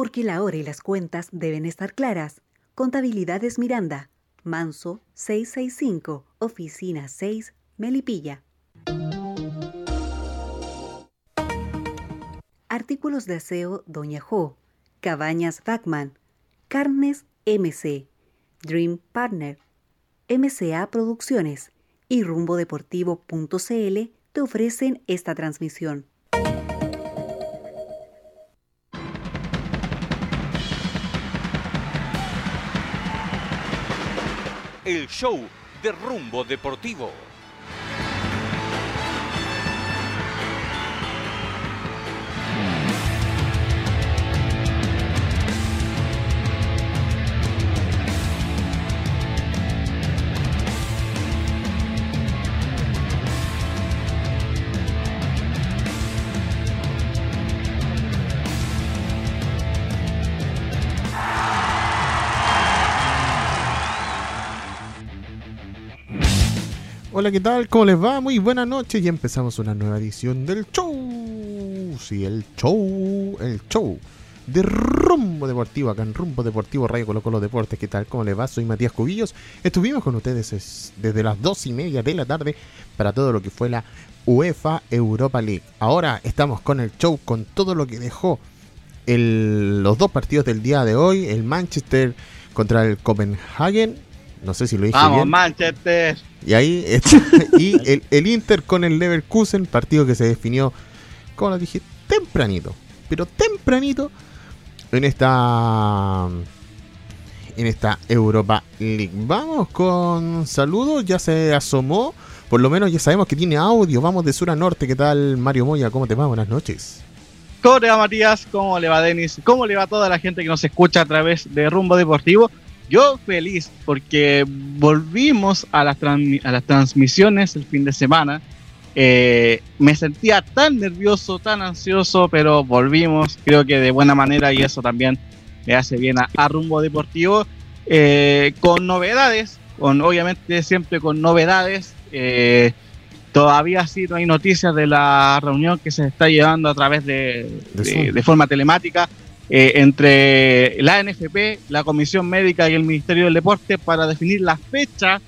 Porque la hora y las cuentas deben estar claras. Contabilidades Miranda, Manso 665, Oficina 6, Melipilla. Artículos de aseo Doña Jo, Cabañas Bachman, Carnes MC, Dream Partner, MCA Producciones y rumbodeportivo.cl te ofrecen esta transmisión. Show de Rumbo Deportivo. Hola, ¿qué tal? ¿Cómo les va? Muy buenas noches y empezamos una nueva edición del show. Sí, el show, el show de Rumbo Deportivo, acá en Rumbo Deportivo Radio Colo Colo Deportes. ¿Qué tal? ¿Cómo les va? Soy Matías Cubillos. Estuvimos con ustedes desde las dos y media de la tarde para todo lo que fue la UEFA Europa League. Ahora estamos con el show, con todo lo que dejó los dos partidos del día de hoy. El Manchester contra el Copenhagen no sé si lo dije Vamos, Manchester. Y ahí y el, Inter con el Leverkusen, partido que se definió, como lo dije, tempranito. Pero tempranito en esta en esta Europa League. Vamos con saludos, ya se asomó. Por lo menos ya sabemos que tiene audio. Vamos de sur a norte. ¿Qué tal, Mario Moya? ¿Cómo te va? Buenas noches. ¿Cómo le va, Matías? ¿Cómo le va, Denis? ¿Cómo le va a toda la gente que nos escucha a través de Rumbo Deportivo? Yo feliz porque volvimos a las, a las transmisiones el fin de semana. Eh, me sentía tan nervioso, tan ansioso, pero volvimos, creo que de buena manera y eso también me hace bien a, rumbo deportivo. Eh, con novedades, con obviamente siempre con novedades. Eh, todavía sí no hay noticias de la reunión que se está llevando a través de, de forma telemática eh, entre la NFP, la Comisión Médica y el Ministerio del Deporte para definir la fecha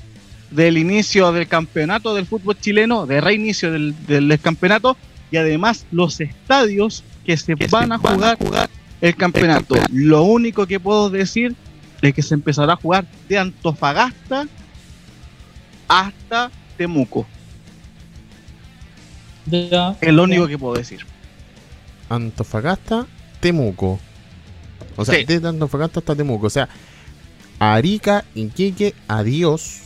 del inicio del campeonato del fútbol chileno, de reinicio del, del campeonato y además los estadios que se van, a, jugar el campeonato. Lo único que puedo decir es que se empezará a jugar de Antofagasta hasta Temuco. es lo único que puedo decir. Antofagasta, Temuco. O sea, desde Antofagasta hasta Temuco. O sea, Arica, Iquique, adiós.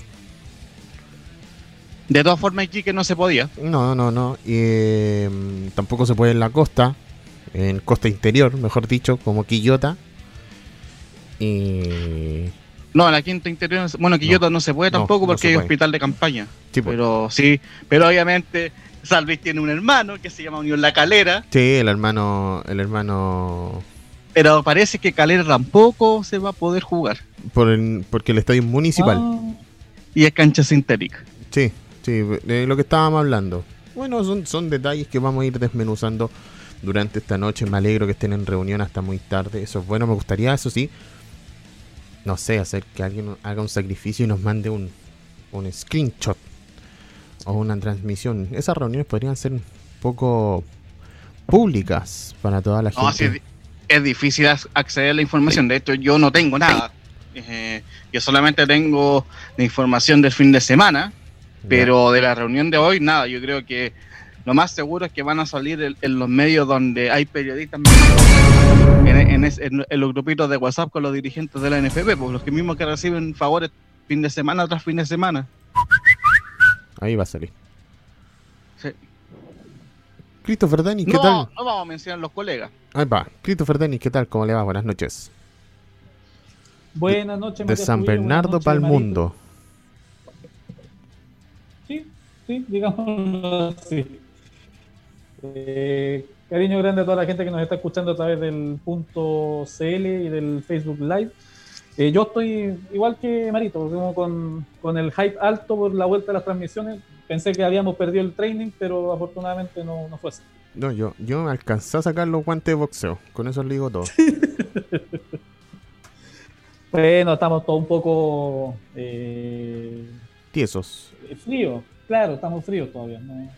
De todas formas, Iquique no se podía. No, no, no. Eh, tampoco se puede en la costa. En costa interior, mejor dicho, como Quillota. Y. No, en la quinta interior, bueno, Quillota no, se puede tampoco porque hay hospital de campaña. Sí, pues. pero sí, pero obviamente Salvis tiene un hermano que se llama Unión La Calera. Sí, el hermano, el hermano pero parece que Calera tampoco se va a poder jugar. Por porque el estadio es municipal. Ah. y es cancha sintética. Sí, sí, de lo que estábamos hablando. Bueno, son, son detalles que vamos a ir desmenuzando durante esta noche. Me alegro que estén en reunión hasta muy tarde. Eso es bueno. Me gustaría, eso sí, no sé, hacer que alguien haga un sacrificio y nos mande un, un screenshot o una transmisión. Esas reuniones podrían ser un poco públicas para toda la gente es difícil acceder a la información. De hecho, yo no tengo nada. Eh, yo solamente tengo la información del fin de semana, pero de la reunión de hoy, nada. Yo creo que lo más seguro es que van a salir en, los medios donde hay periodistas, en, los grupitos de WhatsApp con los dirigentes de la NFP, pues los que mismos que reciben favores fin de semana tras fin de semana. Ahí va a salir. Christopher Dani, ¿qué tal? No vamos a mencionar los colegas. Ahí va. Christopher Denis, ¿qué tal? ¿Cómo le va? Buenas noches. Buenas noches, De San Bernardo para el mundo. Sí, sí, digámoslo así. Eh, cariño grande a toda la gente que nos está escuchando a través del punto CL y del Facebook Live. Eh, yo estoy igual que Marito, como con, con, el hype alto por la vuelta de las transmisiones. Pensé que habíamos perdido el training, pero afortunadamente no, no fue así. No, yo, yo alcancé a sacar los guantes de boxeo. Con eso le digo todo. bueno, estamos todos un poco eh, Tiesos, fríos. Claro, estamos fríos todavía. No,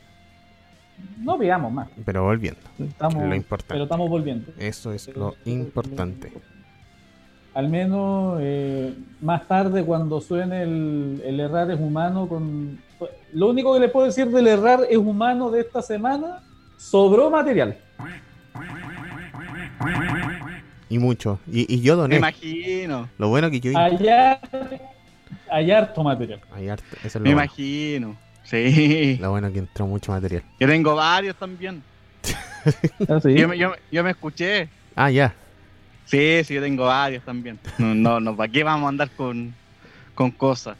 no veamos más. pero volviendo. Estamos, Lo importante. pero estamos volviendo. Eso es lo importante. Al menos eh, más tarde cuando suene el, el errar es humano con... Lo único que les puedo decir del errar es humano de esta semana, sobró material. Y mucho. Y, y yo Me doné. imagino, Lo bueno que yo Allá hay harto material. Hay harto- eso es me bueno. imagino. Sí. Lo bueno que entró mucho material. Yo tengo varios también. Yo, me- yo, me- yo me escuché. Ah, ya. Sí, sí, yo tengo varios también. No, no, no ¿para qué vamos a andar con, con cosas?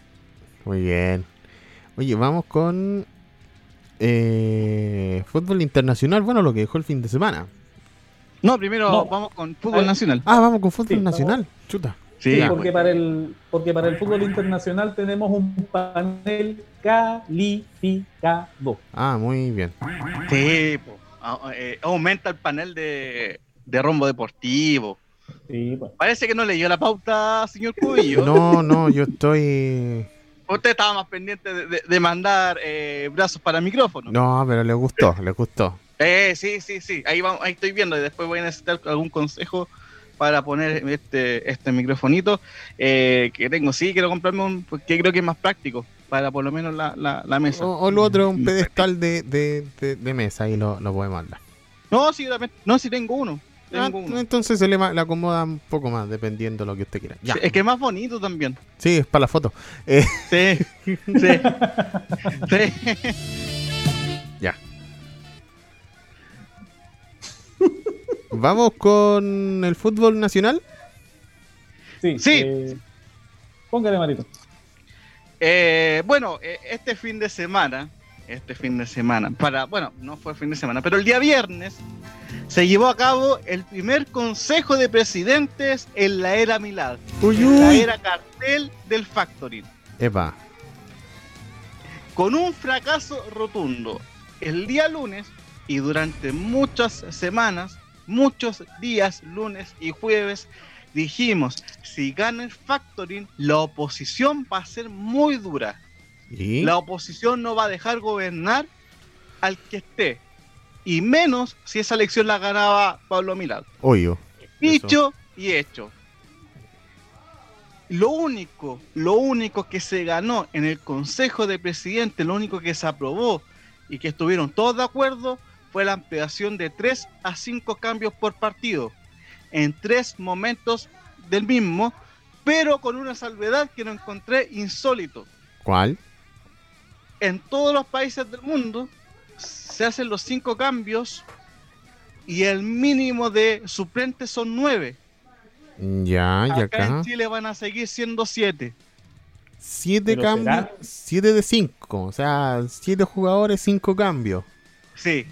Muy bien. Oye, vamos con eh, fútbol internacional. Bueno, lo que dejó el fin de semana. No, primero No. vamos con fútbol Ah, nacional. Ah, vamos con fútbol Sí, vamos. nacional. Chuta. Sí, porque para el porque para el fútbol internacional tenemos un panel calificado. Ah, muy bien. sí, po. Ah, eh, aumenta el panel de, de rombo deportivo. Sí, pues. Parece que no leyó la pauta, señor Cubillo. No, no, yo estoy. Usted estaba más pendiente de, de- de mandar eh, brazos para micrófono. No, pero le gustó, le gustó. Eh, sí, sí, sí. Ahí, vamos, ahí estoy viendo y después voy a necesitar algún consejo para poner este, este microfonito eh, que tengo. Sí, quiero comprarme un que creo que es más práctico para por lo menos la, la, la mesa. O, o lo otro, un pedestal de, de, de, de mesa y lo, lo podemos hablar. No, sí, yo también- no, sí tengo uno. Ah, entonces se le, acomoda un poco más, dependiendo de lo que usted quiera. Ya. Es que es más bonito también. Sí, es para la foto. Eh, Sí, sí. sí. ya. Vamos con el fútbol nacional. Sí. Sí. eh, póngale, Marito. Eh, bueno, eh, este fin de semana, este fin de semana, para, bueno, no fue fin de semana, pero el día viernes se llevó a cabo el primer consejo de presidentes en la era Milad, Uy, la era cartel del factoring, Epa. con un fracaso rotundo. El día lunes y durante muchas semanas, muchos días, lunes y jueves, dijimos, si gana el factoring, la oposición va a ser muy dura. ¿Y? La oposición no va a dejar gobernar al que esté. Y menos si esa elección la ganaba Pablo Milad. Oyo. Dicho y hecho. Lo único, lo único que se ganó en el Consejo de Presidentes, lo único que se aprobó y que estuvieron todos de acuerdo fue la ampliación de 3 a 5 cambios por partido en tres momentos del mismo, pero con una salvedad que no encontré insólito ¿Cuál? En todos los países del mundo se hacen los cinco cambios y el mínimo de suplentes son nueve. Ya, y Acá en acá. Chile van a seguir siendo siete. Siete Pero cambios. será- Siete de cinco. O sea, siete jugadores, cinco cambios. Sí,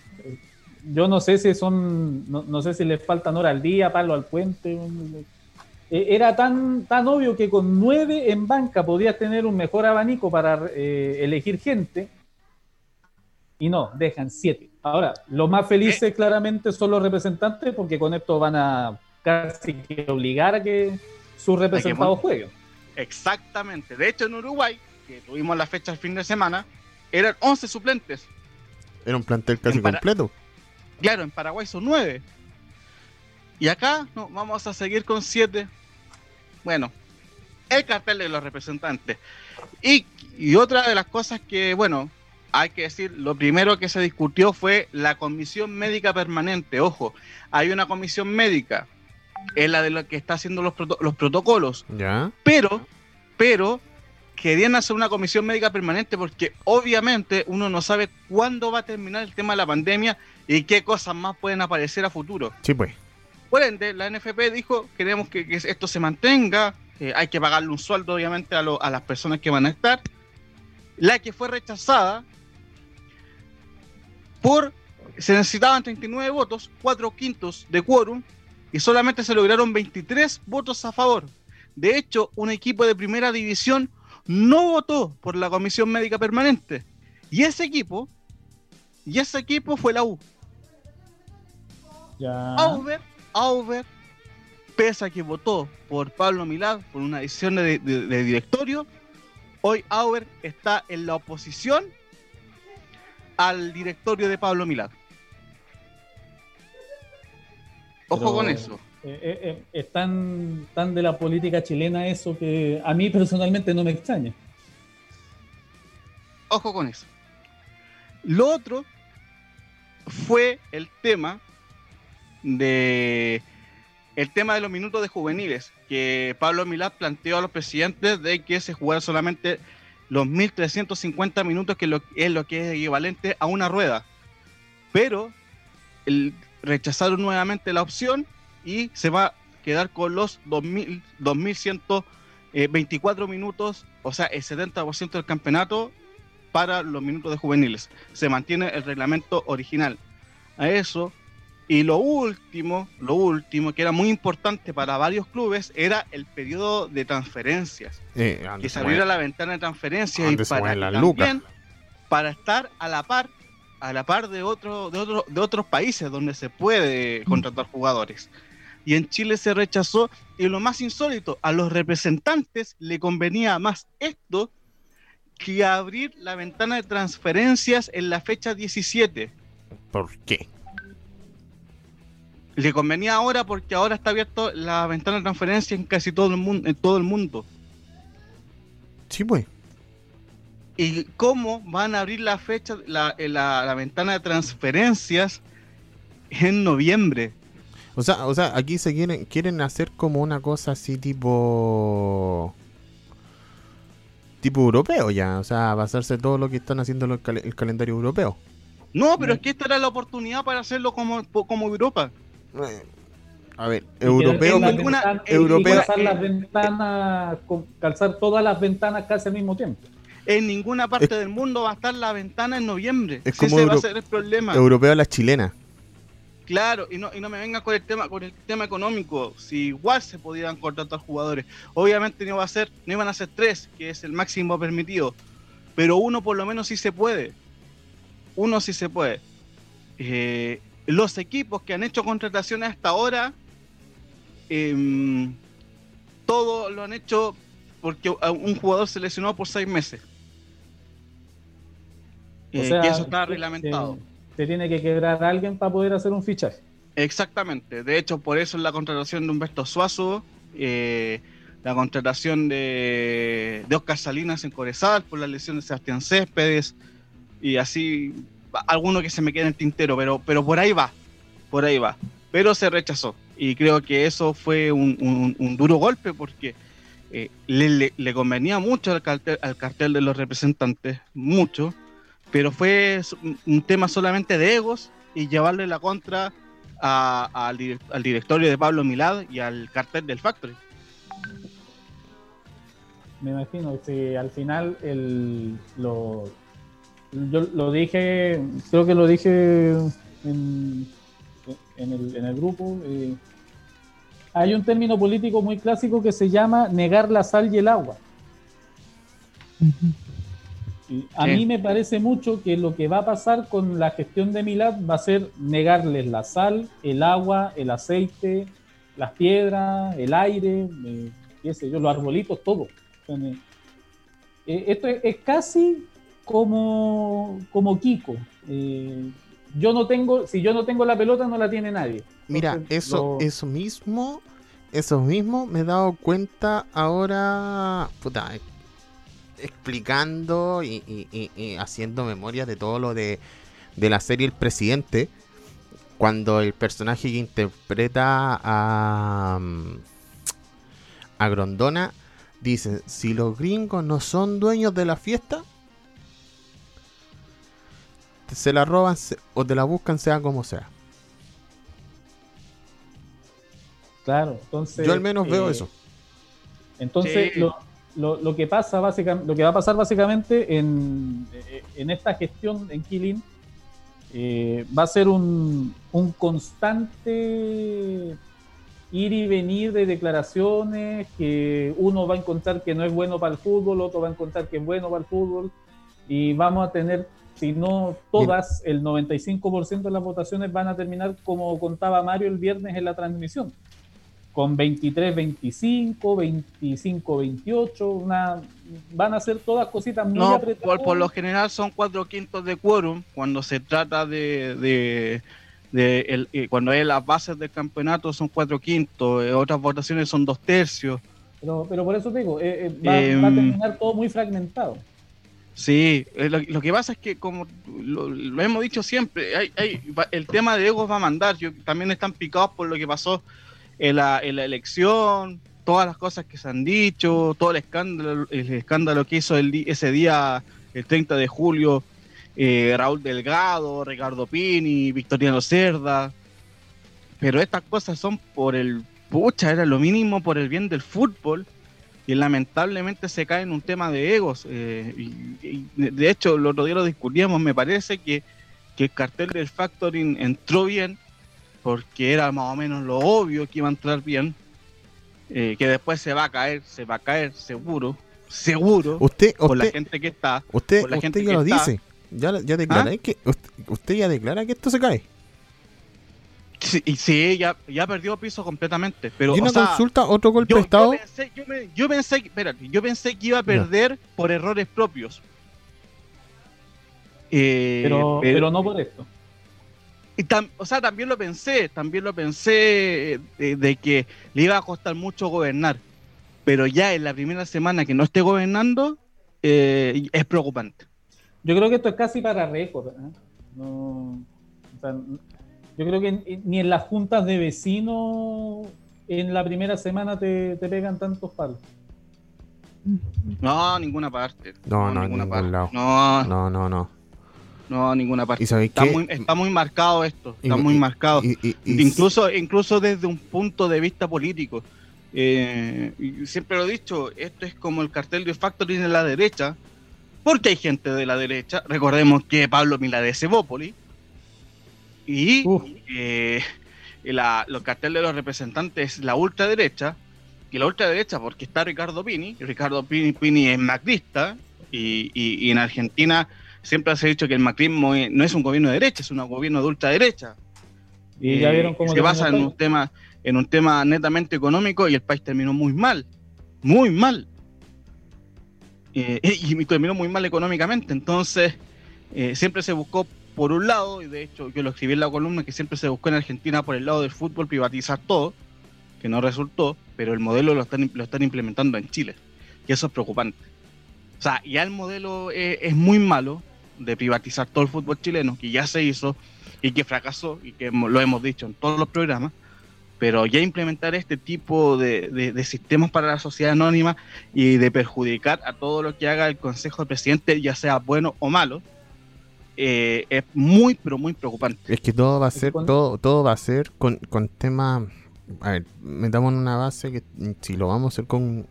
Yo no sé si son, no, no sé si les faltan hora al día, palo al puente. Eh, Era tan, tan obvio que con nueve en banca podías tener un mejor abanico para eh, elegir gente. Y no, dejan siete. Ahora, los más felices claramente son los representantes porque con esto van a casi que obligar a que sus representados jueguen. exactamente. De hecho, en Uruguay, que tuvimos la fecha el fin de semana, eran 11 suplentes. Era un plantel casi completo. Claro, en Paraguay son nueve. Y acá no, vamos a seguir con siete. Bueno, el cartel de los representantes. Y, y otra de las cosas que, bueno, hay que decir, lo primero que se discutió fue la comisión médica permanente. Ojo, hay una comisión médica, es la de la que está haciendo los, proto- los protocolos Ya. pero, pero querían hacer una comisión médica permanente porque obviamente uno no sabe cuándo va a terminar el tema de la pandemia y qué cosas más pueden aparecer a futuro. Sí, pues. Por ende, la NFP dijo, queremos que, que esto se mantenga, eh, hay que pagarle un sueldo obviamente a, lo- a las personas que van a estar. La que fue rechazada por, se necesitaban 39 votos, 4 quintos de quórum, y solamente se lograron 23 votos a favor. De hecho, un equipo de primera división no votó por la comisión médica permanente. Y ese equipo, y ese equipo fue la U. Ya. Auber, Auber pese a que votó por Pablo Milad por una decisión de, de- de directorio, hoy Auer está en la oposición al directorio de Pablo Milad. Ojo Pero- con eso. Eh, eh, eh, es tan, tan de la política chilena eso que a mí personalmente no me extraña. Ojo con eso. Lo otro fue el tema de el tema de los minutos de juveniles, que Pablo Milad planteó a los presidentes de que se jugara solamente los 1350 minutos, que es lo que es equivalente a una rueda. Pero rechazaron nuevamente la opción y se va a quedar con los 2000, 2124 minutos, o sea, el 70% del campeonato para los minutos de juveniles. Se mantiene el reglamento original. A eso. Y lo último, lo último, que era muy importante para varios clubes, era el periodo de transferencias. Que se abriera la ventana de transferencias y para, también para estar a la par, a la par de otro, de otro, de otros países donde se puede contratar jugadores. Y en Chile se rechazó, y lo más insólito, a los representantes le convenía más esto que abrir la ventana de transferencias en la fecha 17. ¿Por qué? Le convenía ahora porque ahora está abierto la ventana de transferencia en casi todo el mundo, en todo el mundo. Sí, pues. ¿Y cómo van a abrir la fecha, la, eh, la- la ventana de transferencias en noviembre? O sea, o sea, aquí se quieren, quieren hacer como una cosa así tipo. Tipo europeo ya. O sea, basarse todo lo que están haciendo los cal- el calendario europeo. No, pero es que esta era la oportunidad para hacerlo como, como Europa. A ver, europeo. ninguna- calzar las ventanas, con- calzar todas las ventanas casi al mismo tiempo. En ninguna parte del mundo va a estar la ventana en noviembre. Es como ese va a ser el problema. Europeo a la chilena. Claro, y no, y no me vengan con el tema, con el tema económico. Si igual se podían contratar jugadores. Obviamente no va a ser, no iban a ser tres, que es el máximo permitido. Pero uno por lo menos sí se puede. Uno sí se puede. Eh, los equipos que han hecho contrataciones hasta ahora, em, todo lo han hecho porque a un jugador se lesionó por seis meses. O Eh, sea, que eso está reglamentado. Se, se tiene que quebrar a alguien para poder hacer un fichaje. Exactamente. De hecho, por eso es la contratación de Humberto Suazo, eh, la contratación de, de Oscar Salinas en Corezal por la lesión de Sebastián Céspedes y así alguno que se me quede en el tintero, pero, pero por ahí va, por ahí va. Pero se rechazó y creo que eso fue un, un- duro golpe porque eh, le, convenía mucho al cartel, al cartel de los representantes, mucho, pero fue un- tema solamente de egos y llevarle la contra al, al directorio de Pablo Milad y al cartel del Factory. Me imagino que al final el, lo, yo lo dije, creo que lo dije en, en el, en el grupo. eh, hay un término político muy clásico que se llama negar la sal y el agua. Y a Sí. mí me parece mucho que lo que va a pasar con la gestión de Milad va a ser negarles la sal, el agua, el aceite, las piedras, el aire, eh, qué sé yo, los arbolitos, todo. O sea, me- eh, esto es, es casi como, como Kiko. Eh, yo no tengo, si yo no tengo la pelota, no la tiene nadie. Mira, eso, lo- eso mismo, eso mismo me he dado cuenta ahora, puta, eh, explicando y, y- y- y haciendo memoria de todo lo de, de la serie El Presidente, cuando el personaje que interpreta a, a Grondona dice, si los gringos no son dueños de la fiesta, se la roban se- o te la buscan sea como sea. Claro, entonces. Yo al menos veo eh, eso. Entonces, Sí. lo, lo- lo que pasa básicamente, lo que va a pasar básicamente en, eh, en esta gestión en Killing eh, va a ser un, un constante ir y venir de declaraciones que uno va a encontrar que no es bueno para el fútbol, otro va a encontrar que es bueno para el fútbol y vamos a tener, si no todas, el 95% de las votaciones van a terminar como contaba Mario el viernes en la transmisión con 23-25, 25-28, una van a ser todas cositas muy No, apretadas. por, por lo general son cuatro quintos de quórum cuando se trata de, de, de el- eh, cuando es las bases del campeonato son cuatro quintos, eh, otras votaciones son dos tercios. pero, pero por eso te digo, eh, va, Em, va a terminar todo muy fragmentado. Sí, eh, lo, que pasa es que como lo, hemos dicho siempre, hay, hay- el tema de egos va a mandar, yo, también están picados por lo que pasó en la, elección, todas las cosas que se han dicho, todo el escándalo, el escándalo que hizo el, ese día, el 30 de julio, eh, Raúl Delgado, Ricardo Pini, Victoriano Cerda, pero estas cosas son por el, pucha, era lo mínimo por el bien del fútbol y lamentablemente se cae en un tema de egos. eh, y, y de hecho, el otro día lo discutíamos, me parece que, que el cartel del factoring entró bien, porque era más o menos lo obvio que iba a entrar bien, eh, que después se va a caer, se va a caer seguro, seguro, Usted, por la usted, gente que está. usted, por la usted gente ya que lo está. dice. Ya, ya declara ¿Ah? que usted, usted ya declara que esto se cae. Sí, y sí, ya, ya perdió piso completamente. Pero, y una o sea, consulta, otro golpe yo, de yo Estado. pensé, yo, me- yo pensé, que- espérate, yo pensé que iba a perder por errores propios. Eh, Pero, pero no por esto. y tam- o sea, también lo pensé, también lo pensé eh, de, de que le iba a costar mucho gobernar. Pero ya en la primera semana que no esté gobernando, eh, es preocupante. Yo creo que esto es casi para récord. ¿eh? No, o sea, yo creo que ni- ni en las juntas de vecinos en la primera semana te, te pegan tantos palos. No, ninguna parte. No, no, en ninguna ningún parte. lado. No, no, No, no, no. ninguna parte. ¿Y sabéis Está qué? muy, está muy marcado esto, está Y- muy y- marcado. Y- y- y- incluso, incluso desde un punto de vista político. Eh, siempre lo he dicho, esto es como el cartel de Factory en la derecha, porque hay gente de la derecha. Recordemos que Pablo Miladez es Bópoli. Y eh, la, los cartel de los representantes es la ultraderecha. Y la ultraderecha, porque está Ricardo Pini. y Ricardo Pini, Pini es macrista. Y, y- y en Argentina siempre se ha dicho que el macrismo no es un gobierno de derecha, es un gobierno de ultraderecha. Y ya Eh, vieron cómo se basa en todo. un tema en un tema netamente económico y el país terminó muy mal muy mal Eh, y terminó muy mal económicamente entonces eh, siempre se buscó por un lado y de hecho yo lo escribí en la columna que siempre se buscó en Argentina por el lado del fútbol privatizar todo que no resultó pero el modelo lo están lo están implementando en Chile y eso es preocupante. O sea ya el modelo es muy malo de privatizar todo el fútbol chileno que ya se hizo y que fracasó y que lo hemos dicho en todos los programas, pero ya implementar este tipo de, de- de sistemas para la sociedad anónima y de perjudicar a todo lo que haga el Consejo de Presidente, ya sea bueno o malo, eh, es muy, pero muy preocupante. Es que todo va a ser, todo, todo va a ser con, con temas. A ver, metamos en una base que si lo vamos a hacer con.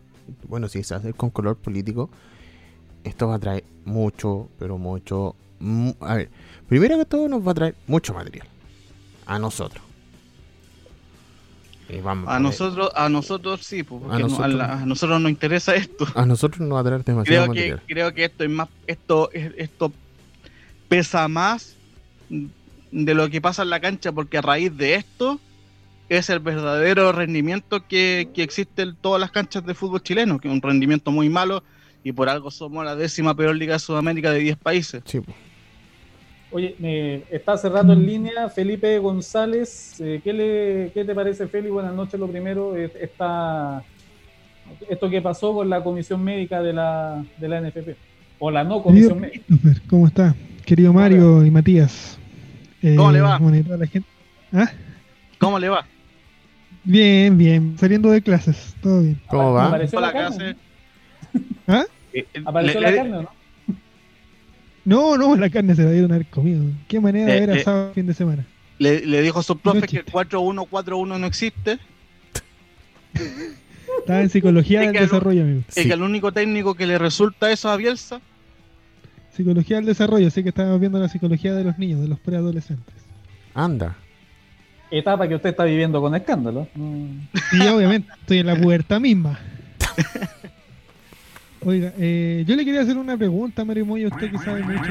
Bueno, si se hace con color político, esto va a traer mucho, pero mucho. mu- a ver, primero que todo, nos va a traer mucho material. A nosotros. Y vamos A nosotros, a nosotros sí, pues, porque A no- a, nosotros- la- a nosotros nos interesa esto. a nosotros nos va a traer demasiado Creo que, material. creo que esto es más, esto, es- esto pesa más de lo que pasa en la cancha, porque a raíz de esto es el verdadero rendimiento que, que existe en todas las canchas de fútbol chileno, que es un rendimiento muy malo y por algo somos la décima peor liga de Sudamérica de 10 países. Sí. Oye, me está cerrando en línea Felipe González. Eh, ¿qué, le, ¿Qué te parece, Feli? Buenas noches, lo primero. eh, Esta, esto que pasó con la comisión médica de la, de la NFP. O la no comisión médica. ¿cómo está? Querido Mario y Matías. Eh, ¿Cómo le va? bueno, toda la gente. ¿Ah? ¿Cómo le va? Bien, bien. Saliendo de clases. Todo bien. ¿Cómo va? ¿Apareció la ¿qué carne? ¿Ah? Eh, eh, ¿Apareció le- la le- carne o no? No, no, la carne se la dieron a haber comido. Qué manera de ver eh. asado el fin de semana. Le, le dijo a su profe No que el chiste. 4141 no existe Estaba en psicología Es del desarrollo, amigo. y Sí. que el único técnico que le resulta eso a Bielsa Psicología del desarrollo, así que estábamos viendo la psicología de los niños, de los preadolescentes. Anda. Etapa que usted está viviendo con escándalo. Sí, obviamente, estoy en la pubertad misma. Oiga, eh, yo le quería hacer una pregunta, Mario Moya, usted que sabe mucho,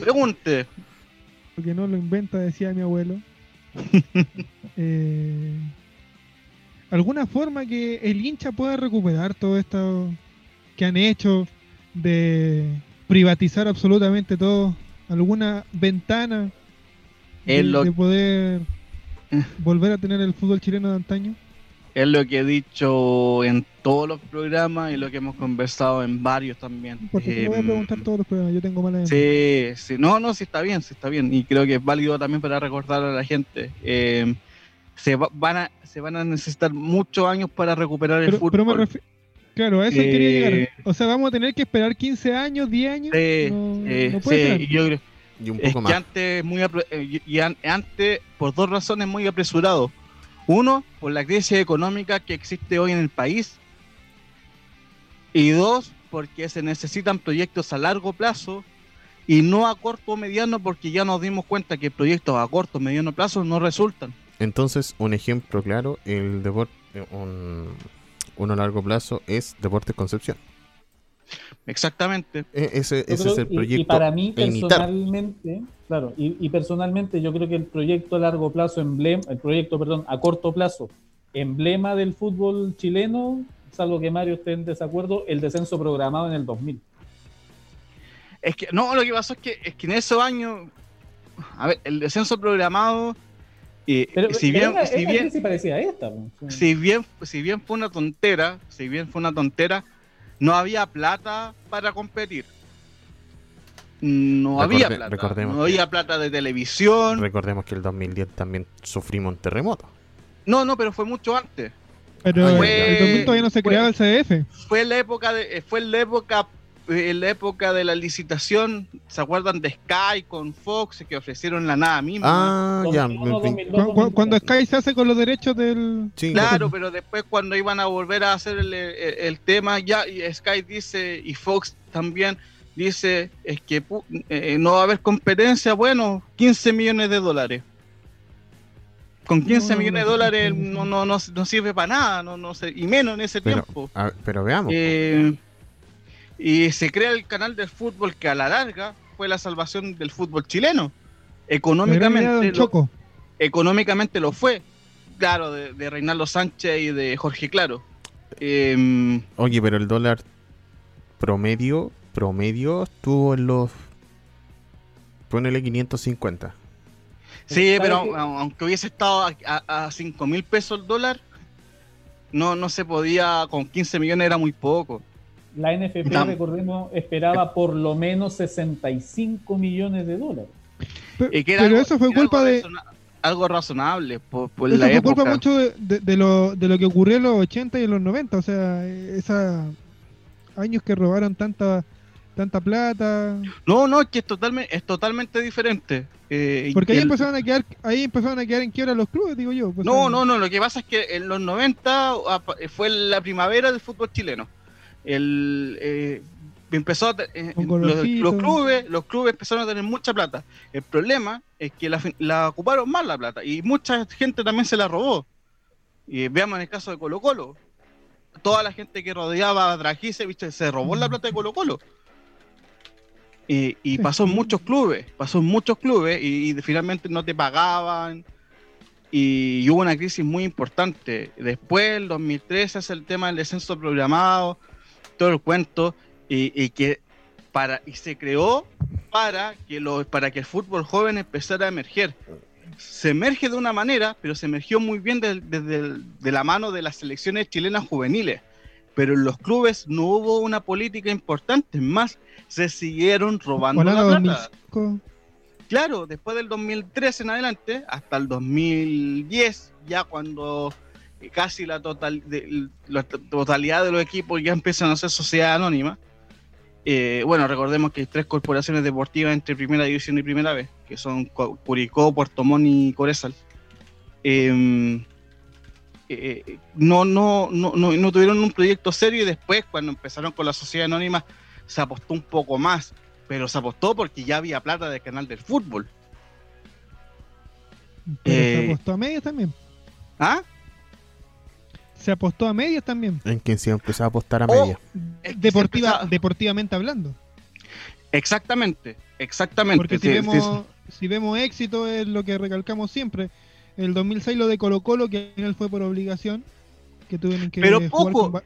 pregunte porque no lo inventa, decía mi abuelo. Eh, alguna forma que el hincha pueda recuperar todo esto que han hecho de privatizar absolutamente todo, alguna ventana de, Es lo- de poder Eh. volver a tener el fútbol chileno de antaño. Es lo que he dicho en todos los programas y lo que hemos conversado en varios también. Porque te lo voy a Em, preguntar todos los programas, yo tengo mala. Sí, sí, no, no, sí está bien, sí está bien. Y creo que es válido también para recordar a la gente. Eh, se, va- van a, se van a necesitar muchos años para recuperar el Pero, fútbol. pero me refi- Claro, a eso Eh, quería llegar. O sea, vamos a tener que esperar 15 años, 10 años. Sí, no, eh, no puede sí, yo creo Y un es poco que más. antes, muy eh, y an- antes, por dos razones muy apresurado. Uno, por la crisis económica que existe hoy en el país. Y dos, porque se necesitan proyectos a largo plazo y no a corto o mediano, porque ya nos dimos cuenta que proyectos a corto o mediano plazo no resultan. Entonces, un ejemplo claro, el deporte, un, uno a largo plazo es Deportes Concepción. Exactamente. E- ese Yo ese creo- es el proyecto. y, para mí imitar. personalmente, claro, y, y personalmente yo creo que el proyecto a largo plazo, emblema, el proyecto, perdón, a corto plazo, emblema del fútbol chileno, salvo que Mario esté en desacuerdo, el descenso programado en el 2000. Es que, no, lo que pasó es que, es que en esos años, a ver, el descenso programado, eh, Pero, si bien, una, si bien, esta. pues. si bien, si bien fue una tontera, si bien fue una tontera, no había plata para competir. No Recorde- había plata. recordemos No que- había plata de televisión. Recordemos que el 2010 también sufrimos un terremoto. No, no, pero fue mucho antes. Pero Fue- en el 2000 todavía no se fue- creaba el CDF. Fue la época de, fue la época, eh, la época de la licitación. ¿Se acuerdan de Sky con Fox que ofrecieron la nada misma? Ah, ya. 2001, me- 2002, Cu- cu- Cuando 2003. Sky se hace con los derechos del. sí, Claro, pero después cuando iban a volver a hacer el, el- el tema, ya y Sky dice, y Fox también dice, es que pu- eh, no va a haber competencia, bueno, 15 millones de dólares. Con 15 No, millones de no, dólares no, no, no, no, no sirve para nada, no, no sé, y menos en ese Pero, tiempo. a pero veamos. Eh, y se crea el canal del fútbol que a la larga fue la salvación del fútbol chileno. Económicamente, Don lo- Choco. económicamente lo fue. Claro, de, de Reinaldo Sánchez y de Jorge Claro. Em, Oye, pero el dólar promedio, promedio estuvo en los. Ponele 550. sí, ¿Sabe pero aunque hubiese estado a, a, 5 mil pesos el dólar, no, no se podía, con 15 millones era muy poco. La NFP, Tam- recordemos, esperaba por lo menos 65 millones de dólares. Pe- Y que era Pero algo- eso fue culpa algo de. algo razonable por, por Eso la fue época. culpa mucho de, de- de lo, de lo que ocurrió en los 80 y en los 90. O sea, esos años que robaron tanta tanta plata. No, no, es que es totalmente, es totalmente diferente. Eh, Porque ahí el- empezaron a quedar ahí empezaron a quedar en quiebra los clubes, digo yo. pues, No, no, no, lo que pasa es que en los 90 apa- fue la primavera del fútbol chileno. El, eh, empezó a eh, los, clubes, los clubes empezaron a tener mucha plata. El problema es que la, ocuparon mal la plata y mucha gente también se la robó. Y veamos en el caso de Colo Colo. Toda la gente que rodeaba a Dragicevic se robó la plata de Colo Colo. Y, y pasó en muchos clubes, pasó en muchos clubes y, y finalmente no te pagaban y hubo una crisis muy importante. Después, el 2013, es el tema del descenso programado, todo el cuento, y, y que para y se creó para que lo, para que el fútbol joven empezara a emerger. Se emerge de una manera, pero se emergió muy bien de, desde de la mano de las selecciones chilenas juveniles. Pero en los clubes no hubo una política importante, más se siguieron robando la plata. 2005. Claro, después del 2013 en adelante, hasta el 2010, ya cuando casi la, total, de- la to- totalidad de los equipos ya empiezan a ser sociedad anónima. eh, bueno, recordemos que hay tres corporaciones deportivas entre primera división y primera vez, que son Cu- Curicó, Puerto Montt y Corezal. Em, eh, no, no, no, no, tuvieron un proyecto serio y después, cuando empezaron con la sociedad anónima, se apostó un poco más pero se apostó porque ya había plata del canal del fútbol. Pero Eh, se apostó a medias también. ¿Ah? Se apostó a medias también. En que se empezó a apostar a Oh, media. Es que Deportiva, deportivamente hablando. Exactamente, exactamente. Porque si Sí, vemos, sí, si vemos éxito es lo que recalcamos siempre. El 2006 lo de Colo Colo, que al final fue por obligación. que tuvieron que Pero jugar poco. con,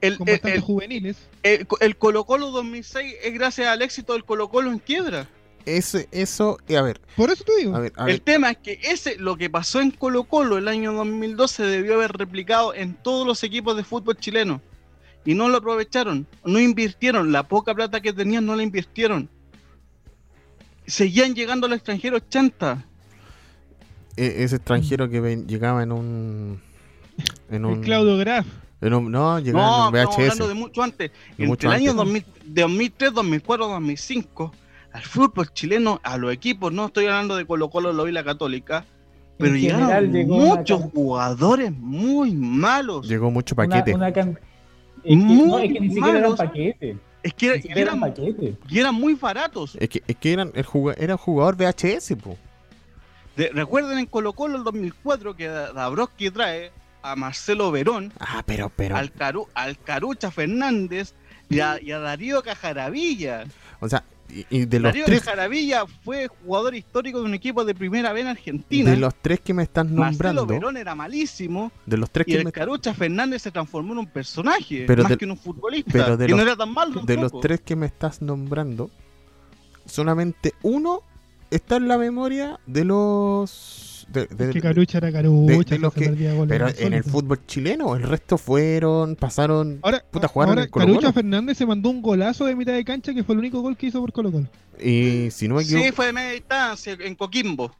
El, con el- bastantes el- juveniles. el- el Colo Colo 2006 es gracias al éxito del Colo Colo en quiebra. Ese, eso, a ver, Por eso te digo. a ver, a El ver. tema es que ese, lo que pasó en Colo Colo el año 2012 debió haber replicado en todos los equipos de fútbol chileno. Y no lo aprovecharon, no invirtieron, la poca plata que tenían no la invirtieron. Seguían llegando al extranjero 80. e- ese extranjero que ven- llegaba en un. En El un. Claudio Graf. en un- no, llegaba No, en un estamos hablando VHS. de mucho antes. De Entre mucho el año antes. 2000 de 2003, 2004, 2005, al fútbol chileno, a los equipos, no estoy hablando de Colo Colo, lo y la Católica, pero llegaron muchos jugadores muy malos. Llegó mucho paquete. una can- es, que, no, es que ni Muy siquiera eran malos. paquetes. Es que era- eran eran, paquetes. y eran muy baratos. Es que, es que eran, el juga- era jugador VHS, po. De- recuerden en Colo Colo el 2004 que Da- Dabrowski trae a Marcelo Verón, Ah, pero, pero. al, Caru- al Carucha Fernández y a, y a Darío Cajaravilla. O sea, y, de los Darío tres. Cajaravilla fue jugador histórico de un equipo de primera B en Argentina. De los tres que me estás Marcelo nombrando. Verón era malísimo De los tres y que el me. Carucha Fernández se transformó en un personaje Pero más de- que en un futbolista. pero de que no los- era tan malo De los tres que me estás nombrando, solamente uno está en la memoria de los. De, de- que Carucha era Carucha. se pero en el fútbol chileno, el resto fueron, pasaron. Ahora, Puta, jugaron ahora en Colo Carucha Colo. Fernández se mandó un golazo de mitad de cancha que fue el único gol que hizo por Colo Colo. Y si no me Sí, equivoco, fue de media distancia en Coquimbo.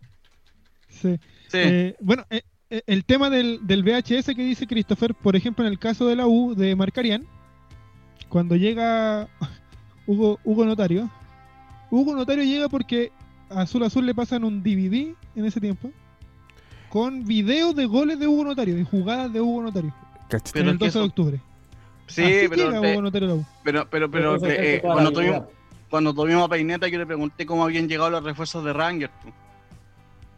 Sí. Sí. Eh, bueno, eh, eh, el tema del, del VHS que dice Christopher, por ejemplo, en el caso de la U de Marcarian, cuando llega Hugo, Hugo Notario, Hugo Notario llega porque a Azul Azul le pasan un DVD en ese tiempo con videos de goles de Hugo Notario y jugadas de Hugo Notario ¿cachai? Pero en el es que 12 de octubre. sí, Así pero, llega te- Hugo Notario a la U. pero, pero, pero eso eh, cuando, tuvimos, cuando tuvimos a Peineta, yo le pregunté cómo habían llegado los refuerzos de Ranger. tú.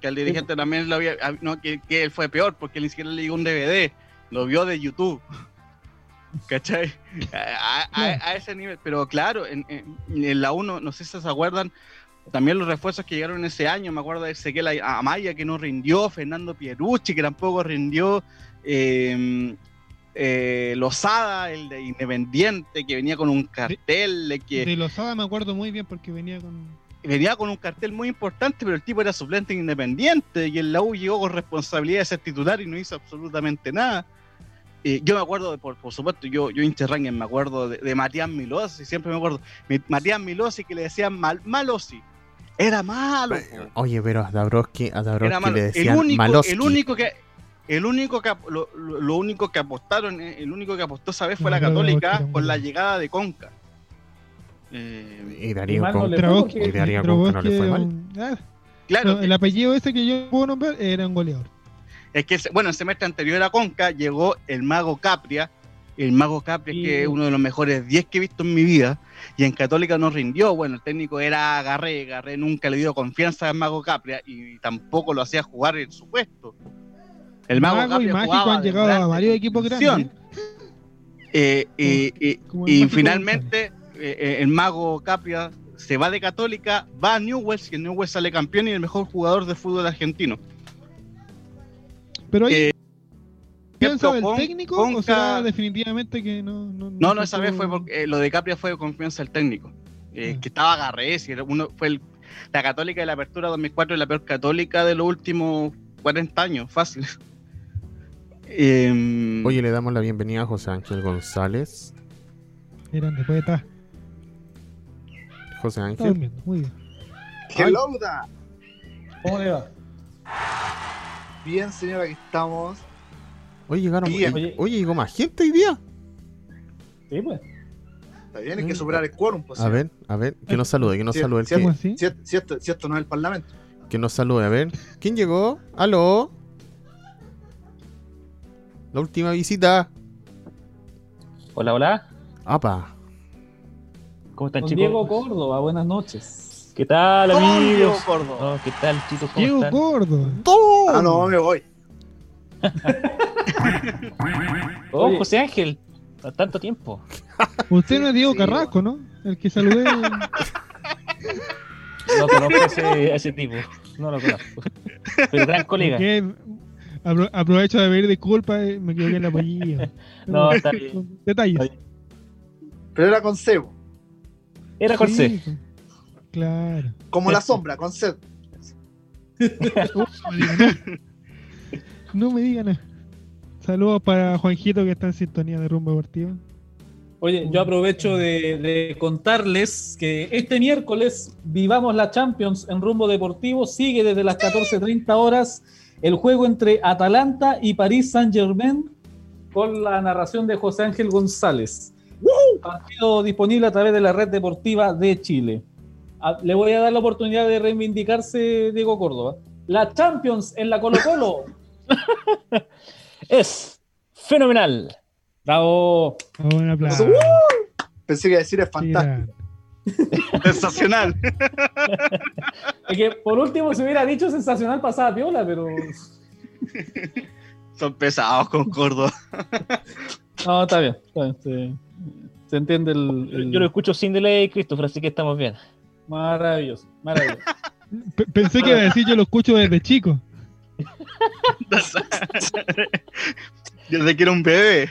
Que al dirigente también lo había. No, que, que él fue peor, porque él ni siquiera le llegó un DVD. Lo vio de YouTube. ¿Cachai? A, a- a- a ese nivel. Pero claro, en, en- en la 1, no sé si se acuerdan. También los refuerzos que llegaron ese año, me acuerdo de Ezequiel Amaya que no rindió, Fernando Pierucci que tampoco rindió, eh, eh, Lozada, el de Independiente, que venía con un cartel de que De Lozada me acuerdo muy bien porque venía con... venía con un cartel muy importante, pero el tipo era suplente en Independiente y en la U llegó con responsabilidad de ser titular y no hizo absolutamente nada. Eh, yo me acuerdo, de, por, por supuesto, yo, yo Rangers, me acuerdo de, de Matías Milosi, siempre me acuerdo. Mi- Matías Milosi que le decían mal, Malosi. Era malo. po. Oye, pero a Dabrowski, a Dabrowski Era malo. le El decían único, Maloski. el único que el único que lo, lo- único que apostaron, eh, el único que apostó esa vez fue No, la Católica con la llegada de Conca. Eh, Y Darío Conca no le fue mal. Ah, claro, el apellido ese que yo puedo nombrar era un goleador. Es que, bueno, el semestre anterior a Conca llegó el Mago Capria. El Mago Capria, Sí. que es uno de los mejores 10 que he visto en mi vida. Y en Católica no rindió. Bueno, el técnico era Garré. Garré nunca le dio confianza al Mago Capria y tampoco lo hacía jugar en su puesto. El Mago, Mago y Capria Mágico jugaba han de llegado a varios equipos grandes. Eh, y- y- y Mágico finalmente eh, eh, el Mago Capria se va de Católica, va a Newell's, que Newell's sale campeón y el mejor jugador de fútbol argentino. Pero ahí Eh, ¿Piensa del Con- técnico Conca- o será definitivamente que no? No, No, no, esa vez fue porque eh, lo de Capria fue confianza del técnico. Eh, Ah. Que estaba agarré, si era uno, fue el- la Católica de la Apertura 2004 es la peor Católica de los últimos 40 años, fácil. Em, Oye, le damos la bienvenida a José Ángel González. Grande, puede estar. José Está Ángel. durmiendo, muy bien. Hello. ¿Cómo le va? Bien, señora, aquí estamos. Oye, llegaron. Bien. Oye, oye, llegó más gente hoy día. Sí, pues. Está bien, hay que superar el quórum. Pues. A ver, a ver, que nos salude, que nos Sí, salude el. Si, si esto, si esto no es el parlamento. que nos salude. A ver, ¿quién llegó? ¿Aló? La última visita. Hola, hola. Apa. ¿Cómo están, Don chicos? Diego Córdoba, buenas noches. ¿Qué tal, Diego amigos? Córdoba. Oh, ¿Qué tal, chicos? ¿Cómo Diego están? Gordo. Ah, no, me voy. Oh, Oye. José Ángel. A tanto tiempo. Usted no es Diego Sí, Carrasco, ¿no? El que saludé. No conozco a ese, tipo. No lo conozco. Pero gran colega. Apro- aprovecho de pedir disculpas, eh, me equivoqué en el apellido. No, está bien. Detalles. Está Pero era con cebo. Era con C. Sí, Claro. Como la sombra, con. Uh, no me digan nada. Saludos para Juanjito que está en sintonía de rumbo deportivo. Oye, yo aprovecho de, de contarles que este miércoles vivamos la Champions en rumbo deportivo. Sigue desde las 14.30 horas el juego entre Atalanta y París Saint-Germain con la narración de José Ángel González. Partido disponible a través de la red deportiva de Chile. A- le voy a dar la oportunidad de reivindicarse Diego Córdoba. La Champions en la Colo Colo. Es fenomenal. Bravo. Un aplauso. Pensé que iba a decir es fantástico. Sensacional. Es que por último, si hubiera dicho sensacional, pasaba piola, pero. Son pesados con Córdoba. No, está bien. está bien, se, se entiende el. el- Yo lo escucho sin delay, Christopher, así que estamos bien. Maravilloso, maravilloso. Pe- Pensé que iba a decir yo lo escucho desde chico. Desde que era un bebé.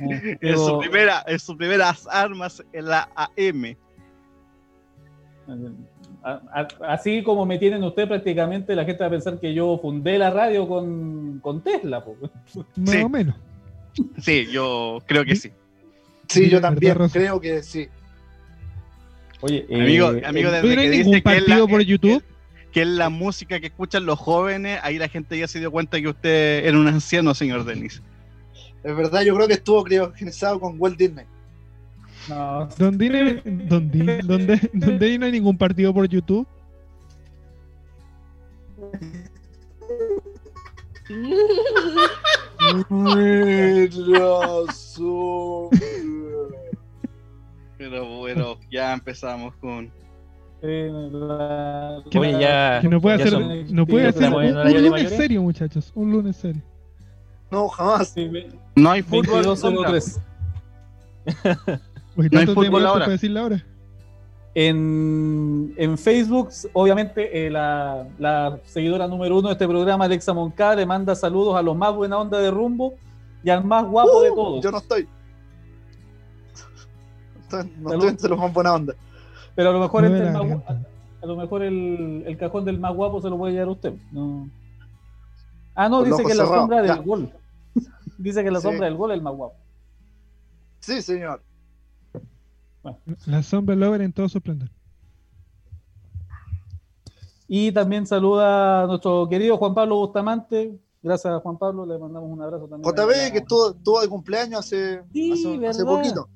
Eh, En su Diego, primera, en sus primeras armas en la AM. así como me tienen usted prácticamente, la gente va a pensar que yo fundé la radio con, con Tesla. po. Más Sí. o menos. Sí, yo creo que sí. Sí, yo también creo que sí. Oye, Amigo, eh, amigo eh, desde ¿No hay que ningún dice que partido la, por YouTube? Que es la música que escuchan los jóvenes, ahí la gente ya se dio cuenta que usted era un anciano, señor Denis. Es verdad, yo creo que estuvo criogenizado con Walt Disney. no, ¿Dónde, dónde, dónde, dónde no hay ningún partido por YouTube? Pero bueno, ya empezamos con. La- Que Oye, ya. Que no puede hacer, son- no puede ya hacer estamos un, lunes serio, muchachos. Un lunes serio. No, jamás. Sí, No hay fútbol. sombra. 22.03. Oye, No hay fútbol ahora. para decir la hora. En, en Facebook, obviamente, eh, la, la seguidora número uno de este programa, Alexa Moncada, le manda saludos a los más buena onda de rumbo y al más guapo de todos. Uh, Yo no estoy. Estoy- No Salud. estoy entre los más buena onda. Pero a lo mejor, No el más a lo mejor el, el cajón del más guapo se lo puede llevar usted. No. Ah, no, Con dice que la sombra ya. del gol. dice que la Sí. sombra del gol es el más guapo. Sí, señor. La sombra Lover en todo su esplendor. Y también saluda a nuestro querido Juan Pablo Bustamante. Gracias a Juan Pablo, le mandamos un abrazo también. JB, que estuvo, estuvo de cumpleaños hace, Sí, hace, poquito.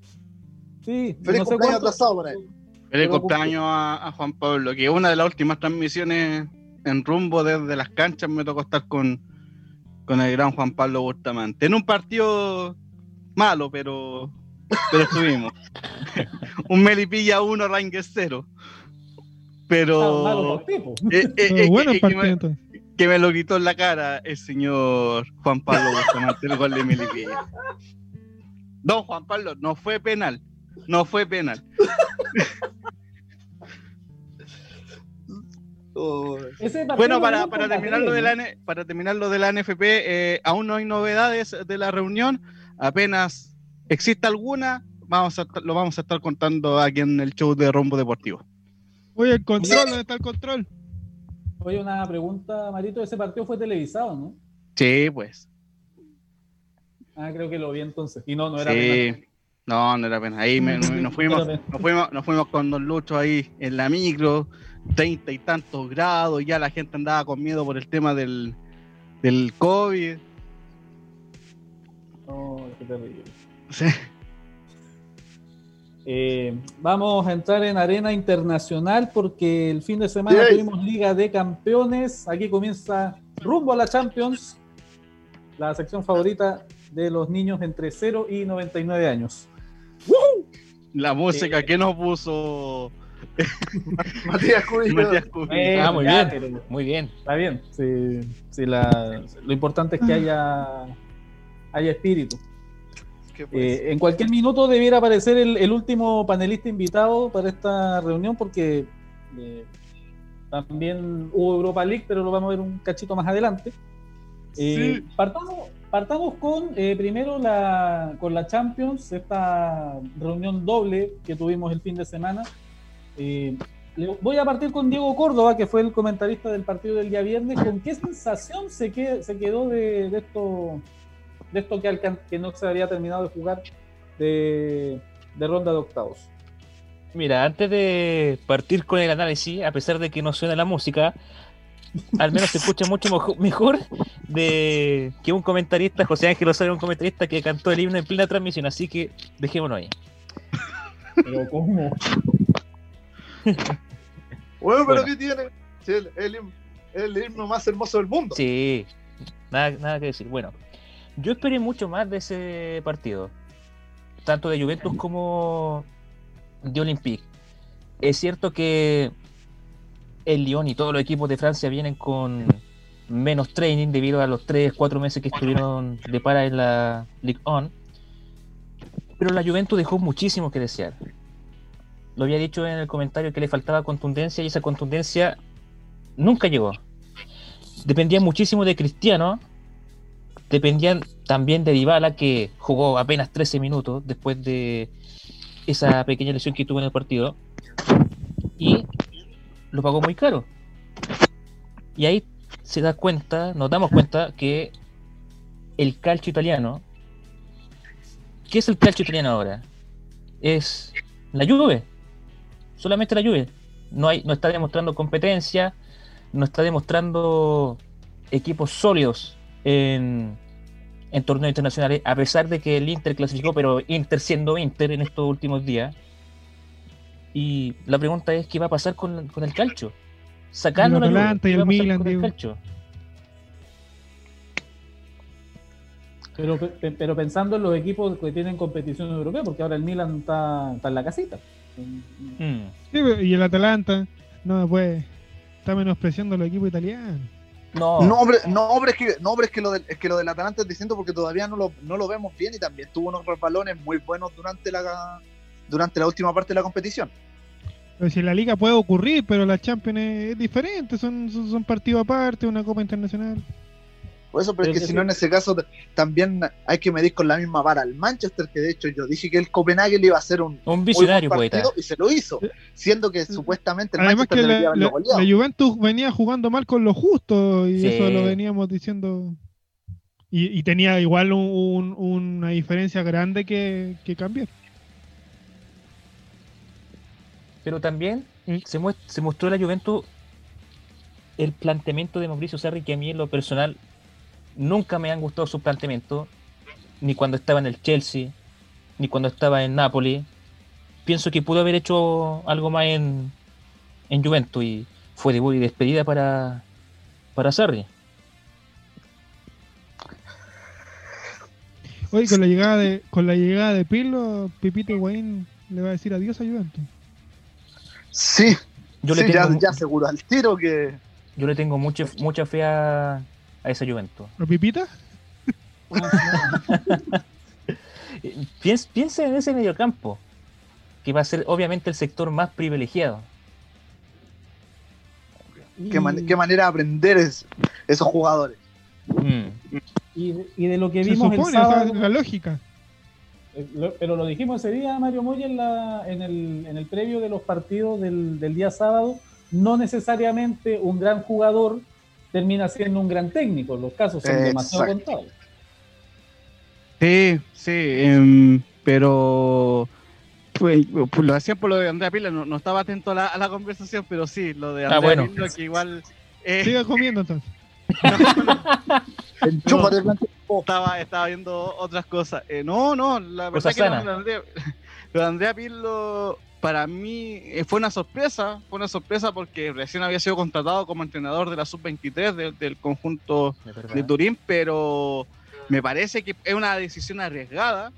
Sí, Feliz no sé cumpleaños cuánto- atrasado para él. Feliz Pero cumpleaños a, a Juan Pablo, que una de las últimas transmisiones en rumbo desde las canchas me tocó estar con, con el gran Juan Pablo Bustamante. En un partido malo, pero, pero estuvimos. un Melipilla 1, Rangers 0. Está malo Pero eh, eh, eh, bueno que- el me- lo quitó en la cara el señor Juan Pablo Bustamante, el gol de Melipilla. No, Juan Pablo, no fue penal. No fue penal. Oh, Bueno, para, terminar lo de la, para terminar lo de la NFP, eh, aún no hay novedades de la reunión. Apenas exista alguna, vamos a, lo vamos a estar contando aquí en el show de Rombo Deportivo. Oye, el control, ¿dónde está el control? Oye, una pregunta, Marito, ese partido fue televisado, ¿no? Sí, pues. Ah, creo que lo vi entonces. Y no, no era penal. Sí. No, no era pena. Ahí me- nos, nos fuimos, nos, fuimos, nos fuimos con Don Lucho ahí en la micro, treinta y tantos grados, ya la gente andaba con miedo por el tema del, del COVID. Oh, qué terrible. Sí. Eh, vamos a entrar en arena internacional porque el fin de semana Yes. tuvimos Liga de Campeones. Aquí comienza rumbo a la Champions, la sección favorita de los niños entre 0 y 99 años. La música Eh. que nos puso Matías Cubillo. Matías Cubillo. Eh, Ah, muy bien. pero Muy bien. Está bien. Sí, sí, la- lo importante es que haya, haya espíritu. ¿Qué fue Eh, en cualquier minuto debiera aparecer el, el último panelista invitado para esta reunión porque eh, también hubo Europa League, pero lo vamos a ver un cachito más adelante. Eh, partamos, partamos con eh, primero la, con la Champions, esta reunión doble que tuvimos el fin de semana. Eh, voy a partir con Diego Córdoba, que fue el comentarista del partido del día viernes. ¿Con qué sensación se, que- se quedó de, de esto, de esto que, alcan- que no se había terminado de jugar de, de ronda de octavos? Mira, antes de partir con el análisis, a pesar de que no suena la música, al menos se escucha mucho mejo- mejor de que un comentarista, José Ángel Osorio, un comentarista que cantó el himno en plena transmisión, así que dejémonos ahí. Pero ¿cómo? Bueno, pero Bueno. ¿qué tiene? Sí, el, el himno más hermoso del mundo. Sí, nada, nada que decir. Bueno, yo esperé mucho más de ese partido, tanto de Juventus como de Olympique. Es cierto que el Lyon y todos los equipos de Francia vienen con menos training debido a los 3, 4 meses que estuvieron de para en la Ligue 1. Pero la Juventus dejó muchísimo que desear. Lo había dicho en el comentario que le faltaba contundencia y esa contundencia nunca llegó dependían muchísimo de Cristiano, dependían también de Dybala que jugó apenas 13 minutos después de esa pequeña lesión que tuvo en el partido y lo pagó muy caro. Y ahí se da cuenta, nos damos cuenta que el calcio italiano, ¿qué es el calcio italiano ahora? Es la Juve, solamente la Juve. No hay, no está demostrando competencia, no está demostrando equipos sólidos en, en torneos internacionales, a pesar de que el Inter clasificó, pero Inter siendo Inter en estos últimos días. Y la pregunta es: ¿qué va a pasar con, con el calcio? Sacando la Atalanta y ¿qué va el Milan, con el digo. calcio? Pero, pe- pero pensando en los equipos que tienen competición europea, porque ahora el Milan está, está en la casita. Mm. Sí, pero- y el Atalanta, no, pues, está menospreciando a los equipos italianos. No, No, hombre, no, hombre, es que, no, hombre, es que lo del, es que lo del Atalanta es distinto porque todavía no lo, no lo vemos bien y también tuvo unos resbalones muy buenos durante la durante la última parte de la competición. Pero si en la liga puede ocurrir, pero la Champions es, es diferente, son, son, son partidos aparte, una copa internacional. Por eso, pero es que si no, en ese caso también hay que medir con la misma vara al Manchester, que de hecho yo dije que el Copenhague le iba a hacer un un muy visionario partido y se lo hizo, siendo que supuestamente el Además Manchester que la, la- goleado. la Juventus venía jugando mal con lo justo y Sí. eso lo veníamos diciendo. Y, y tenía igual un- un- una diferencia grande que, que cambiar. Pero también Mm. se, muest- se mostró la Juventus el planteamiento de Mauricio Sarri, que a mí en lo personal nunca me han gustado sus planteamientos, ni cuando estaba en el Chelsea, ni cuando estaba en Napoli. Pienso que pudo haber hecho algo más en, en Juventus y fue debut y despedida para, para Sarri. Oye, con la llegada de con la llegada de Pirlo, Pipito Higuaín le va a decir adiós a Juventus. Sí, Yo, sí, le, ya, tengo, ya aseguró al tiro que yo le tengo mucha, mucha fe a, a esa Juventus. ¿A Pipita? Piensa, piensa en ese mediocampo, que va a ser obviamente el sector más privilegiado. qué, man- qué manera de aprender es, esos jugadores. Mm. Y, de- y de lo que Se vimos el supone, sea, sábado, la lógica. eh, lo- pero lo dijimos ese día, Mario Moya, en, la, en, el, en el previo de los partidos del, del día sábado, no necesariamente un gran jugador termina siendo un gran técnico, los casos son demasiado contados. Sí, sí, em, pero pues, pues, lo hacía por lo de Andrea Pila, no, no estaba atento a la, a la conversación, pero sí, lo de Ah, Andrea bueno. Pirlo, que igual eh, Siga comiendo entonces. Enchúfate, Blanco. estaba, estaba viendo otras cosas. Eh, no, no, la verdad que de Andrea, lo de Andrea Pirlo para mí eh, fue una sorpresa, fue una sorpresa porque recién había sido contratado como entrenador de la sub-23 del- del conjunto de Turín, pero me parece que es una decisión arriesgada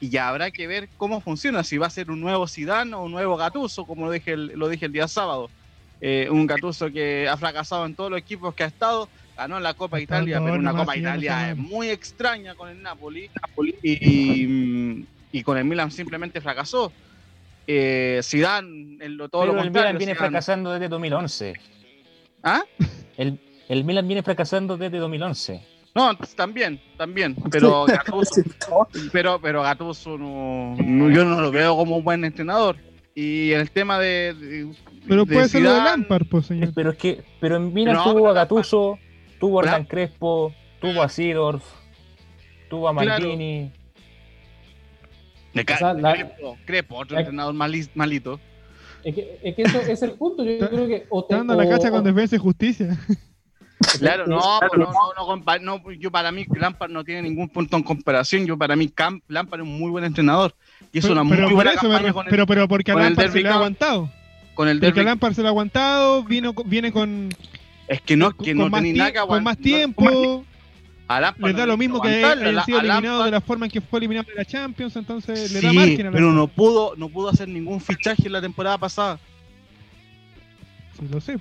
y ya habrá que ver cómo funciona, si va a ser un nuevo Zidane o un nuevo Gattuso, como lo dije el, lo dije el día sábado. Eh, un Gattuso que ha fracasado en todos los equipos que ha estado, ganó la Copa Italia, pero una Copa Italia muy extraña con el Napoli, y, y con el Milan simplemente fracasó. Eh, Zidane, en lo, todo Pero lo el. Milan viene Zidane- fracasando desde 2011. ¿Ah? El, el Milan viene fracasando desde 2011. No, también, también, pero Gattuso, pero, pero Gattuso no, no- yo no lo veo como un buen entrenador. Y en el tema de, de- Pero de puede ser lo de Lampard, pues, señor. Pero es que, pero en Milan No, tuvo a Gattuso, tuvo a. Hernán Crespo, tuvo a Sidorf, tuvo a Claro. De O sea, la- Crepo, Crepo, otro la- entrenador mali- malito. Es que, es que eso es el punto. Yo Está- creo que. O te- dando la cacha con defensa y justicia. Claro, no, Claro, no, no, no, yo para mí Lampard no tiene ningún punto en comparación. Yo para mí Camp, Lampard es un muy buen entrenador y hizo Pero, una pero muy por buena eso me con el, pero, pero porque a Lampard se le ha aguantado. con el Porque a Lampard se le ha aguantado, vino, con- viene con, Es que no, con, que no más, tenía nada que con más aguantar. tiempo. A Lampard Les no da le lo mismo que aguantarlo, hayan a sido Lampard- eliminados de la forma en que fue eliminado de la Champions, entonces le da margen a pero Lampard. no pudo, no pudo hacer ningún fichaje en la temporada pasada. Sí, lo sé.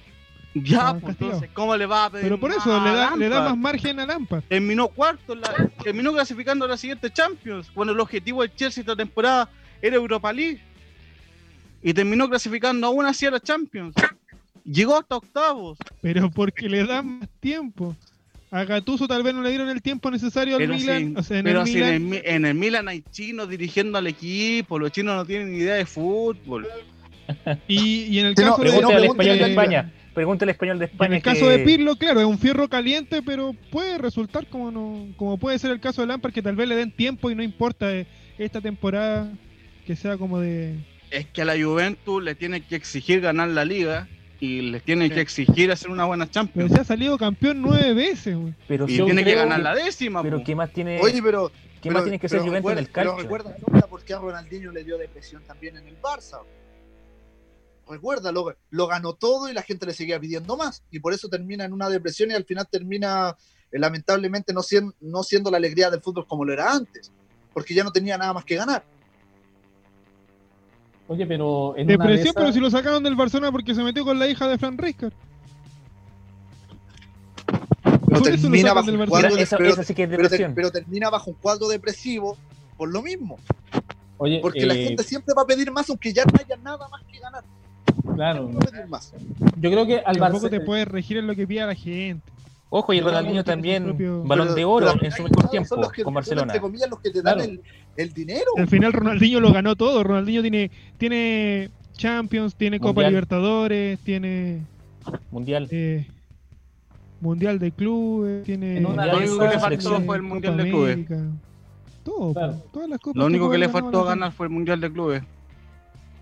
Ya, Ah, pues entonces, ¿cómo le va a pedir Pero por eso le da, le da más margen a Lampard. Terminó cuarto, en la- terminó clasificando a la siguiente Champions. Bueno, el objetivo del Chelsea esta temporada era Europa League. Y terminó clasificando aún así a la Champions. Llegó hasta octavos. Pero porque le da más tiempo. A Gattuso tal vez no le dieron el tiempo necesario al Pero, Milan. si, o sea, en pero el si Milan. en, el, en el Milan hay chinos dirigiendo al equipo. Los chinos no tienen ni idea de fútbol. Y, y en el Sí, no, caso de, Pregúntale al no, español de España. Pregúntale español de en el caso de Pirlo, claro, es un fierro caliente, pero puede resultar como no, como puede ser el caso de Lampard, que tal vez le den tiempo y no importa eh, esta temporada que sea como de. Es que a la Juventus le tiene que exigir ganar la liga. Y les tiene que exigir hacer una buena Pero Champions. se ha salido campeón nueve veces, güey. Pero Y tiene que ganar la décima. Pero po. ¿qué más tiene, Oye, pero. qué pero- más tiene que ser Juventus en el pero calcio? recuerda, Nota, por qué a Ronaldinho le dio depresión también en el Barça. Recuerda, lo, lo ganó todo y la gente le seguía pidiendo más. Y por eso termina en una depresión y al final termina, eh, lamentablemente, no siendo, no siendo la alegría del fútbol como lo era antes. Porque ya no tenía nada más que ganar. Oye, pero. En una de esas- pero si lo sacaron del Barcelona porque se metió con la hija de Fran Rijkaard. Pero Por eso lo termina bajo del un Barcelona. cuadro pero- esa sí que es pero te- depresión. pero termina bajo un cuadro depresivo por lo mismo. Oye, Porque la eh, gente siempre va a pedir más, aunque ya no haya nada más que ganar. Claro. Va a pedir más. Yo creo que al Tampoco te Barcelona. puedes regir en lo que pida la gente. Ojo, y Ronaldinho también, propio- balón Pero- de oro en su mejor tiempo son los que- con Barcelona. Entre comillas, los que te dan Claro. el, el dinero. Al final Ronaldinho lo ganó todo. Ronaldinho tiene, tiene Champions, tiene Copa Mundial. Libertadores, tiene Mundial. eh, Mundial de Clubes, tiene En una Lo único que le faltó fue el Copa Mundial de Clubes. América. Todo, Claro. po, todas las copas. Lo único que le faltó ganar fue el Mundial de Clubes.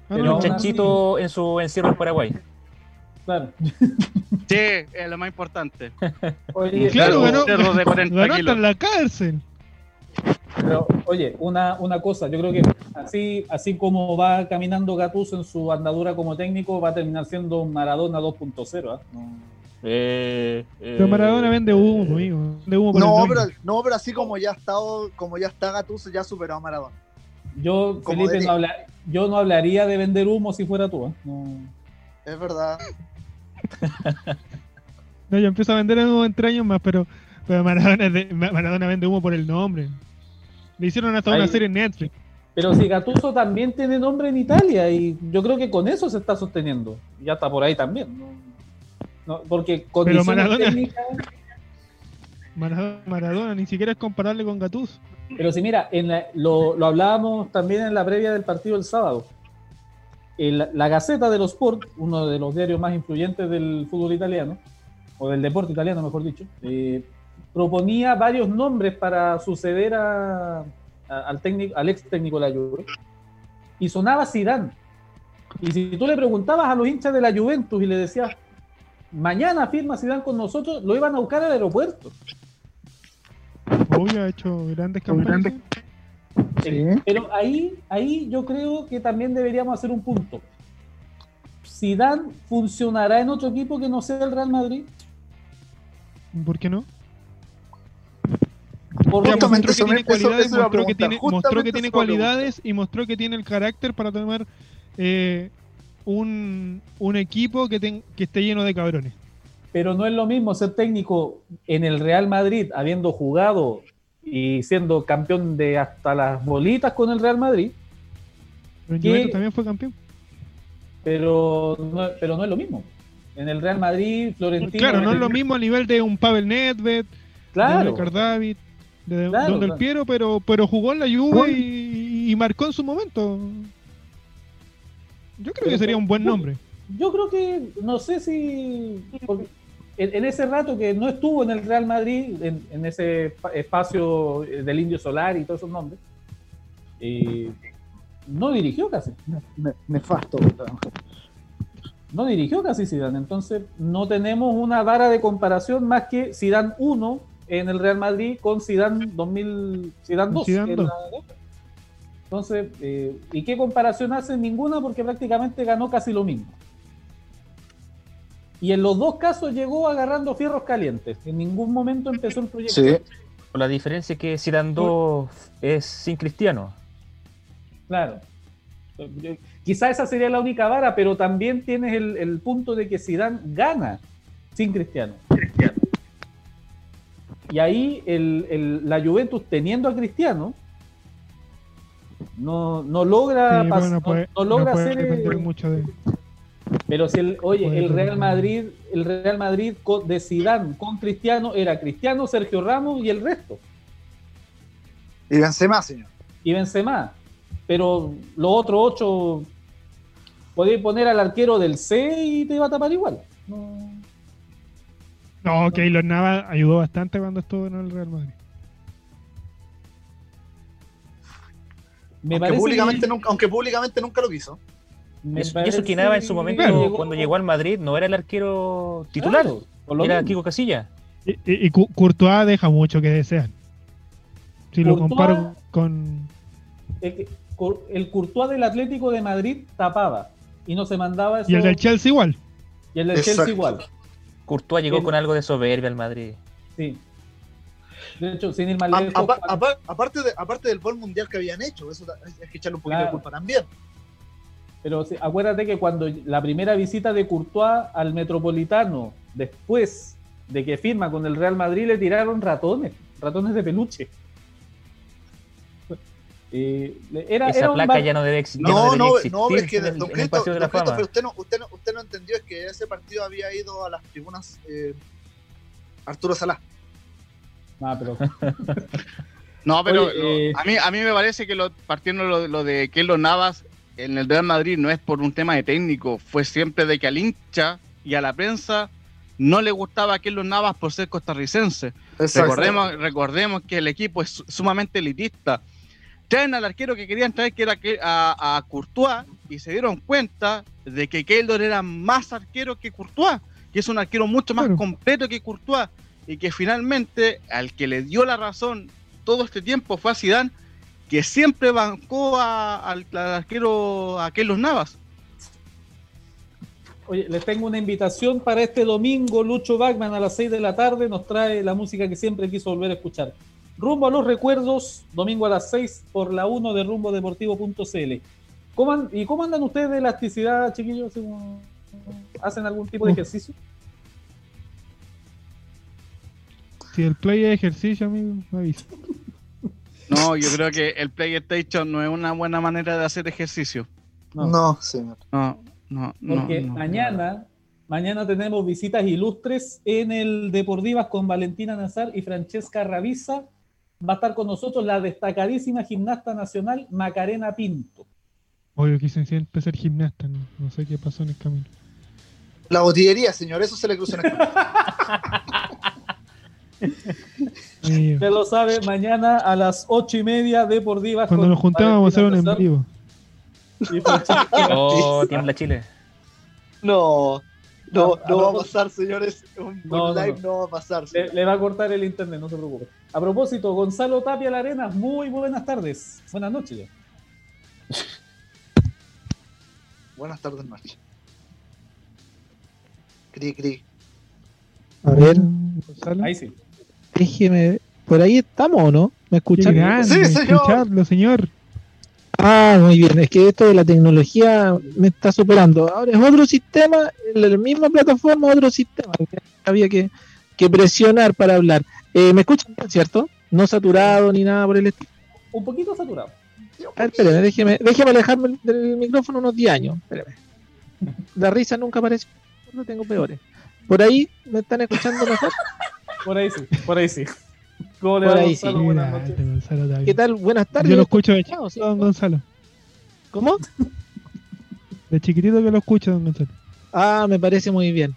Ah, no, Un chanchito en su encierro en Paraguay. Claro. Sí, es lo más importante. Oye, Claro, cerdo de 40 Ganó hasta kilos. en la cárcel. Pero, oye, una, una cosa, yo creo que así, así como va caminando Gattuso en su andadura como técnico, va a terminar siendo un Maradona 2.0. ¿ah? No. Eh, eh, Pero Maradona vende humo, amigo. Vende humo por el No pero, no, pero así como ya ha estado, como ya está Gattuso, ya superó a Maradona. Yo, Como Felipe, no habla- yo no hablaría de vender humo si fuera tú. ¿ah? No. Es verdad. No, yo empiezo a vender en humo entre años más, pero, pero Maradona, de- Maradona vende humo por el nombre. Le hicieron hasta una serie en Netflix. Pero si Gattuso también tiene nombre en Italia y yo creo que con eso se está sosteniendo. Ya está por ahí también. ¿no? No, porque condiciones Maradona- técnicas- Maradona, Maradona ni siquiera es comparable con Gattuso. Pero si mira, en la- lo, lo hablábamos también en la previa del partido del sábado. El- la Gaceta de los Sport, uno de los diarios más influyentes del fútbol italiano, o del deporte italiano, mejor dicho, eh, proponía varios nombres para suceder a- a- al, técnico, al ex técnico de la Juve. Y sonaba Zidane. Y si tú le preguntabas a los hinchas de la Juventus y le decías, mañana firma Zidane con nosotros, lo iban a buscar al aeropuerto. Obvio, ha hecho grandes campañas. Pero ahí, ahí yo creo que también deberíamos hacer un punto. Zidane funcionará en otro equipo que no sea el Real Madrid. ¿Por qué no? Porque Justamente mostró que tiene eso- cualidades, eso mostró que tiene, mostró que cualidades y mostró que tiene el carácter para tomar eh, un, un equipo que, ten- que esté lleno de cabrones. pero no es lo mismo ser técnico en el Real Madrid, habiendo jugado y siendo campeón de hasta las bolitas con el Real Madrid, Pero. Juventus también fue campeón. pero no, pero no es lo mismo. En el Real Madrid, Florentino. Claro, no es lo mismo a nivel de un Pavel Nedved, Claro. de Edgar David, de Claro, Don Del claro. Piero, pero, pero jugó en la Juve y, y marcó en su momento. Yo creo Pero- que sería un buen nombre. Yo creo que, no sé si. porque en, en ese rato que no estuvo en el Real Madrid, en, en ese pa- espacio del Indio Solar y todos esos nombres, eh, no dirigió casi. Ne- Nefasto. No dirigió casi Zidane. Entonces, no tenemos una vara de comparación más que Zidane 1 en el Real Madrid con Zidane 2000, Zidane 2. Zidane en 2. la- Entonces, eh, ¿y qué comparación hace? Ninguna, porque prácticamente ganó casi lo mismo. Y en los dos casos llegó agarrando fierros calientes. En ningún momento empezó el proyecto. Sí. Con la diferencia es que Zidane 2 es sin Cristiano. Claro. Quizá esa sería la única vara, pero también tienes el, el punto de que Zidane gana sin Cristiano. Y ahí el, el- la Juventus teniendo a Cristiano no, no logra Sí, pas- bueno, no- puede- no logra no puede hacer mucho de. Pero si el oye el Real. Madrid el Real Madrid de Zidane con Cristiano era Cristiano Sergio Ramos y el resto Y Benzema, señor. y Benzema. Pero los otros ocho podéis poner al arquero del C y te va a tapar igual. No. No, Keylor Nava ayudó bastante cuando estuvo en el Real Madrid. Me aunque, parece públicamente que- nunca, aunque públicamente nunca lo quiso. Me Eso- y eso que Nava en su momento, Claro. cuando llegó al Madrid, no era el arquero titular, Claro, era mismo. Kiko Casilla. Y, y- Courtois deja mucho que desear. Si lo comparo con. El, Courtois del Atlético de Madrid tapaba y no se mandaba eso. Y el del Chelsea igual. y el del Exacto. Chelsea igual. Courtois llegó El- con algo de soberbia al Madrid. Sí. De hecho, sin ir más A- lejos, apa- apa- aparte, de, aparte del gol mundial que habían hecho, eso hay que echarle un poquito Claro. de culpa también. Pero sí, acuérdate que cuando la primera visita de Courtois al Metropolitano, después de que firma con el Real Madrid, le tiraron ratones, ratones de peluche. Eh, era, Esa era placa bar- ya no debe, ex- ya No, no, existir no, es que el, don Cristo- Paseo de la don Cristo, Fama. pero usted no, usted, no, usted no entendió es que ese partido había ido a las tribunas eh, Arturo Salá. Ah, pero No, pero Oye, lo- eh, a, mí, a mí me parece que lo, partiendo lo, lo de Keylor Navas en el Real Madrid no es por un tema de técnico, fue siempre de que al hincha y a la prensa no le gustaba a Keylor Navas por ser costarricense. Recordemos, recordemos que el equipo es su- sumamente elitista. Traen al arquero que querían traer, que era a, a Courtois, y se dieron cuenta de que Keylor era más arquero que Courtois, que es un arquero mucho más completo que Courtois, y que finalmente al que le dio la razón todo este tiempo fue a Zidane, que siempre bancó a- al, al arquero a Keylor Navas. Oye, les tengo una invitación para este domingo. Lucho Bachman a las 6 de la tarde nos trae la música que siempre quiso volver a escuchar. Rumbo a los recuerdos, domingo a las 6 por la 1 de rumbodeportivo.cl. ¿Cómo an- ¿Y cómo andan ustedes de elasticidad, chiquillos? ¿Así como- ¿Hacen algún tipo de ejercicio? Si el play es ejercicio, amigo, me avisa. No, yo creo que el PlayStation no es una buena manera de hacer ejercicio. No, señor. No, no, no. Porque no. mañana, mañana tenemos visitas ilustres en el Deportivas con Valentina Nazar y Francesca Ravisa. Va a estar con nosotros la destacadísima gimnasta nacional Macarena Pinto. Obvio quise siempre ser gimnasta, no, no sé qué pasó en el camino. La botillería, señor, eso se le cruzó en el camino. Usted lo sabe, mañana a las ocho y media Deportivas Cuando con nos juntamos vamos a hacer un en vivo. Oh, tiembla Chile. No, no, no va a pasar, señores. Un, No, un live no. no. va a pasar. Le, le va a cortar el internet, no se preocupe. A propósito, Gonzalo Tapia Larena, muy buenas tardes. Buenas noches. Buenas tardes, noche. Cri, cri. A ver, Gonzalo. Ahí sí. Déjeme. ¿Por ahí estamos o no? ¿Me escuchan? grande, Sí, señor. escucharlo, señor. Ah, muy bien. Es que esto de la tecnología me está superando. Ahora es otro sistema, en la misma plataforma, otro sistema. Había que, que presionar para hablar. Eh, ¿Me escuchan bien, cierto? No saturado ni nada por el estilo. Un poquito saturado. A ver, espérame, déjeme, déjeme alejarme del micrófono unos 10 años. Espérame. La risa nunca apareció. No tengo peores. ¿Por ahí me están escuchando mejor? Por ahí sí, por ahí sí. ¿Cómo le Por va, ahí Gonzalo? sí. Buenas Mira, noches. Gonzalo está ¿Qué tal? Buenas tardes. Yo lo escucho de chiquitito, don Gonzalo. ¿Cómo? De chiquitito que lo escucho, don Gonzalo. Ah, me parece muy bien.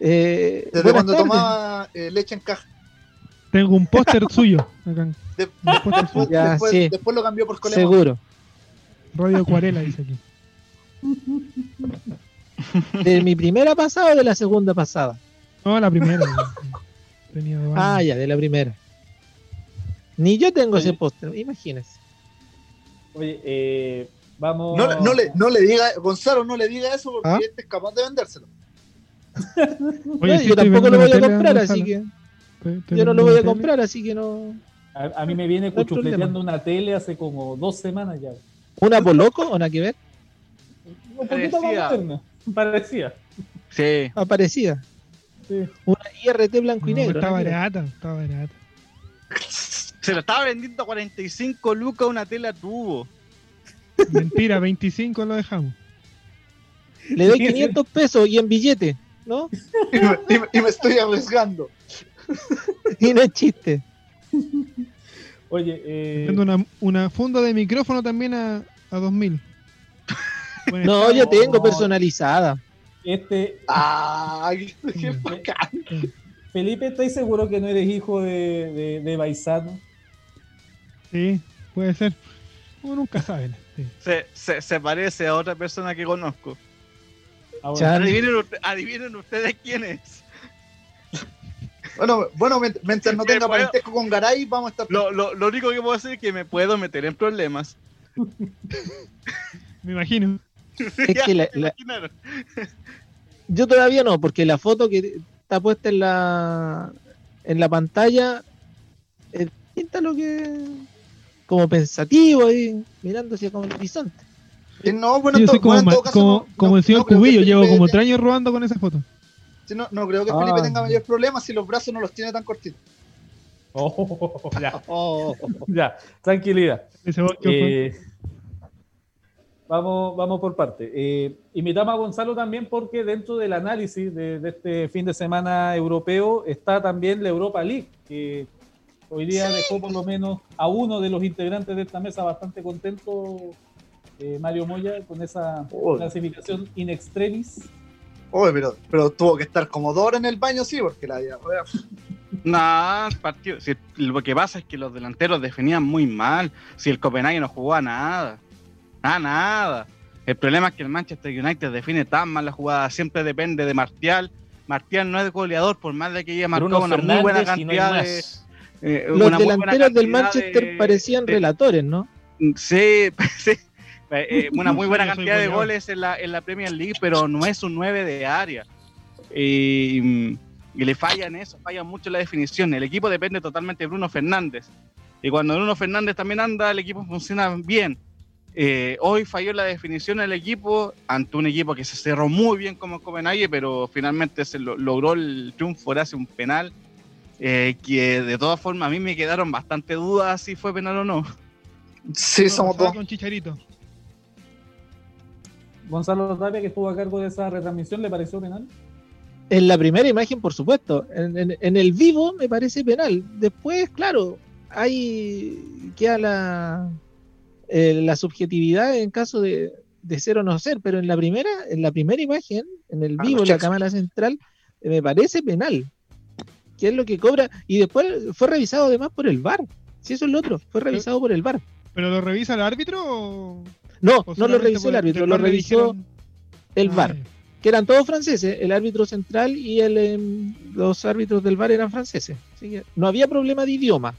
Eh, Desde cuando tardes. tomaba eh, leche en caja. Tengo un póster suyo acá. De- póster después, suyo. Ya, después- sí. después lo cambió por Coleman. Seguro. Radio Acuarela dice aquí. ¿De mi primera pasada o de la segunda pasada? No, la primera. Ah, ya, de la primera. Ni yo tengo Oye. ese póster, imagínese. Oye, eh, vamos. No, le- no, le, no le diga, Gonzalo, no le diga eso porque ¿Ah? este es capaz de vendérselo. Oye, No, yo tampoco lo voy a comprar, así que yo no lo voy a tele. comprar, así que no. A, a mí me viene cuchufleteando una tele hace como dos semanas ya. ¿Una Poloco o nada que ver? Un poquito más Parecía. moderna. Parecía. Sí. Aparecida. Sí. Una IRT blanco y No, negro. está que ver. barata, está barata. Se lo estaba vendiendo a 45 lucas una tela tubo. Mentira, 25 lo dejamos. Le doy Sí, sí. 500 pesos y en billete, ¿no? Y me, y me- y me estoy arriesgando. Y no es chiste. Oye, eh, una, una funda de micrófono también a, a 2000. Buen No, yo tengo personalizada. Este, Ay, qué Mm. bacán. Felipe, ¿estáis seguro que no eres hijo de, de, de Baizano? Sí, puede ser. Uno nunca sabe. sí. Se, se, se parece a otra persona que conozco. Ah. Adivinen, usted- adivinen ustedes quién es. Bueno, bueno, mient- mientras no tenga puedo- parentesco con Garay, vamos a estar. Lo, lo, lo único que puedo decir es que me puedo meter en problemas. Me imagino. Es que la- ¿Se la- yo todavía no, porque la foto que está puesta en la en la pantalla pinta lo que como pensativo ahí mirando hacia como el horizonte. Eh, No, bueno, Yo soy como, bueno, en todo caso, como, no- como no- el señor no creo que Cubillo, llevo Felipe como tres años robando con esa foto. sí, no, no creo que Ah. Felipe tenga mayor problema si los brazos no los tiene tan cortitos. Oh, ya, Oh, ya, tranquilidad. Ese bosque fue- Eh, vamos, vamos por parte. Eh, invitamos a Gonzalo también porque dentro del análisis de, de este fin de semana europeo está también la Europa League, que hoy día dejó por lo menos a uno de los integrantes de esta mesa bastante contento, eh, Mario Moya, con esa clasificación in extremis. Oye, pero, pero tuvo que estar como dos horas en el baño, sí, porque la diarrea. No, partido. Si lo que pasa es que los delanteros definían muy mal. Si el Copenhague no jugó a nada. A nada. El problema es que el Manchester United define tan mal la jugada. Siempre depende de Martial. Martial no es goleador, por más de que haya marcado Bruno una muy buena no cantidad de. eh, los delanteros del Manchester de- parecían de- relatores, ¿no? Sí, sí. Eh, una muy buena cantidad de goles en la, en la Premier League, pero no es un 9 de área. Y, y le fallan eso, falla mucho la definición. El equipo depende totalmente de Bruno Fernández. Y cuando Bruno Fernández también anda, el equipo funciona bien. Eh, hoy falló la definición del equipo ante un equipo que se cerró muy bien como Copenhague, pero finalmente se lo- logró el triunfo gracias a un penal. eh, que de todas formas a mí me quedaron bastante dudas si fue penal o no. Sí, No, somos pasaba dos. con Chicharito. Gonzalo Tapia, que estuvo a cargo de esa retransmisión, ¿le pareció penal? En la primera imagen, por supuesto. En, en- en el vivo me parece penal. Después, claro, hay queda la, eh, la subjetividad en caso de, de ser o no ser, pero en la primera, en la primera imagen, en el Ah, vivo, en la cámara central, eh, me parece penal. ¿Qué es lo que cobra? Y después fue revisado además por el VAR. Si eso es lo otro, fue revisado por el VAR. ¿Pero lo revisa el árbitro o.? No, o no lo revisó el árbitro, lo revisó dijeron- el Ah, VAR. ya. que eran todos franceses, el árbitro central y el, em, los árbitros del VAR eran franceses. Así que no había problema de idioma.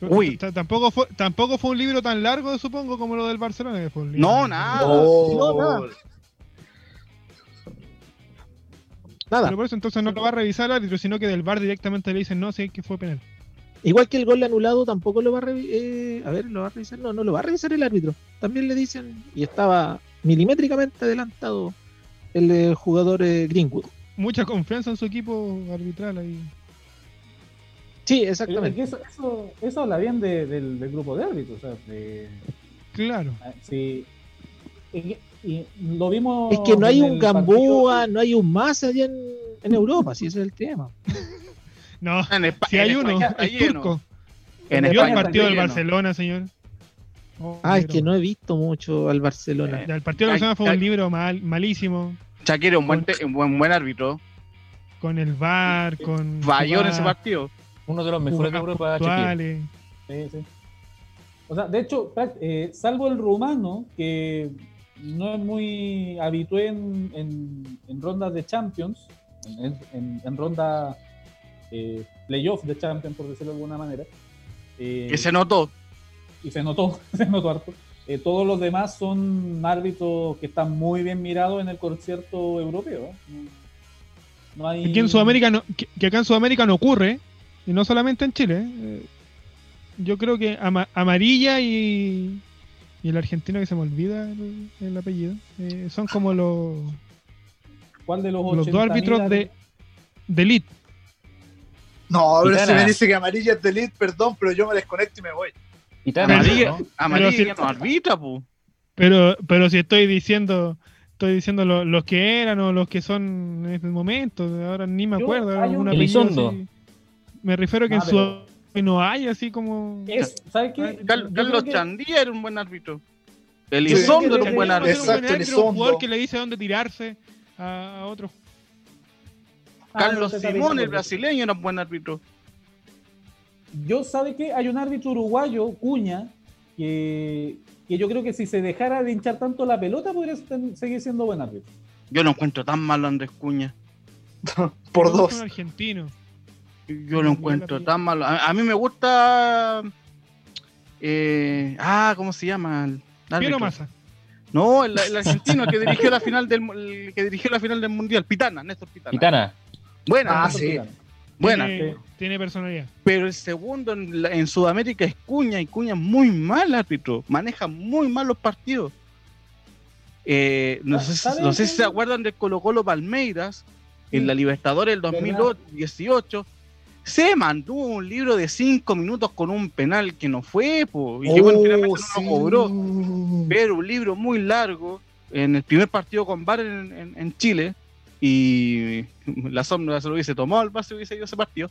Uy. Tampoco fue, tampoco fue un libro tan largo, supongo, como lo del Barcelona. que fue un libro- No, nada. No, nada. Nada. Pero por eso entonces no lo va a revisar el árbitro, sino que del VAR directamente le dicen no, sé que fue penal. Igual que el gol anulado tampoco lo va a revisar. a ver, ¿lo va a revisar? No, no lo va a revisar el árbitro. También le dicen, y estaba milimétricamente adelantado el eh, jugador eh, Greenwood. Mucha confianza en su equipo arbitral ahí. Sí, Es exactamente. que eso, eso, eso habla bien de- del, del grupo de árbitros. O sea, de- Claro. ah, sí. Y, y lo vimos. Es que no hay un Gamboa, partido- no hay un más allá en, en Europa, si ese es el tema. No, En Espa- si hay en uno, España es turco. En ¿Vio el España partido del. Barcelona, señor? Oh, Ah, es que no he visto mucho al Barcelona. Ya, el partido del Barcelona fue un libro mal, malísimo. Shakira, un buen, te- un buen, buen árbitro. Con el VAR, con. Falló en ese partido. Uno de los mejores de Europa, puntuales. Sí, sí. O sea, de hecho, eh, salvo el rumano, que no es muy habitué en, en- en rondas de Champions, en, en, en ronda eh, playoff de Champions, por decirlo de alguna manera. eh, Que se notó. y se notó, se notó harto. Eh, todos los demás son árbitros que están muy bien mirados en el concierto europeo. No, no hay... Aquí en Sudamérica no, que, que acá en Sudamérica no ocurre, y no solamente en Chile. eh. Yo creo que Ama- Amarilla y, y el argentino que se me olvida el, el apellido, eh, son como los, ¿Cuál de los, los dos 80.000 árbitros de, de elite. No, pero se Pitana. me dice que amarilla es delete, perdón, pero yo me desconecto y me voy. Amarilla, ¿no? amarilla si- no arbitra, pu. Pero, pero si estoy diciendo, estoy diciendo lo- los que eran o los que son en este momento, ahora ni me Yo- acuerdo. hay un- Elizondo. así. Me refiero que Ah, en pero- Sudamérica no hay así como. Es, ¿sabes qué? Carlos que- Chandía era un buen árbitro. Sí, Elizondo era que un buen árbitro. Exacto, un un jugador que le dice dónde tirarse a, a otros. Ah, Carlos no, Simón, el brasileño, era un buen árbitro. Yo sabe que hay un árbitro uruguayo, Cuña, que, que yo creo que si se dejara de hinchar tanto la pelota podría seguir siendo buen árbitro. Yo no encuentro tan malo a Andrés Cuña. Por dos. Un argentino. Yo lo encuentro tan malo. A, a mí me gusta. eh, ah, ¿cómo se llama? El árbitro. Piero Massa. No, el, el argentino que dirigió la final del el que dirigió la final del mundial, Pitana, Néstor Pitana. Gitana. Buena, Ah, sí. buena. Tiene, personalidad. Pero el segundo en, la- en Sudamérica es Cuña y Cuña es muy mal árbitro, maneja muy mal los partidos. Eh, no, sé, si- ¿Sabe no sé si se acuerdan del Colo Colo Palmeiras en la Libertadores del 2018. Se mandó un libro de cinco minutos con un penal que no fue, po, y que bueno, finalmente no Oh, sí. lo cobró. Pero un libro muy largo en el primer partido con VAR en, en- en Chile y la sombra se lo hubiese tomado al base hubiese ido ese partido.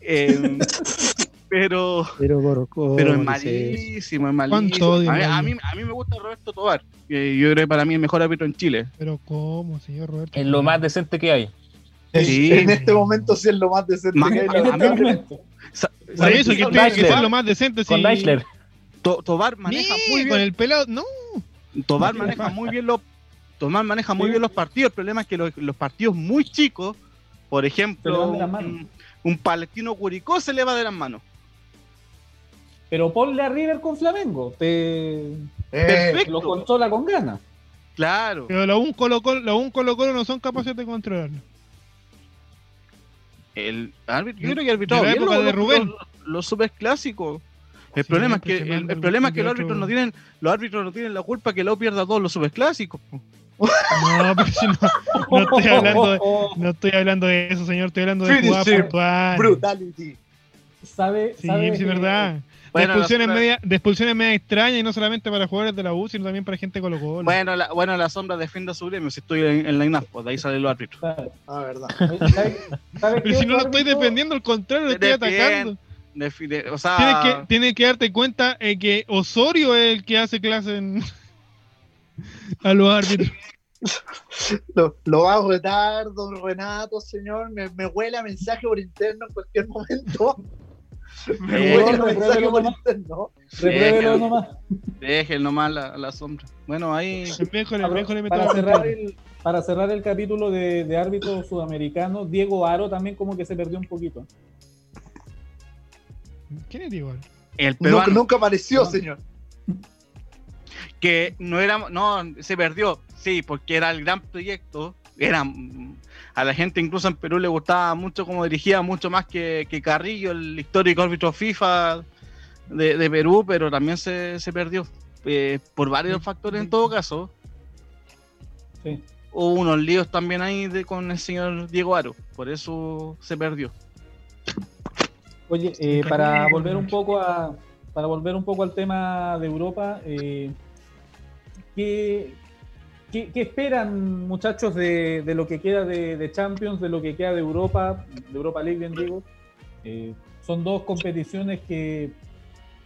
Eh, pero Pero, por, ¿cómo pero es malísimo, es ¿Cuánto malísimo. A mí, a, mí, a mí me gusta Roberto Tobar. que yo creo que para mí el mejor árbitro en Chile. Pero ¿cómo, señor Roberto? Es lo más decente que hay. Sí. En este momento sí es lo más decente Más- que hay. mí- Sa- Por ¿sabes eso, que Con ser lo más decente. Con sí. To- Tobar maneja muy con bien. el pelado. No. Tobar maneja muy bien los maneja muy Sí. bien los partidos. El problema es que los, los partidos muy chicos, por ejemplo, un, un palestino Curicó se le va de las manos. Pero ponle a River con Flamengo, te Eh, Perfecto. lo consola con ganas. Claro. Pero los un Colo Colo, los un Colo Colo no son capaces de controlarlo. El árbitro, yo creo que arbitrado bien época los, de Rubén. los- los superclásicos. El Sí, problema es que el, el problema es que los árbitros no tienen los árbitros no tienen la culpa que U pierda todos los superclásicos. po. No, pero si no, no estoy hablando de, no estoy hablando de eso, señor. Estoy hablando de jugadas Finisher. puntuales. Brutality. ¿Sabe, Sí, sabe sí, es que- verdad. Bueno, de, expulsiones la- media, de expulsiones media extrañas y no solamente para jugadores de la U, sino también para gente Colo Colo. Bueno, la, bueno, la sombra defiende a su gremio. Si estoy en, en la INAF, pues de ahí salen los árbitros. sabe- Ah, verdad. pero si no lo estoy defendiendo, al contrario, lo estoy Defiende. atacando. Define- o sea, Tienes que, tienes que darte cuenta eh, que Osorio es el que hace clase en- a los árbitros. Lo, lo va a retar, don Renato, señor. Me, me huele a mensaje por interno en cualquier momento. No, repruébelo por nomás. interno. Repruébelo nomás. dejen nomás la, la sombra. Bueno, ahí. El el Para la cerrar, el, para cerrar el capítulo de, de árbitros sudamericanos, Diego Aro también como que se perdió un poquito. ¿Quién es Diego? El No, peruano, nunca apareció, No. señor. que no era. No, se perdió. Sí, porque era el gran proyecto. Era. A la gente, incluso en Perú, le gustaba mucho como dirigía, mucho más que, que Carrillo, el histórico árbitro FIFA de, de Perú, pero también se, se perdió. eh, por varios factores en todo caso. Sí. Hubo unos líos también ahí de, con el señor Diego Aro. Por eso se perdió. Oye, eh, para volver un poco a para volver un poco al tema de Europa, eh, ¿qué, qué- qué esperan muchachos de, de lo que queda de, de Champions, de lo que queda de Europa, de Europa League, bien digo? Eh, son dos competiciones que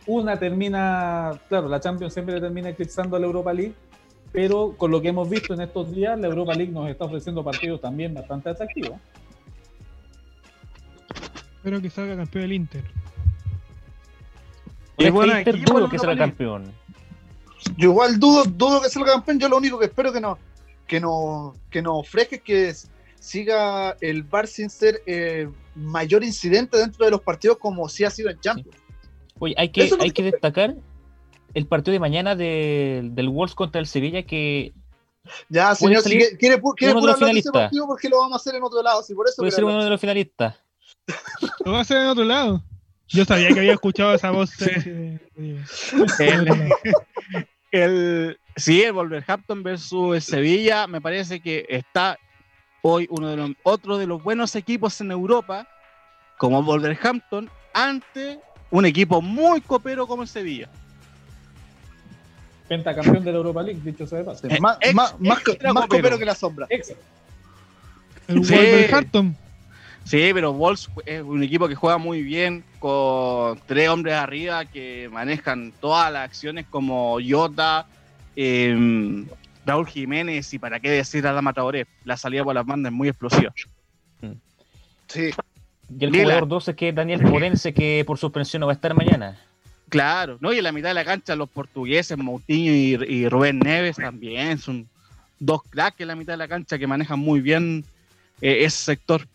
una termina, claro, la Champions siempre termina eclipsando a la Europa League, pero con lo que hemos visto en estos días, la Europa League nos está ofreciendo partidos también bastante atractivos. Espero que salga campeón el Inter. Con bueno, Inter en que League. campeón. Yo igual dudo, dudo que salga campeón. Yo lo único que espero que no, que no, que nos ofrezca es que siga el Bar sin ser eh, mayor incidente dentro de los partidos como sí ha sido en Champions. Oye, hay que, hay que- destacar el partido de mañana del del Wolves contra el Sevilla que Ya, señor, si quiere, quiere, quiere uno de los hablar de ese finalistas. partido porque lo vamos a hacer en otro lado. Si por eso puede ser uno de los finalistas. Lo va a hacer en otro lado. Yo sabía que había escuchado esa voz de- de- El, el- sí, el Wolverhampton versus el Sevilla me parece que está hoy uno de los otro de los buenos equipos en Europa, como Wolverhampton, ante un equipo muy copero como el Sevilla. Pentacampeón de la Europa League, dicho sea de paso. Eh, Más, ex- más, más, copero. que la sombra. Exacto. El Sí. Wolverhampton. Sí, pero Wolves es un equipo que juega muy bien con tres hombres arriba que manejan todas las acciones como Jota, em, Raúl Jiménez y para qué decir a Dama Traoré. La salida por las bandas es muy explosiva. Sí. Y el Lila. jugador 12 que es Daniel Podense que por suspensión no va a estar mañana. Claro, ¿no? Y en la mitad de la cancha los portugueses, Moutinho y, y Rubén Neves también son dos cracks en la mitad de la cancha que manejan muy bien eh, ese sector.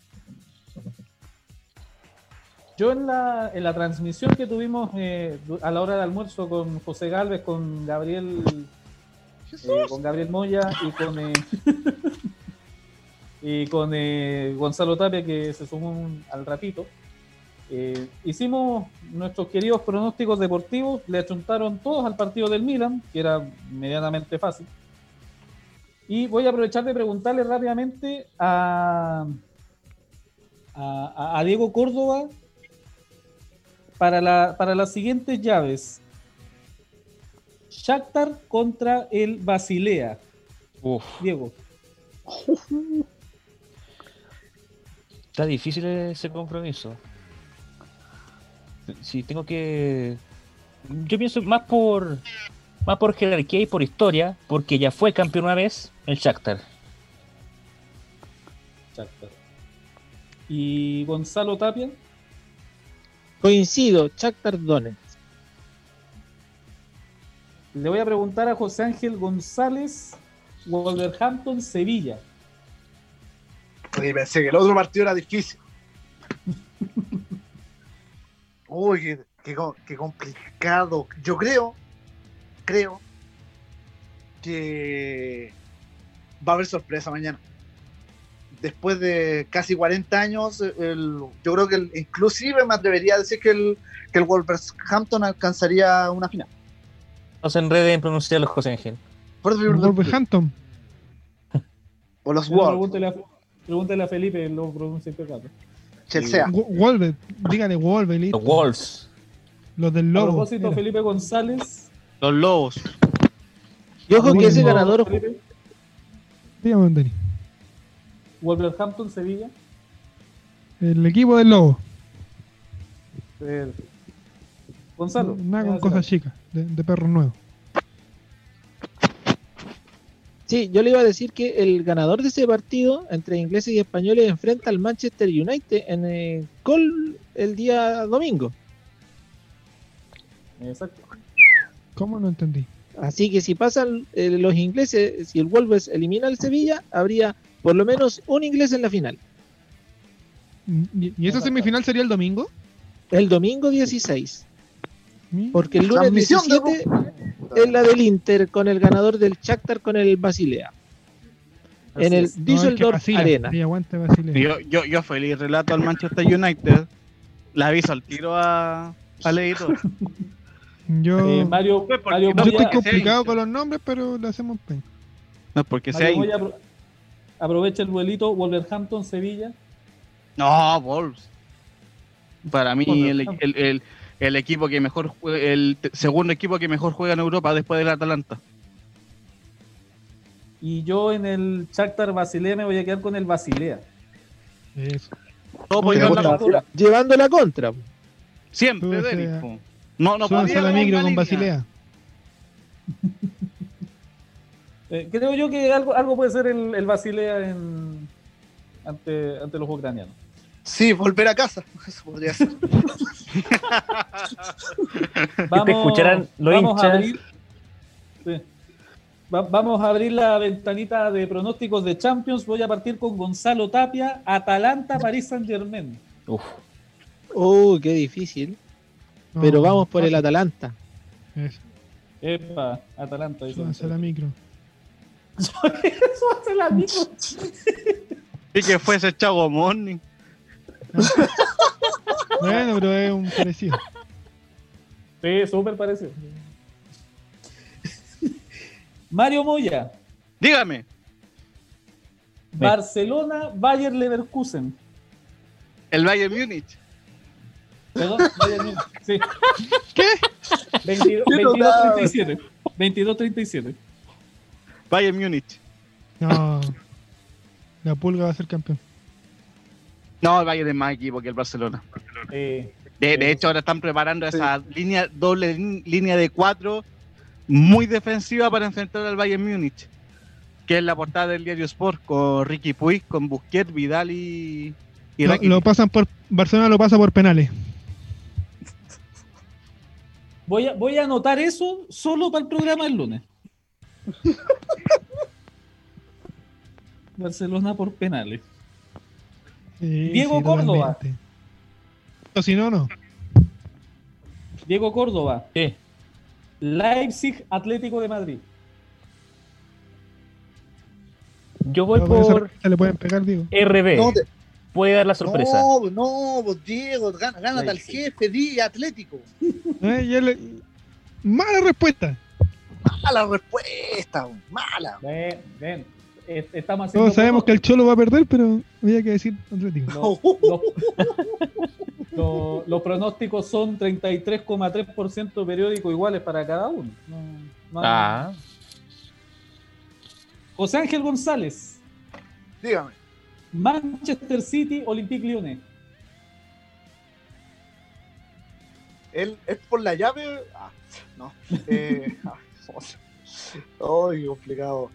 Yo en la, en la transmisión que tuvimos eh, a la hora de almuerzo con José Galvez, con Gabriel, eh, con Gabriel Moya y con eh, y con eh, Gonzalo Tapia que se sumó un- al ratito. eh, hicimos nuestros queridos pronósticos deportivos, le achuntaron todos al partido del Milan, que era medianamente fácil. Y voy a aprovechar de preguntarle rápidamente a, a, a Diego Córdoba para, la, para las siguientes llaves. Shakhtar contra el Basilea. Uf, Diego. está difícil ese compromiso. Si tengo que. Yo pienso más por. Más por jerarquía y por historia, porque ya fue campeón una vez el Shakhtar. Shakhtar. Y Gonzalo Tapia. Coincido, Shakhtar Donetsk. Le voy a preguntar a José Ángel González, Wolverhampton, Sevilla. Oye, pensé que el otro partido era difícil. Uy, qué, qué complicado. Yo creo, creo que va a haber sorpresa mañana. Después de casi 40 años, el- yo creo que el- inclusive me atrevería a decir que el, que el Wolverhampton alcanzaría una final. No se enreden en pronunciarlo, José Ángel. Wolverhampton. o los Wolves, pregúntele, a, pregúntele a Felipe, lo pronuncia impecable. Chelsea. Wo- Wolver. Dígale Wolver. listo. Los Wolves. Los del A Lobo. propósito, Era. Felipe González. Los Lobos. Y ojo que ese ganador Felipe, Dígame, Denis. Wolverhampton, Sevilla. El equipo del Lobo. Gonzalo. Nada con ¿qué cosas chicas. De, de perros nuevos. Sí, yo le iba a decir que el ganador de ese partido entre ingleses y españoles enfrenta al Manchester United en el Col el día domingo. Exacto. ¿Cómo no entendí? Así que si pasan eh, los ingleses, si el Wolves elimina al Sevilla, habría por lo menos un inglés en la final. ¿Y, esa semifinal sería el domingo? El domingo 16. Mi- Porque el lunes Transmisión de 17 es la del Inter con el ganador del Shakhtar con el Basilea. Así en el es. No, es que Düsseldorf vacila. Arena. Sí, aguante Basilea. Yo, yo, yo feliz relato al Manchester United. La aviso al tiro a, al editor. Yo, Eh, Mario, Mario no yo estoy complicado con los nombres, pero le hacemos. No porque Mario. Aprovecha el vuelito Wolverhampton, Sevilla. No, Wolves. Para mí, el, el, el- el equipo que mejor jue- el segundo equipo que mejor juega en Europa después del Atalanta. Y yo en el Shakhtar Basilea me voy a quedar con el Basilea. Eso. Todo por llevar la postura. Llevando la contra. Siempre, Denis. No, no podía la micro con línea. Basilea. Eh, creo yo que algo, algo puede ser el, el Basilea en, ante, ante los ucranianos. Sí, volver a casa. Eso podría ser. Vamos, escucharán los vamos a abrir, sí. Va- vamos a abrir la ventanita de pronósticos de Champions. Voy a partir con Gonzalo Tapia, Atalanta, París Saint Germain. Uf. Oh, qué difícil. No, Pero vamos por el. Atalanta. Eso, Epa, Atalanta. dice la micro. Eso hace la micro. Y que fuese Chago Morning. Bueno, pero es un parecido. Sí, súper parecido. Mario Moya, Dígame. Barcelona, Bayer Leverkusen. El Bayern Múnich. Perdón, Bayern Múnich, Sí. ¿Qué? 22 Qué notable. 22-37. 22-37. Bayern Múnich. No. La pulga va a ser campeón. No, el Bayern es más equipo que el Barcelona. Eh, De, de hecho, ahora están preparando esa línea, doble línea de cuatro muy defensiva para enfrentar al Bayern Múnich. Que es la portada del diario Sport con Ricky Puig, con Busquets, Vidal y, y Lo, pasan por. Barcelona lo pasa por penales. voy, a, voy a anotar eso solo para el programa del lunes. Barcelona por penales. Sí, Diego sí, Córdoba. O si no, no. Diego Córdoba, ¿Qué? Leipzig Atlético de Madrid. Yo voy No, por le pueden pegar, digo. RB. No, te- Puede dar la sorpresa. no, no, Diego, gana, gánate al jefe, di Atlético. Eh, le- Mala respuesta. Mala respuesta, mala. Ven, ven. Es- Estamos haciendo. Todos sabemos que el Cholo va a perder, pero había que decir Atlético. Lo- lo- lo- los pronósticos son 33,3% periódico iguales para cada uno. No- no hay- Ah, José Ángel González, Dígame. Manchester City, Olympique Lyonnais. Él es por la llave. Ah, no. Eh, Ay, qué complicado.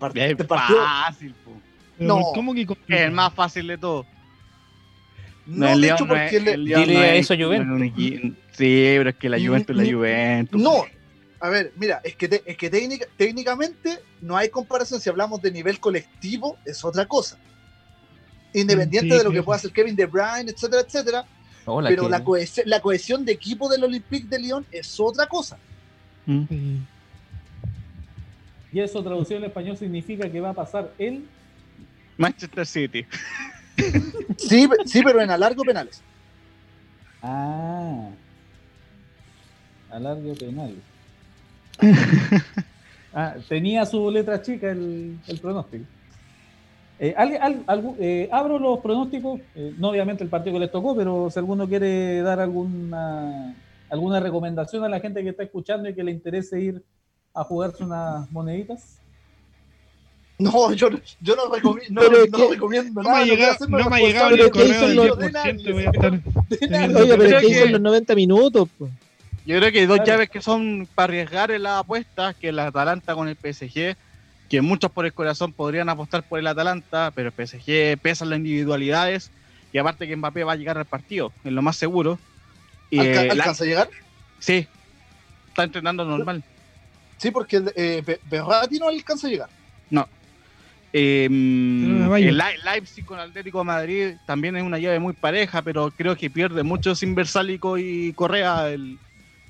Part- Es este partido. fácil, po. No. ¿Cómo que Es el más fácil de todo. No, el de hecho, no porque es- le- Dile no eso a Juventus. no Sí, pero es que la Juventus es la Juventus. No, a ver, mira, es que, te- es que técnica- técnicamente no hay comparación. Si hablamos de nivel colectivo, es otra cosa. Independiente Sí, de lo que pueda hacer Kevin De Bruyne, etcétera, etcétera. hola. pero la, cohesión, la cohesión de equipo del Olympique de Lyon es otra cosa. Mm. Y eso traducido al español significa que va a pasar el. Manchester City. Sí, sí, pero en alargo penales. Ah. A largo penal. Ah, tenía su letra chica el, el pronóstico. Eh, ¿alguien- al- algún- eh, abro los pronósticos, eh, no obviamente el partido que les tocó, pero si alguno quiere dar alguna, alguna recomendación a la gente que está escuchando y que le interese ir a jugarse unas moneditas. No, yo, yo no, recomi- no, Pero es no que- recomiendo No me nada. no me ha llegado el ¿qué hizo correo del los- 10%. Voy a estar de teniendo- nadie. Oye, pero es que hizo en los 90 minutos. po. Yo creo que hay dos Claro. llaves que son para arriesgar en las apuestas, que el Atalanta con el PSG, que muchos por el corazón podrían apostar por el Atalanta, pero el PSG pesa las individualidades y aparte que Mbappé va a llegar al partido, es lo más seguro. Y, Alca- eh, la- ¿Alcanza a llegar? sí, está entrenando normal. Sí, porque eh, Be- Berratti no alcanza a llegar. Eh, Pero vaya. el Lei- Leipzig con Atlético de Madrid también es una llave muy pareja, pero creo que pierde mucho sin Versálico y Correa, el,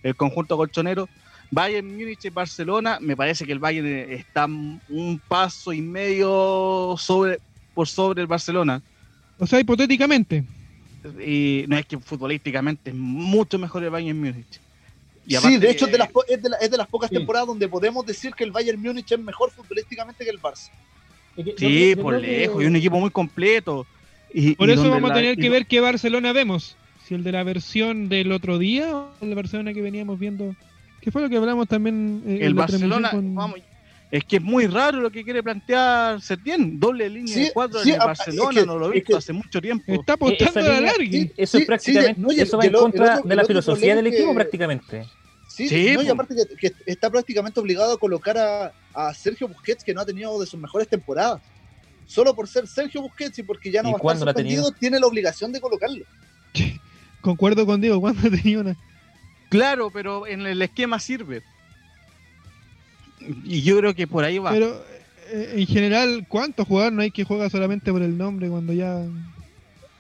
el conjunto colchonero. Bayern Múnich y Barcelona, me parece que el Bayern está un paso y medio sobre por sobre el Barcelona. O sea, hipotéticamente. Y no es que futbolísticamente es mucho mejor el Bayern Múnich. Y Sí, de hecho es de las, po- es de la- es de las pocas Sí. temporadas donde podemos decir que el Bayern Múnich es mejor futbolísticamente que el Barça. Es que yo Sí, por que- lejos, y un equipo muy completo. Y, Por y eso vamos a tener que ver qué Barcelona vemos. Si el de la versión del otro día o el Barcelona que veníamos viendo. ¿Qué fue lo que hablamos también? eh, en el Barcelona, con- vamos, Es que es muy raro lo que quiere plantear Setién. Doble línea Sí, de cuatro sí, en el Barcelona, es que- no lo he es visto que- hace mucho tiempo. Está Eh, apostando a la. Eso Sí, es prácticamente, no, eso va en contra otro- de la filosofía del equipo que- prácticamente. Sí, Sí, no, y aparte que, que está prácticamente obligado a colocar a, a Sergio Busquets, que no ha tenido de sus mejores temporadas. Solo por ser Sergio Busquets y porque ya no ¿Y va a estar la ha tenido? tiene la obligación de colocarlo. Concuerdo con Diego, ¿cuándo tenía una? Claro, pero en el esquema sirve. Y yo creo que por ahí va. Pero eh, en general, ¿cuántos jugadores no hay que juega solamente por el nombre cuando ya.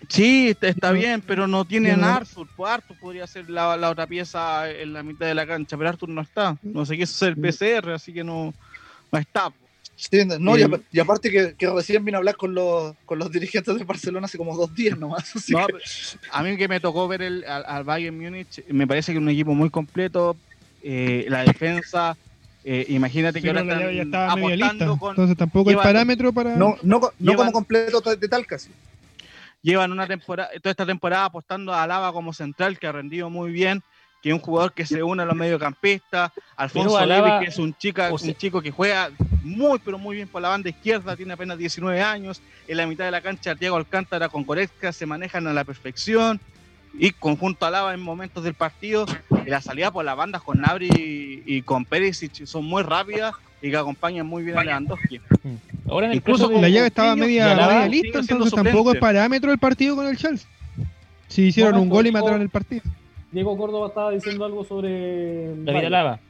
Sí, está, está No, bien, pero no tienen no. Arthur. Pues Arthur podría ser la, la otra pieza en la mitad de la cancha, pero Arthur no está. No se quiso hacer el PCR, así que no, no está. po. Sí, no, y, Eh, y aparte que, que recién vine a hablar con los, con los dirigentes de Barcelona hace como dos días nomás. así No, que- pero a mí que me tocó ver el, al, al Bayern Múnich, me parece que es un equipo muy completo. eh, la defensa, eh, imagínate que Pero ahora llave ya están estaba media lista. apostando con, Entonces tampoco hay llevan- parámetro para. no, no, no Llevan- como completo de tal casi. llevan una temporada, toda esta temporada apostando a Alaba como central, que ha rendido muy bien, que es un jugador que se une a los mediocampistas, Alfonso Alaba- que es un, chica, o sea- un chico que juega muy, pero muy bien por la banda izquierda, tiene apenas 19 años, en la mitad de la cancha Diego Alcántara con Goretzka se manejan a la perfección, y conjunto a Alaba en momentos del partido, y la salida por las bandas con Nabri y, y con Perisic son muy rápidas y que acompañan muy bien a Lewandowski. Ahora en el Incluso de- la llave estaba media, lista, entonces tampoco es parámetro el partido con el Chelsea. Si hicieron Bueno, un gol y mataron el partido. Diego Córdoba estaba diciendo algo sobre. David. Alaba.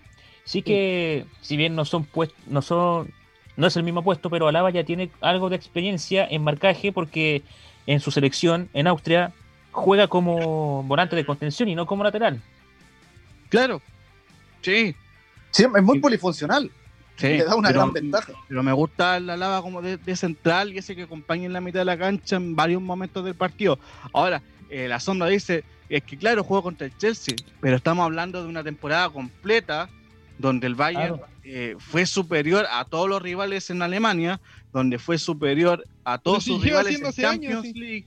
Sí que, si bien no son puestos, no son, no es el mismo puesto, pero Alaba ya tiene algo de experiencia en marcaje porque en su selección en Austria juega como volante de contención y no como lateral. Claro, sí. Sí, es muy polifuncional. sí le da una pero- gran ventaja. Pero me gusta la lava como de, de central y ese que acompaña en la mitad de la cancha en varios momentos del partido. Ahora, eh, la sombra dice, es que claro, juego contra el Chelsea, pero estamos hablando de una temporada completa donde el Bayern Claro. eh, fue superior a todos los rivales en Alemania, donde fue superior a todos sus rivales en años, Champions sí. League.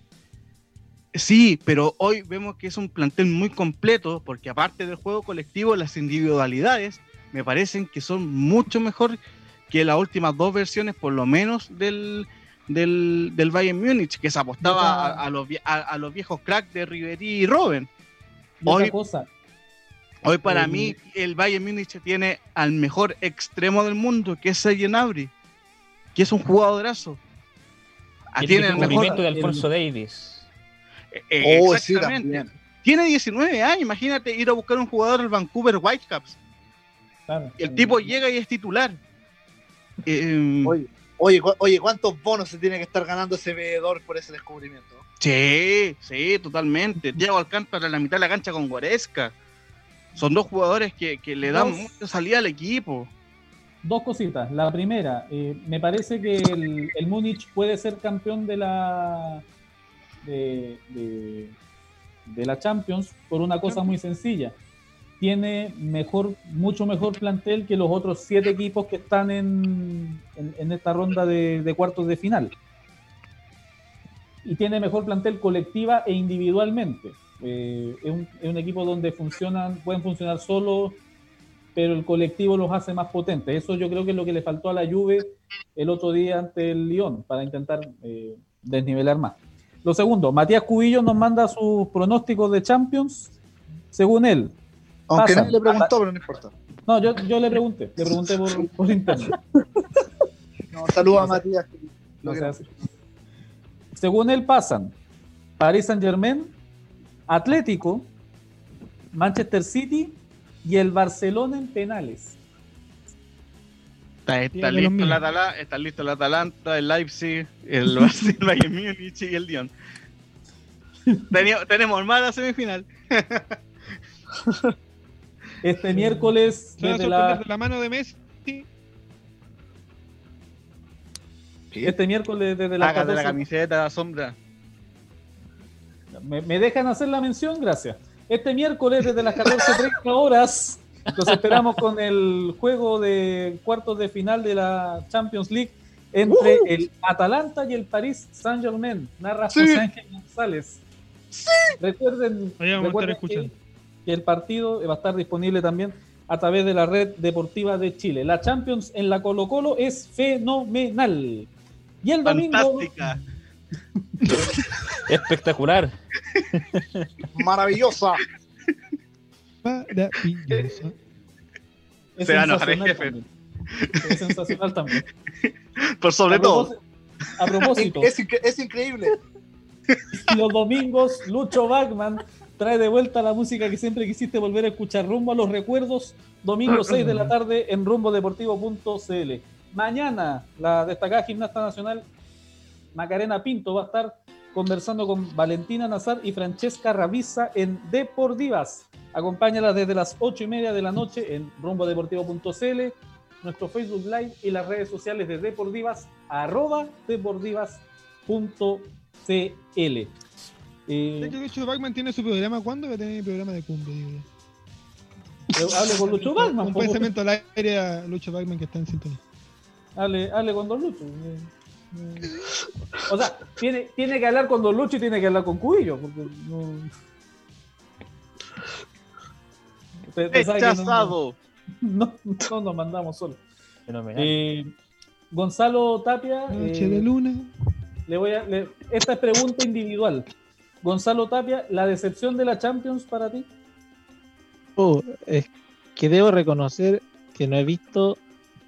Sí, pero hoy vemos que es un plantel muy completo, porque aparte del juego colectivo, las individualidades me parecen que son mucho mejor que las últimas dos versiones, por lo menos, del, del, del Bayern Múnich, que se apostaba a, a los, a, a los viejos cracks de Ribery y Robben. Hoy- cosa, Hoy para Eh, mí el Bayern Múnich tiene al mejor extremo del mundo, que es Serge Gnabry, que es un jugadorazo. El tiene el mejor... de Alfonso Davis. Eh, Oh, exactamente. tiene 19 años, imagínate ir a buscar un jugador al Vancouver Whitecaps. claro, El tipo llega y es titular. Eh, Oye, oye, cu- oye, ¿cuántos bonos se tiene que estar ganando ese veedor por ese descubrimiento? Sí, sí, totalmente. Diego Alcántara en la mitad de la cancha con Goretzka. Son dos jugadores que, que le dan Dos. mucha salida al equipo. Dos cositas. La primera, eh, me parece que el, el Múnich puede ser campeón de la de, de- de la Champions por una cosa muy sencilla. Tiene mejor, mucho mejor plantel que los otros siete equipos que están en, en- en esta ronda de, de cuartos de final. Y tiene mejor plantel colectiva e individualmente. Eh, es, un, es un equipo donde funcionan, pueden funcionar solos, pero el colectivo los hace más potentes. Eso yo creo que es lo que le faltó a la Juve el otro día ante el Lyon para intentar eh, desnivelar más. Lo segundo, Matías Cubillo nos manda sus pronósticos de Champions. Según él, Aunque Pasa. nadie le preguntó, pero no importa. no, yo, yo le pregunté, le pregunté por, por internet. No, saludos a Matías. No. Según él pasan Paris Saint Germain, Atlético, Manchester City y el Barcelona en penales. Está, listo el Atala- está listo el Atalanta, el Leipzig, el Barcelona, el Bayern Múnich y el Lyon. Teni- tenemos mala semifinal. Este miércoles desde la, de la mano de Messi. este miércoles desde las Hágate la 14 camiseta, la sombra. ¿Me, me dejan hacer la mención? Gracias. Este miércoles desde las 14.30 horas los esperamos con el juego de cuartos de final de la Champions League entre el Atalanta y el Paris Saint Germain. Narra Sí. José Ángel González. Recuerden, que, que el partido va a estar disponible también a través de la red deportiva de Chile. La Champions en la Colo Colo es fenomenal. Y el domingo... Fantástica. Espectacular. Maravillosa. Maravilloso. Es Se va a enojar el sensacional jefe. también. Es sensacional también. Por sobre a todo. propósito- A propósito, Es, incre- es increíble. los domingos Lucho Bachman trae de vuelta la música que siempre quisiste volver a escuchar, rumbo a los recuerdos, domingo 6 de la tarde en rumbodeportivo.cl. Mañana la destacada gimnasta nacional Macarena Pinto va a estar conversando con Valentina Nazar y Francesca Ravisa en Deportivas. Acompáñala desde las 8 y media de la noche en rumbodeportivo.cl, nuestro Facebook Live y las redes sociales de Deportivas, arroba deportivas.cl. Eh, que Lucho Bachman tiene su programa, ¿cuándo va a tener el programa de cumbre? digo eh, hable con Lucho Bachman. Un po. pensamiento al aire a Lucho Bachman que está en sintonía. Hable, hable con Don Lucho. Eh. O sea, tiene, tiene que hablar con Don Lucho y tiene que hablar con Cubillo. Porque no... No- Rechazado. No, no nos mandamos solos. Fenomenal. Eh, Gonzalo Tapia. Noche eh, de luna. le voy a, le- esta es pregunta individual. Gonzalo Tapia, ¿la decepción de la Champions para ti? Oh, es que debo reconocer que no he visto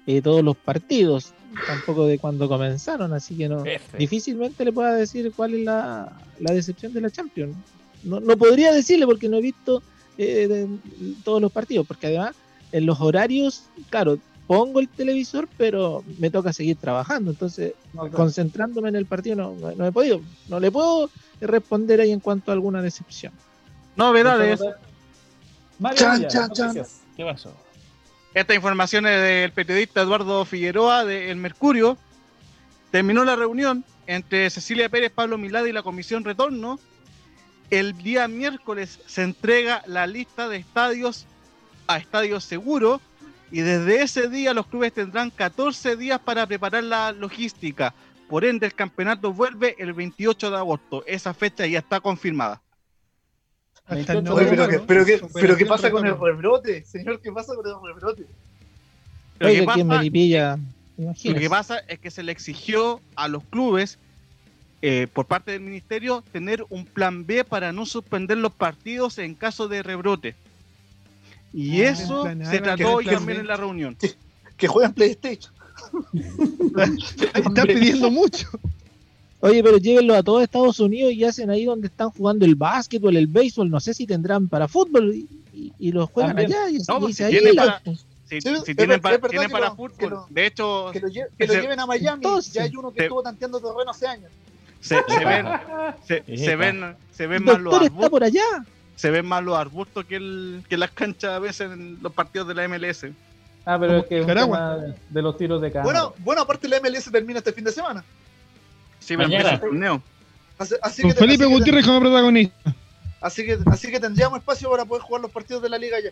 eh, todos los partidos, tampoco de cuando comenzaron, así que no F. difícilmente le pueda decir cuál es la, la decepción de la Champions. No, no podría decirle porque no he visto eh, de- todos los partidos, porque además en los horarios, claro, pongo el televisor, pero me toca seguir trabajando, entonces concentrándome en el partido no, no- no he podido, no le puedo responder ahí en cuanto a alguna decepción. Novedades. Mario Chan, Villa, chan, chan. noticias. ¿Qué pasó? Esta información es del periodista Eduardo Figueroa de El Mercurio. Terminó la reunión entre Cecilia Pérez, Pablo Milad y la Comisión Retorno. El día miércoles se entrega la lista de estadios a Estadios Seguro y desde ese día los clubes tendrán 14 días para preparar la logística. Por ende, el campeonato vuelve el 28 de agosto. Esa fecha ya está confirmada. Hasta el 28 Oye, pero, ¿qué, ¿no? pero, qué, pero ¿qué Operación pasa con el rebrote? Señor, ¿qué pasa con el rebrote? Lo que pasa- Lo que pasa es que se le exigió a los clubes, eh, por parte del ministerio, tener un plan B para no suspender los partidos en caso de rebrote. Y Ah, eso plan se trató hoy también en la reunión. Que juegan PlayStation. Está pidiendo mucho. Oye, pero llévenlo a todo Estados Unidos y hacen ahí donde están jugando el básquetbol, el béisbol, no sé si tendrán para fútbol y, y- y los juegan También. allá y, No, y pues, se si ahí tienen la- para- Si, Sí, si tienen, para, tienen para lo- fútbol, lo- de hecho, Que lo, lle- que lo Ese- lleven a Miami. Entonces- ya hay uno que Se- estuvo tanteando terreno hace años. se, se ven, se, se ven, se ven más los doctor está arbustos, por allá. se ven más los arbustos que, el, que las canchas a veces en los partidos de la MLS. Ah, pero es que es un tema de los tiros de cámara. Bueno, bueno, aparte la MLS termina este fin de semana. Sí, me Mañana. empieza el torneo. Así, así Con que, Felipe así que- Gutiérrez como protagonista. Así que, así que tendríamos espacio para poder jugar los partidos de la liga ya.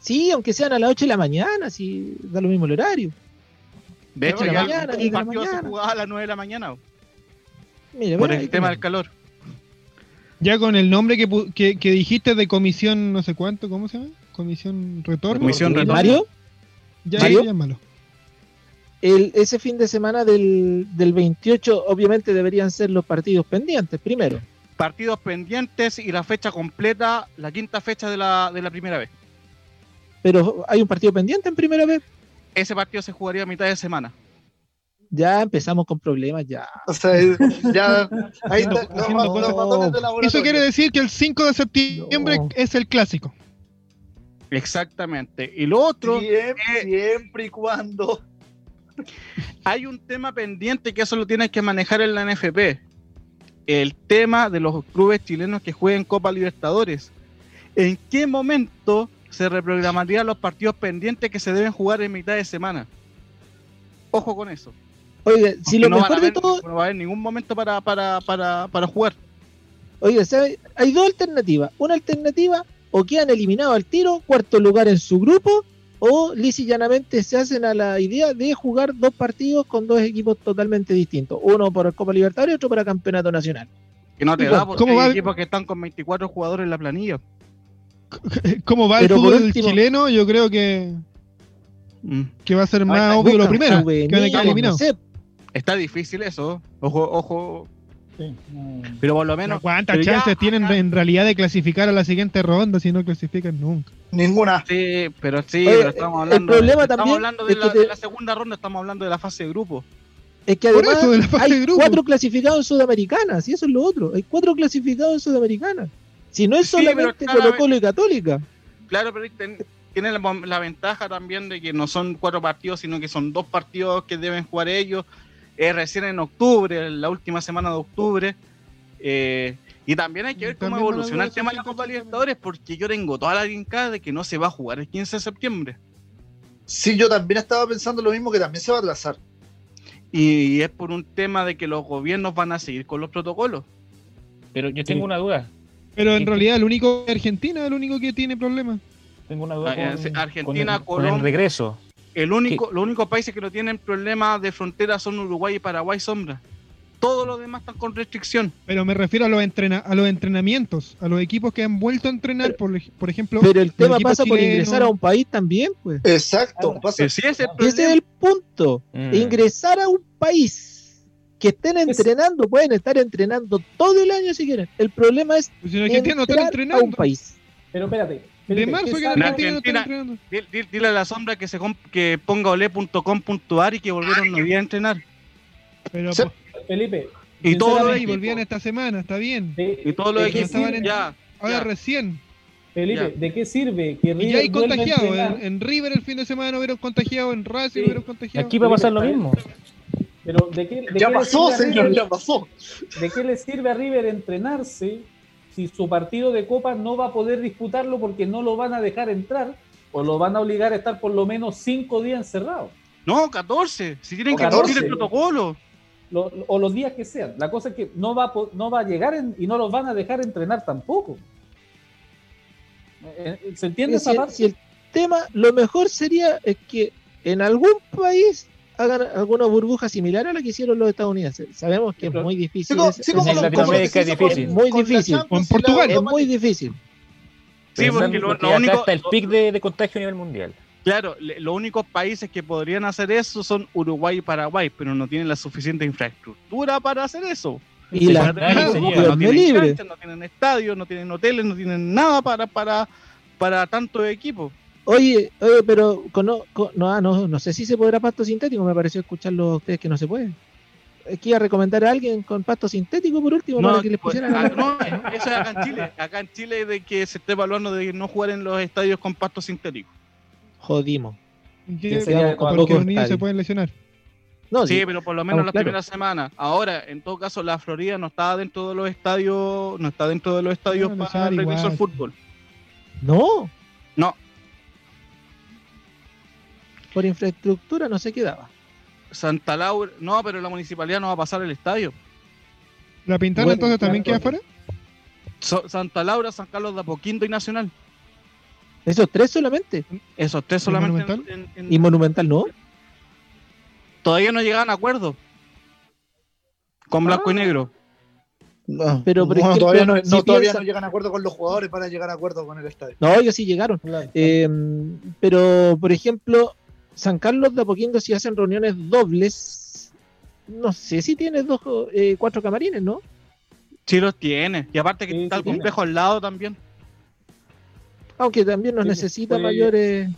Sí, aunque sean a las 8 de la mañana, si da lo mismo el horario. De hecho, de la ya mañana, un diez de la partido se jugaba a las 9 de la mañana Mire, por el tema del calor. Ya con el nombre que, pu- que, que dijiste de comisión no sé cuánto, ¿cómo se llama? Comisión Retorno. Comisión Retorno. Mario, Ya, ¿Mario? ya, llámalo. El, ese fin de semana del, del 28, obviamente deberían ser los partidos pendientes primero. partidos pendientes y la fecha completa, la quinta fecha de la, de la primera vez. Pero hay un partido pendiente en primera vez. Ese partido se jugaría a mitad de semana. Ya empezamos con problemas, ya. O sea, ya ahí está, Haciendo los de. Eso quiere decir que el 5 de septiembre No. es el clásico. Exactamente. Y lo otro, Siempre, siempre y cuando. Hay un tema pendiente que eso lo tienes que manejar en la NFP. El tema de los clubes chilenos que jueguen Copa Libertadores. ¿En qué momento se reprogramarían los partidos pendientes que se deben jugar en mitad de semana? Ojo con eso. Oiga, si lo no, mejor de haber- todo, no va a haber ningún momento para, para, para, para jugar. oiga, ¿sabe? hay dos alternativas. Una alternativa, o quedan eliminados al tiro, cuarto lugar en su grupo, o lisa y llanamente se hacen a la idea de jugar dos partidos con dos equipos totalmente distintos. Uno para Copa Libertadores y otro para Campeonato Nacional. Que no te ¿Y da cómo- porque hay va? equipos que están con 24 jugadores en la planilla. ¿Cómo va el Pero fútbol último- chileno? Yo creo que, Mm. que va a ser más obvio lo primero. Que van a quedar juveniles, eliminados. no sé. Está difícil eso. Ojo, ojo. Sí, no. Pero por lo menos. ¿Cuántas ya chances tienen acá- en realidad de clasificar a la siguiente ronda si no clasifican nunca? Ninguna. Sí, pero sí, Oye, pero estamos el hablando. problema estamos también hablando de es que la, te- de la segunda ronda, estamos hablando de la fase de grupo. Es que además eso, de la fase de hay cuatro clasificados en Sudamericana, y eso es lo otro. Hay cuatro clasificados en Sudamericana. Si no es Sí, solamente cada Colo Colo y Católica. Claro, pero ten- tiene la, la ventaja también de que no son cuatro partidos, sino que son dos partidos que deben jugar ellos. Es recién en octubre, la última semana de octubre. Eh, y también hay que ver cómo evoluciona el tema de la Copa Libertadores, porque yo tengo toda la brincada de que no se va a jugar el 15 de septiembre. Sí, yo también estaba pensando lo mismo, que también se va a atrasar. Y es por un tema de que los gobiernos van a seguir con los protocolos. Pero yo tengo Sí. una duda. Pero en realidad el único Argentina es el único que tiene problemas. Tengo una duda Ah, con, eh, Argentina, con el, con el regreso. El único, los únicos países que no tienen problemas de frontera son Uruguay y Paraguay, sombra. Todos los demás están con restricción. Pero me refiero a los, entrena a los entrenamientos, a los equipos que han vuelto a entrenar, por, por ejemplo. Pero el tema pasa por ingresar a un país también, pues. Exacto. Ahora, pasa- Sí, ese es el Y ese es el punto. Mm. Ingresar a un país que estén Es- entrenando, pueden estar entrenando todo el año si quieren. El problema es Pues si no están entrar a un entrenando. país. Pero espérate. De marzo ¿qué que en Argentina no. Dile, dile- a la sombra que se comp- que ponga ole.com.ar y que volvieron hoy día a entrenar. Pero pues, Felipe. Y los sinceramente, y volvían esta semana, está bien. de- Y todos los ¿de qué equipos estaban en- ya. Ahora Ya. recién. Felipe, Ya. ¿de qué sirve que Y River ya hay contagiados. En, en River el fin de semana hubieron contagiado, en Racing Sí. hubieron contagiado. Aquí va a pasar lo mismo. Pero ¿de qué, de Ya qué pasó, señor, River- ya pasó. ¿De qué le sirve a River entrenarse si su partido de Copa no va a poder disputarlo porque no lo van a dejar entrar o lo van a obligar a estar por lo menos cinco días encerrados? No, 14. Si tienen O que 14. cumplir el protocolo. Lo- lo- o los días que sean. La cosa es que no va no va a llegar en- y no los van a dejar entrenar tampoco. Eh, eh, ¿Se entiende si, esa parte? si el tema, lo mejor sería es que en algún país hagan alguna burbuja similar a la que hicieron los estadounidenses. Sabemos que es muy difícil. Sí, sí, como En Latinoamérica es difícil. Muy la difícil. La Portugal. es muy difícil. Sí, Pensando porque lo, porque lo acá único, está el pic de, de contagio a nivel mundial. claro, le- los únicos países que podrían hacer eso son Uruguay y Paraguay, pero no tienen la suficiente infraestructura para hacer eso. Y la. Dios no me tienen libre. canchas, no tienen estadios, no tienen hoteles, no tienen nada para para para tantos equipos. Oye, oye, pero cono- co- no, ah, no, no sé si se podrá pasto sintético, me pareció escucharlo a ustedes que no se puede. Aquí iba a recomendar a alguien con pasto sintético por último para que les pues, pusieran a- no, eso es acá en Chile. Acá en Chile de que se esté evaluando de no jugar en los estadios con pasto sintético. Jodimos. Que- Que porque los niños se pueden lesionar. No, Sí, sí, pero por lo menos estamos la claros. primera semana. Ahora, en todo caso, la Florida no está dentro de los estadios, no está dentro de los estadios No, para el regreso igual. al fútbol. no. No. Por infraestructura no se quedaba. Santa Laura, no, pero la municipalidad no va a pasar el estadio. ¿La Pintana Bueno, entonces también queda claro. fuera? So- Santa Laura, San Carlos de Apoquindo y Nacional. Esos tres solamente. Esos tres ¿Y solamente. Monumental? en- en- Y Monumental no. todavía no llegaban a acuerdo con blanco y negro. No, Pero, no, todavía, no, si no, todavía piensa- no llegan a acuerdo con los jugadores para llegar a acuerdo con el estadio. No, ellos sí llegaron. Claro. Eh, pero, por ejemplo, San Carlos de Apoquindo, si hacen reuniones dobles, no sé si tiene dos, eh, cuatro camarines, ¿no? Sí los tiene. Y aparte que Sí, está sí el tiene. complejo al lado también. Aunque también nos Sí, necesita fue- mayores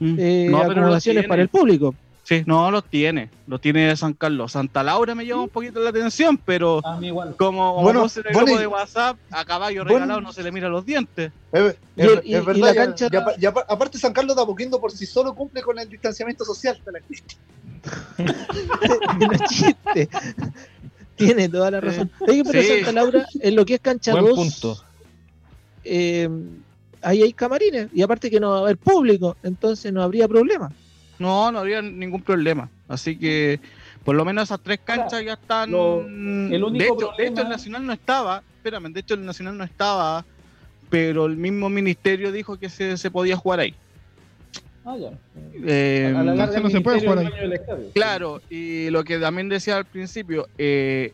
Mm. eh, No, acomodaciones tiene. para el público. Sí, no los tiene. Los tiene San Carlos. Santa Laura me llama un poquito la atención, pero A mí igual. como, Bueno, puse en el bueno, grupo de WhatsApp, a caballo Bueno. regalado no se le mira los dientes. Es, Y es- el- es y- y verdad, la ya- cancha- ya- ya- aparte San Carlos de Apoquindo por sí solo cumple con el distanciamiento social de la chiste. Tiene toda la razón. Oye, pero Sí. Santa Laura, en lo que es cancha Buen 2, punto. eh, ahí hay camarines. Y aparte que no va a haber público, entonces no habría problema. No, no habría ningún problema. Así que por lo menos esas tres canchas ya están. lo- el único de, hecho, de problema- hecho, el Nacional no estaba. Espérame, de hecho, el Nacional no estaba. Pero el mismo ministerio dijo que se, se podía jugar ahí. Ah, ya. Eh, A la larga no se puede jugar ahí. estadio. Claro, y lo que también decía al principio, eh,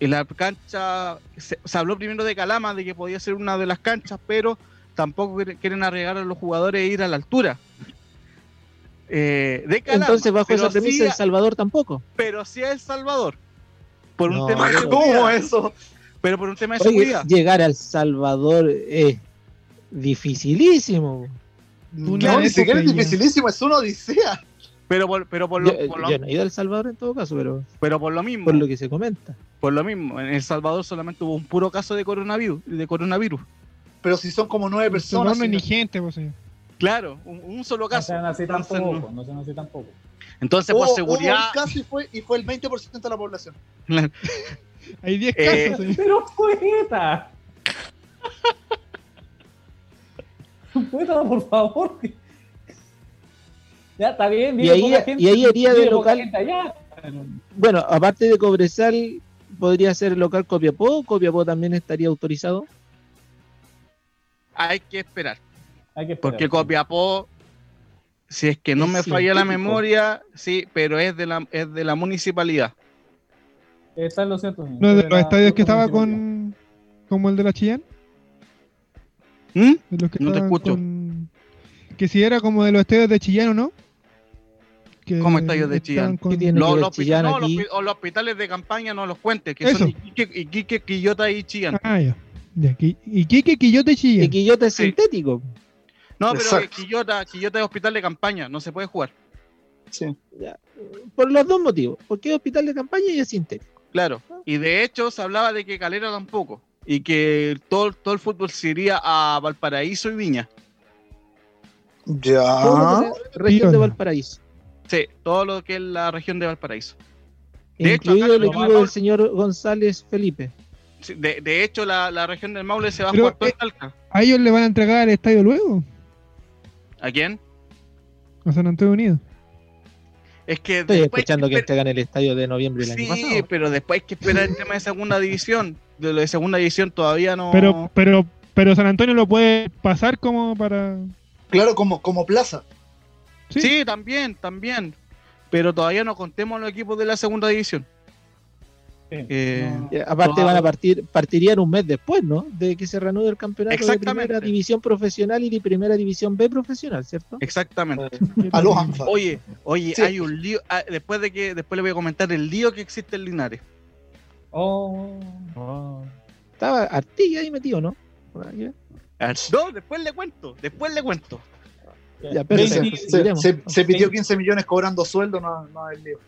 en la cancha, se, se habló primero de Calama, de que podía ser una de las canchas, pero tampoco quiere- quieren arriesgar a los jugadores e ir a la altura. Eh, de Calama, Entonces, bajo esa premisa, sí El Salvador tampoco. pero sí a El Salvador. Por un No, tema de pero- ¿Cómo eso? Pero por un tema de Oye, seguridad. llegar al Salvador es dificilísimo. No, ni siquiera es dificilísimo, es una odisea. Pero por, pero por Yo, lo, por lo- yo no he ido a El Salvador en todo caso, pero pero por lo mismo. por lo que se comenta. Por lo mismo. En El Salvador solamente hubo un puro caso de coronavirus. De coronavirus. Pero si son como nueve personas. No hay si ni no- gente, pues, señor. Claro, un, un solo No caso. sean así Entonces, tampoco, no. no sean así tampoco. Entonces, por seguridad. hubo un caso y fue, y fue el 20% de la población. Hay 10 Eh, casos, señor. Pero poeta. poeta, por favor. Ya está bien, Y ahí- gente, y ahí iría de local-. Bueno, aparte de Cobresal, podría ser local Copiapó. Copiapó también estaría autorizado. Hay que esperar. Hay que esperar. Porque Copiapó, si es que no Es me falla la memoria, sí, pero es de la, es de la municipalidad. Está en lo cierto. No, de los la- estadios que estaba con. como el de la Chillán. ¿Mm? De los que No te escucho. con- Que si era como de los estadios de Chillán o no. Que ¿Cómo estadios de Chillán? con-. Los, los Chillán no, los los hospitales de campaña no los cuentes, que Eso. son Iquique, Iquique, Quillota y Chillán. Ah, ya. Ya, Qui- Iquique, Quillote y Chillán. Y Quillota es Sí. sintético. No, pero Exacto. Quillota, Quillota es hospital de campaña, no se puede jugar. Sí. Por los dos motivos. Porque es hospital de campaña y es sintético. Claro. Y de hecho se hablaba de que Calera tampoco. Y que todo, todo el fútbol se iría a Valparaíso y Viña. Ya. Todo lo que sea región de. Valparaíso. Sí, todo lo que es la región de Valparaíso. De hecho, incluido acá el equipo del señor González Felipe. Sí, De, de hecho, la, la región del Maule se va a jugar todo en eh, Talca. ¿A ellos le van a entregar el estadio luego? ¿A quién? A San Antonio Unido. Es que Estoy escuchando que esper- entregan el estadio de noviembre del año Sí, pasado. pero después hay que esperar el tema de segunda división. De lo de segunda división todavía no. Pero, pero, pero San Antonio lo puede pasar como para. Claro, como, como plaza. Sí. Sí, también, también. Pero todavía no contemos los equipos de la segunda división. Sí, Eh, no. Eh, Aparte van a partir, partirían un mes después, ¿no? De que se reanude el campeonato de Exactamente. primera división profesional y de primera división B profesional, ¿cierto? Exactamente. A los ANFA. Oye, oye, Sí. hay un lío. ah, después de que después le voy a comentar el lío que existe en Linares. Oh, oh. Estaba Artilla ahí metido, ¿no? Ah, No, después le cuento, después le cuento. Ya, pero Se, 20 se- se- seguiremos. se- se pidió Sí. 15 millones cobrando sueldo, no, no hay lío.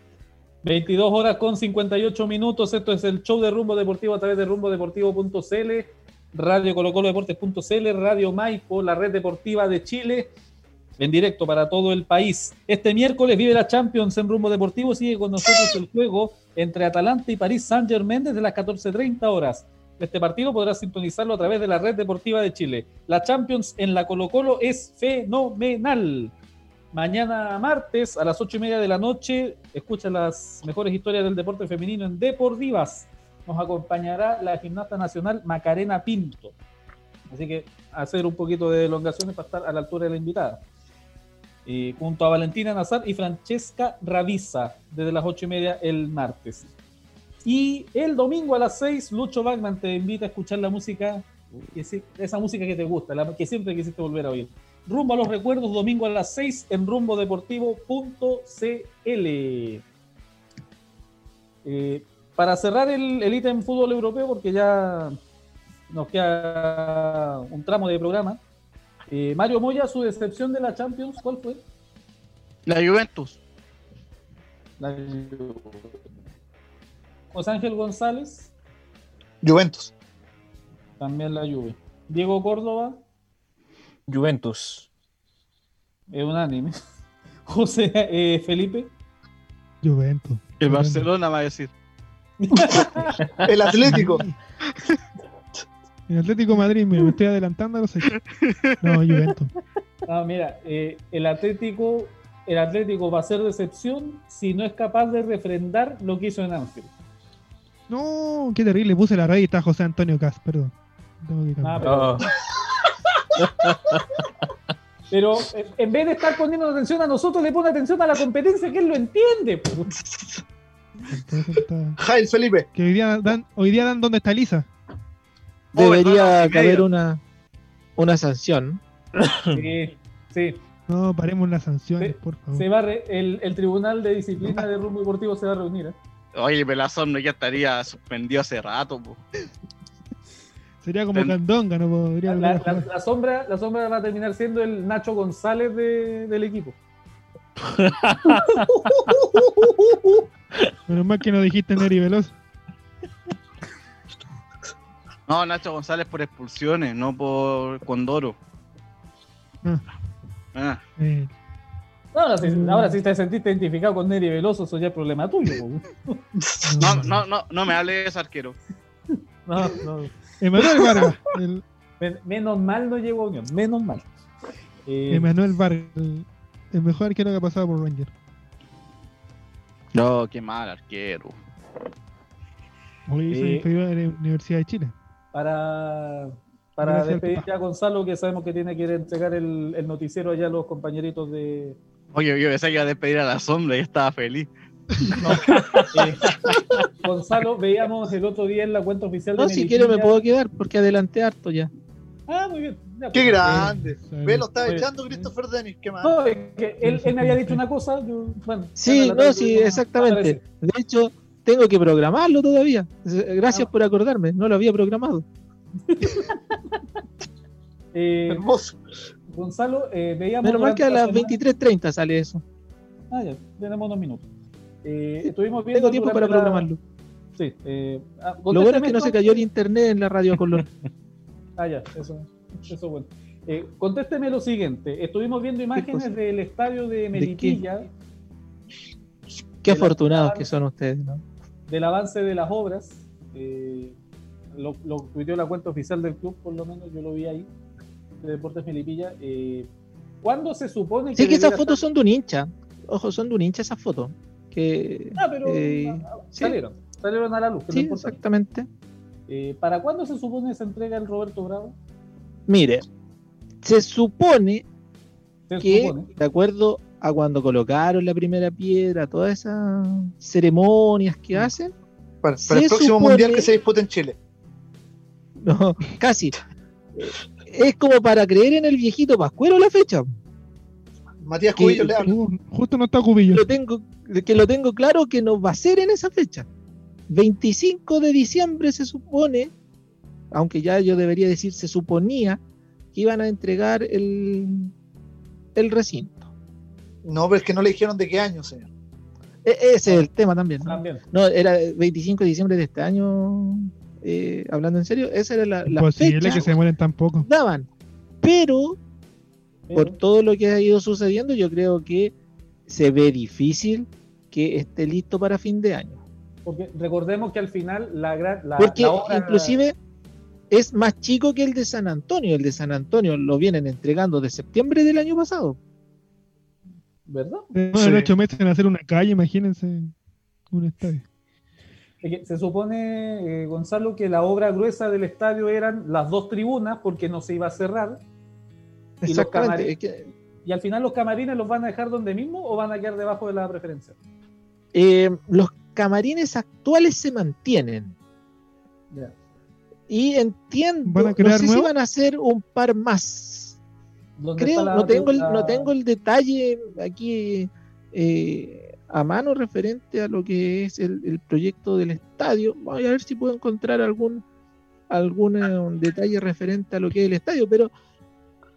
22 horas con 58 minutos. Esto es el show de Rumbo Deportivo a través de rumbodeportivo.cl, Radio Colo Colo Deportes.cl, Radio Maipo, la red deportiva de Chile, en directo para todo el país. Este miércoles vive la Champions en Rumbo Deportivo. Sigue con nosotros el juego entre Atalanta y París Saint Germain desde las 14.30 horas. Este partido podrás sintonizarlo a través de la red deportiva de Chile. La Champions en la Colo Colo es fenomenal. Mañana martes a las ocho y media de la noche, escucha las mejores historias del deporte femenino en Deportivas. Nos acompañará la gimnasta nacional Macarena Pinto. Así que hacer un poquito de elongaciones para estar a la altura de la invitada. Y junto a Valentina Nazar y Francesca Ravisa, desde las ocho y media el martes. Y el domingo a las seis, Lucho Bagman te invita a escuchar la música, esa música que te gusta, la que siempre quisiste volver a oír. Rumbo a los recuerdos, domingo a las 6 en rumbodeportivo.cl. Eh, para cerrar el, el ítem fútbol europeo, porque ya nos queda un tramo de programa, eh, Mario Moya, su decepción de la Champions, ¿cuál fue? La Juventus. La- José Ángel González, Juventus. también la Juve. Diego Córdoba, Juventus. es unánime. José eh, Felipe, Juventus. El Juventus. Barcelona va a decir. El Atlético. El Atlético de Madrid, mira, me estoy adelantando a los hechos. No, Juventus. Ah, mira, eh, el Atlético, el Atlético va a ser decepción si no es capaz de refrendar lo que hizo en Anfield. No, qué terrible. Puse la y está José Antonio Cas, perdón. Tengo que cambiar. Ah, pero, pero eh, en vez de estar poniendo atención a nosotros, le pone atención a la competencia que él lo entiende. Jail Felipe. Que hoy día dan, hoy día dan donde está Lisa. Joven, Debería caber una una sanción. Sí, sí. No, paremos las sanciones, Sí, por favor. Se va re- el, el Tribunal de Disciplina de Rumbo Deportivo se va a reunir. ¿eh? Oye, Pelazón no ya estaría suspendido hace rato, po. Sería como Ten- Candonga, no podría La, la- sombra, la sombra va a terminar siendo el Nacho González de- del equipo. Menos mal que no dijiste Neri Veloz. No, Nacho González por expulsiones, no por Condoro. Ah. Ah, Eh, Ahora sí, ahora sí te sentiste identificado con Neri Veloso, eso ya es problema tuyo. no, no, no, no me hable de ese arquero. No, no. Emanuel Vargas. el- Men- Menos mal no llegó a Unión, menos mal. Eh, Emanuel Vargas. El, el mejor arquero que ha pasado por Ranger. No, qué mal arquero. Hoy se Eh, inscribió en la Universidad de Chile. para para despedir ya a Gonzalo, que sabemos que tiene que ir a entregar el, el noticiero allá a los compañeritos de. Oye, yo pensé que iba a despedir a la sombra y estaba feliz. Eh, Gonzalo, veíamos el otro día en la cuenta oficial de No, si quiero me puedo quedar porque adelanté harto ya. Ah, muy bien. Ya, Qué pues. grande. Eh, Ve, lo bien. echando Christopher Dennis. Qué mal. No, es que él, él me había dicho una cosa, yo, bueno. Sí, tarde no, sí, exactamente. De hecho, tengo que programarlo todavía. Gracias Ah. por acordarme, no lo había programado. Eh, Hermoso. Gonzalo, eh, veíamos. Menos mal que a la las semana- 23.30 sale eso. Ah, ya, tenemos unos minutos. Eh, estuvimos viendo Tengo tiempo para la- programarlo. Sí. Eh, ah, Lo bueno es que no se cayó el internet en la radio Colón. Ah, ya, eso, eso bueno. Eh, contésteme lo siguiente. Estuvimos viendo imágenes del estadio de Melipilla, Qué De la- afortunados que son ustedes, ¿no? del avance de las obras. Eh, lo, lo tuiteó la cuenta oficial del club, por lo menos yo lo vi ahí, de Deportes Melipilla. Eh, ¿Cuándo se supone que.? Sí que esas fotos estar- son de un hincha. Ojo, son de un hincha esas fotos. Que, Ah, pero eh, ah, sí. salieron. Salieron a la luz. sí, exactamente. Eh, ¿Para cuándo se supone se entrega el Roberto Bravo? Mire, se supone Se que, supone. de acuerdo a cuando colocaron la primera piedra, todas esas ceremonias que hacen, Para, el próximo supone- mundial que se disputa en Chile. no, casi. Es como para creer en el viejito Pascuero la fecha. Matías Que- Cubillo le habla. Uh, justo no está Cubillo. Lo tengo, que lo tengo claro que nos va a ser en esa fecha. 25 de diciembre se supone, aunque ya yo debería decir se suponía, que iban a entregar el, el recinto. No, pero es que no le dijeron de qué año, señor. E- ese es el tema también. ¿no? También. No, era 25 de diciembre de este año, eh, hablando en serio, esa era la, la fecha que se mueren tan poco. daban. Pero por todo lo que ha ido sucediendo, yo creo que se ve difícil que esté listo para fin de año. Porque recordemos que al final la gran. La, Porque la obra- inclusive es más chico que el de San Antonio. El de San Antonio lo vienen entregando de septiembre del año pasado. ¿Verdad? De Sí. ocho meses en hacer una calle, imagínense un estadio. Se supone, eh, Gonzalo, que la obra gruesa del estadio eran las dos tribunas porque no se iba a cerrar. Y los Exactamente. camarín- es que, Y al final los camarines los van a dejar donde mismo o van a quedar debajo de la preferencia. Eh, los camarines actuales se mantienen. Y entiendo, ¿Van a no sé si van a hacer un par más. ¿Dónde Creo, no tengo, el, la- no tengo el detalle aquí eh, a mano referente a lo que es el, el proyecto del estadio. Voy a ver si puedo encontrar algún algún eh, detalle referente a lo que es el estadio, pero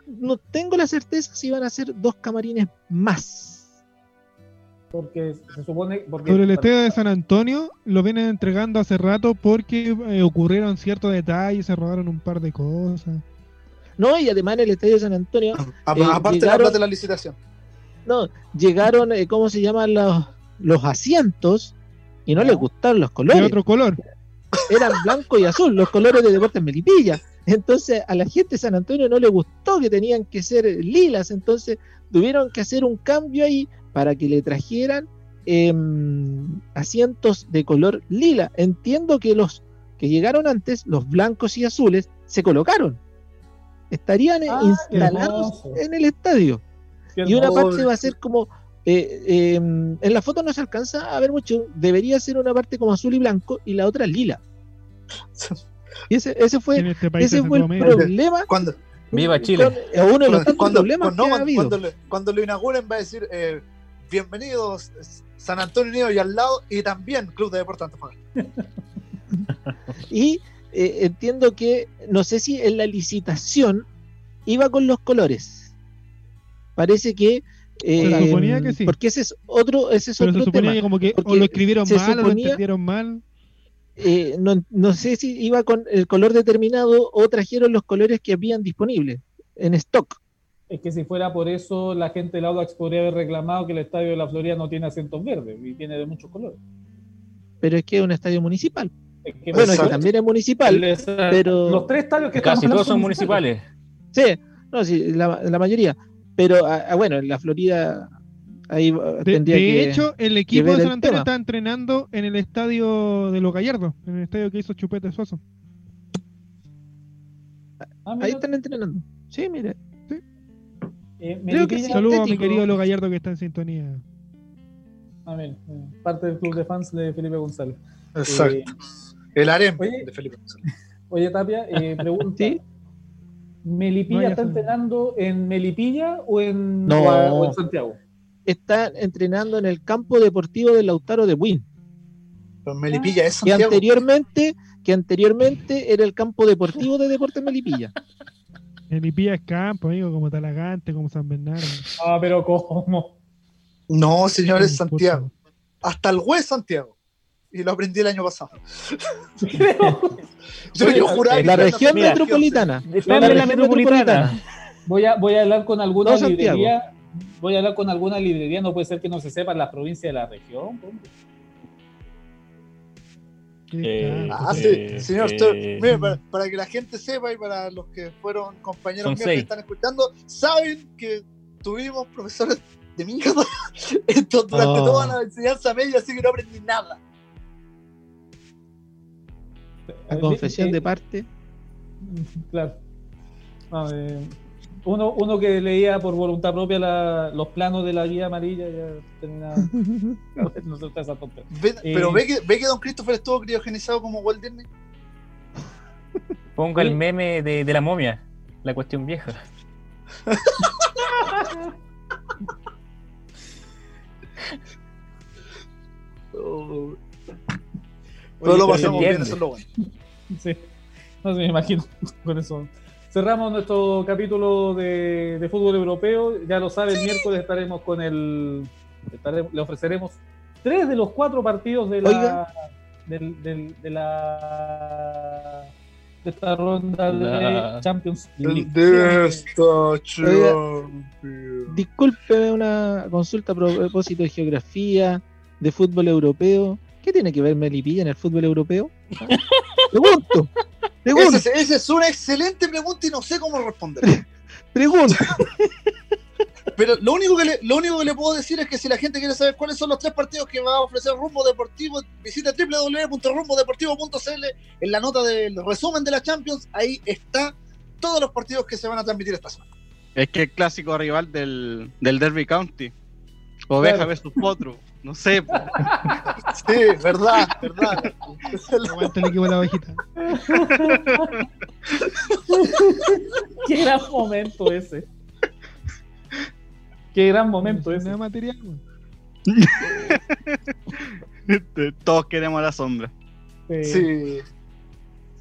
no tengo la certeza si van a ser dos camarines más. Porque se supone. Porque, Sobre el estadio de San Antonio lo vienen entregando hace rato porque eh, ocurrieron ciertos detalles, se robaron un par de cosas. No, y además en el estadio de San Antonio, A- Eh, aparte de la llegaron- de la licitación. no, llegaron, eh, ¿cómo se llaman los, los asientos? Y no les gustaron los De colores. otro color. eran blanco y azul, los colores de Deportes Melipilla. Entonces a la gente de San Antonio no le gustó que tenían que ser lilas, entonces tuvieron que hacer un cambio ahí para que le trajeran em, asientos de color lila. Entiendo que los que llegaron antes, los blancos y azules, se colocaron. Estarían eh, Ah, instalados en el estadio. Qué Y una parte va a ser como. eh, eh, en la foto no se alcanza a ver mucho. Debería ser una parte como azul y blanco y la otra lila. Y ese, fue, este ese fue el Centroamérica. problema. Cuando, Viva Chile. Con- es uno de los tantos cuando, problemas cuando- que ha cuando- habido. cuando le- cuando lo inauguren va a decir eh, bienvenidos San Antonio Unido y al lado y también Club de Deportes Antofagasta. Y eh, entiendo que, no sé si en la licitación iba con los colores. Parece que... eh, Se suponía que sí. Porque ese es otro, ese es Pero otro se suponía tema. que como que o Porque lo escribieron mal o lo entendieron mal. Eh, no, no sé si iba con el color determinado o trajeron los colores que habían disponibles en stock. Es que si fuera por eso, la gente del Audax podría haber reclamado que el estadio de la Florida no tiene asientos verdes y tiene de muchos colores. Pero es que es un estadio municipal. Es que Bueno, es que también es municipal, pero... Los tres estadios que Casi estamos todos son municipales. Sí, no, sí, la, la mayoría. Pero ah, ah, bueno, en la Florida ahí ah, De, tendría de que... hecho, el equipo de San Antonio está entrenando en el estadio de Los Gallardos, en el estadio que hizo Chupete Suazo. Ah, Ahí están entrenando. Sí, mire. Eh, creo que. Saludos a mi querido Los Gallardo que está en sintonía. Ah, eh, parte del club de fans de Felipe González. Exacto. Eh, el harem oye. de Felipe González. oye, Tapia, eh, pregunta. Sí. ¿Melipilla No, está entrenando en Melipilla o en, No. o en Santiago? Está entrenando en el campo deportivo del Lautaro de Win. Pero Melipilla es Que Santiago. anteriormente, que anteriormente era el campo deportivo de Deportes Melipilla. El Ipía es campo, amigo, como Talagante, como San Bernardo. Ah, pero ¿cómo? No, señor, es Como Santiago. Hasta el juez Santiago. Y lo aprendí el año pasado. Creo. Yo, yo juraba la región Mira, metropolitana. Está en La la región metropolitana. Voy a, voy a hablar con alguna No, Santiago. librería. Voy a hablar con alguna librería. No puede ser que no se sepa la provincia de la región. Eh. Ah, sí, Eh, señor. eh, usted- mire, para, para que la gente sepa y para los que fueron compañeros míos seis. que están escuchando, saben que tuvimos profesores de mierda entonces, durante Oh. toda la enseñanza media, así que no aprendí nada. La confesión Eh, de parte. Claro. Ah, eh, uno, uno que leía por voluntad propia la- los planos de la guía amarilla ya terminaba. no se esa. Ve- Eh. Pero ve que, ve que Don Christopher estuvo criogenizado como Walt Disney. Ponga Sí. el meme de, de la momia, la cuestión vieja. Pero lo pasamos bien, eso es lo bueno. Sí, no me imagino con eso. Cerramos nuestro capítulo de, de fútbol europeo. Ya lo sabe, el miércoles estaremos con el. estaremos- le ofreceremos tres de los cuatro partidos de la. Oiga. del- del- de la. de esta ronda La- de Champions League. de esta champion. Discúlpeme una consulta a propósito de geografía, de fútbol europeo. ¿Qué tiene que ver Melipilla en el fútbol europeo? Pregunto, pregunto, Esa es, esa es una excelente pregunta y no sé cómo responder. pregunto. Pero lo único, que le, lo único que le puedo decir es que si la gente quiere saber cuáles son los tres partidos que va a ofrecer Rumbo Deportivo, visita www.rumbodeportivo.cl en la nota del resumen de la Champions. Ahí está todos los partidos que se van a transmitir esta semana. Es que el clásico rival del, del Derby County. Oveja Claro. versus potro. No sé. po. Sí, verdad, verdad. Aguanta el equipo de la ovejita. Qué gran momento ese. Qué gran momento No ese. hay material, weón. Todos queremos la sombra. Sí. Sí.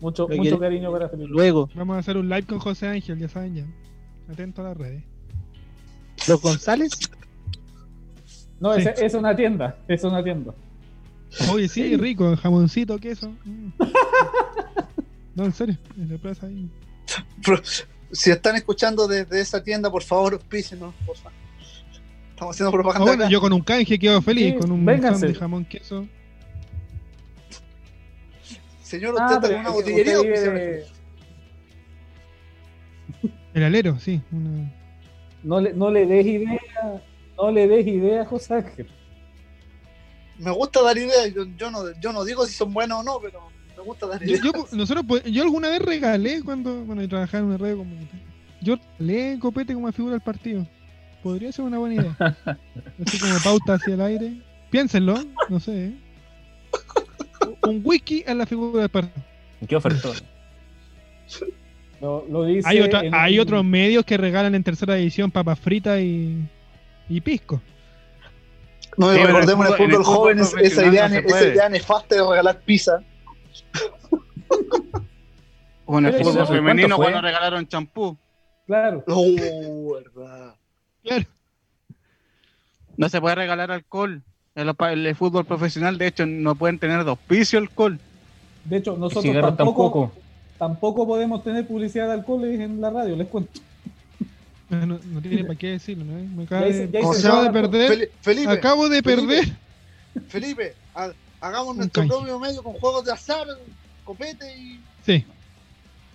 Mucho, mucho quiere- cariño para Felipe. Luego, Vamos a hacer un live con José Ángel, ya saben ya. Atento a las redes. los González, No, es, es una tienda. Es una tienda. Oye, sí, rico, jamoncito, queso. Mm. No, en serio, en la plaza ahí. Pero, si están escuchando desde esa tienda, por favor, auspícenos, por favor. Estamos haciendo Ah, propaganda. bueno, acá. yo con un canje quedo feliz, Sí, con un de jamón, queso. Señor, usted Ah, está pero con una usted botillería. vive El alero, sí. una- No le, no le des idea. No le des idea, José Ángel. Me gusta dar ideas. Yo, yo no, yo no digo si son buenas o no, pero me gusta dar ideas. yo, nosotros, pues, yo alguna vez regalé cuando, cuando trabajaba en una radio comunitaria. Yo regalé copete como figura del partido. Podría ser una buena idea. Así como pauta hacia el aire. Piénsenlo, no sé. ¿eh? Un wiki a la figura del partido. ¿Qué ofertó? Lo, lo dice Hay, otra- en hay un- otros medios que regalan en tercera edición papas fritas y, y pisco. No, Sí, recordemos en el fútbol- joven es- esa idea, no esa idea nefasta de regalar pizza. O en el Pero fútbol eso, femenino cuando regalaron champú. Claro. Oh, verdad. Claro. No se puede regalar alcohol. En el fútbol profesional, de hecho, no pueden tener dos pisos alcohol. De hecho, nosotros tampoco. tampoco podemos tener publicidad de alcohol en la radio, les cuento. No, tiene para qué decirlo, ¿no? Me acaba Ya de, hice- ya hice acabo de perder. Fel- Felipe, acabo de Felipe. perder. Felipe, ha- hagamos nuestro propio medio con juegos de azar, copete y Sí.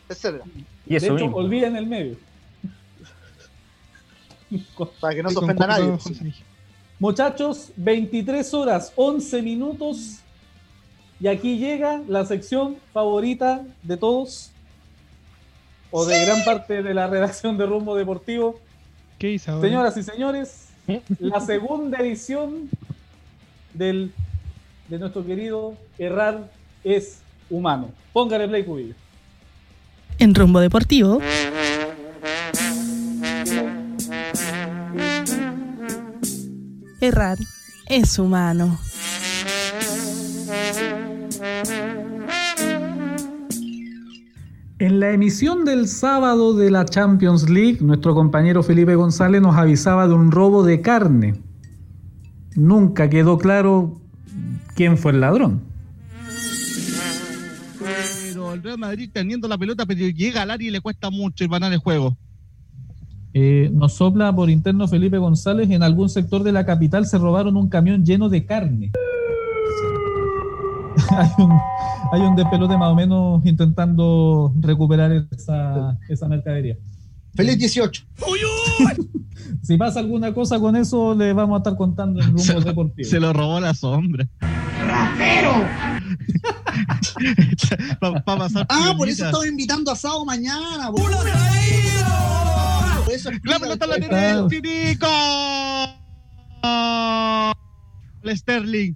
etcétera. Y De eso hecho, mismo. olviden el medio. Para que no se ofenda nadie. Coca-Cola, sí. Muchachos, 23 horas, 11 minutos. Y aquí llega la sección favorita de todos, o de gran parte de la redacción de Rumbo Deportivo. ¿Qué hizo ahora? Señoras y señores, la segunda edición del, de nuestro querido Errar es humano. Póngale play, Cubillo. En Rumbo Deportivo, errar es humano. En la emisión del sábado de la Champions League, nuestro compañero Felipe González nos avisaba de un robo de carne. Nunca quedó claro quién fue el ladrón. Pero el Real Madrid teniendo la pelota, pero llega al área y le cuesta mucho el ganar el juego. Eh, nos sopla por interno Felipe González, en algún sector de la capital se robaron un camión lleno de carne. hay, un, hay un despelote más o menos intentando recuperar esa, esa mercadería. Feliz 18. Si pasa alguna cosa con eso, le vamos a estar contando en rumbo deportivo. Se lo robó la sombra. Pasar Ah, por eso estaba invitando a asado mañana. Por eso explica La pelota la tiene el. El Sterling.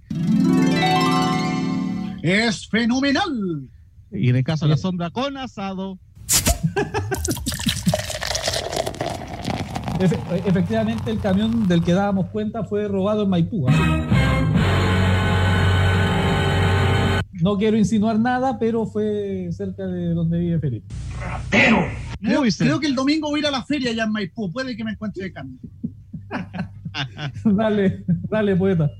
Es fenomenal. Y en el caso de la sombra con asado. Efe- efectivamente, el camión del que dábamos cuenta fue robado en Maipú. ¿ah? No quiero insinuar nada, pero fue cerca de donde vive Felipe. Creo, cerca. creo que el domingo voy a ir a la feria allá en Maipú. Puede que me encuentre de carne. dale, dale, poeta.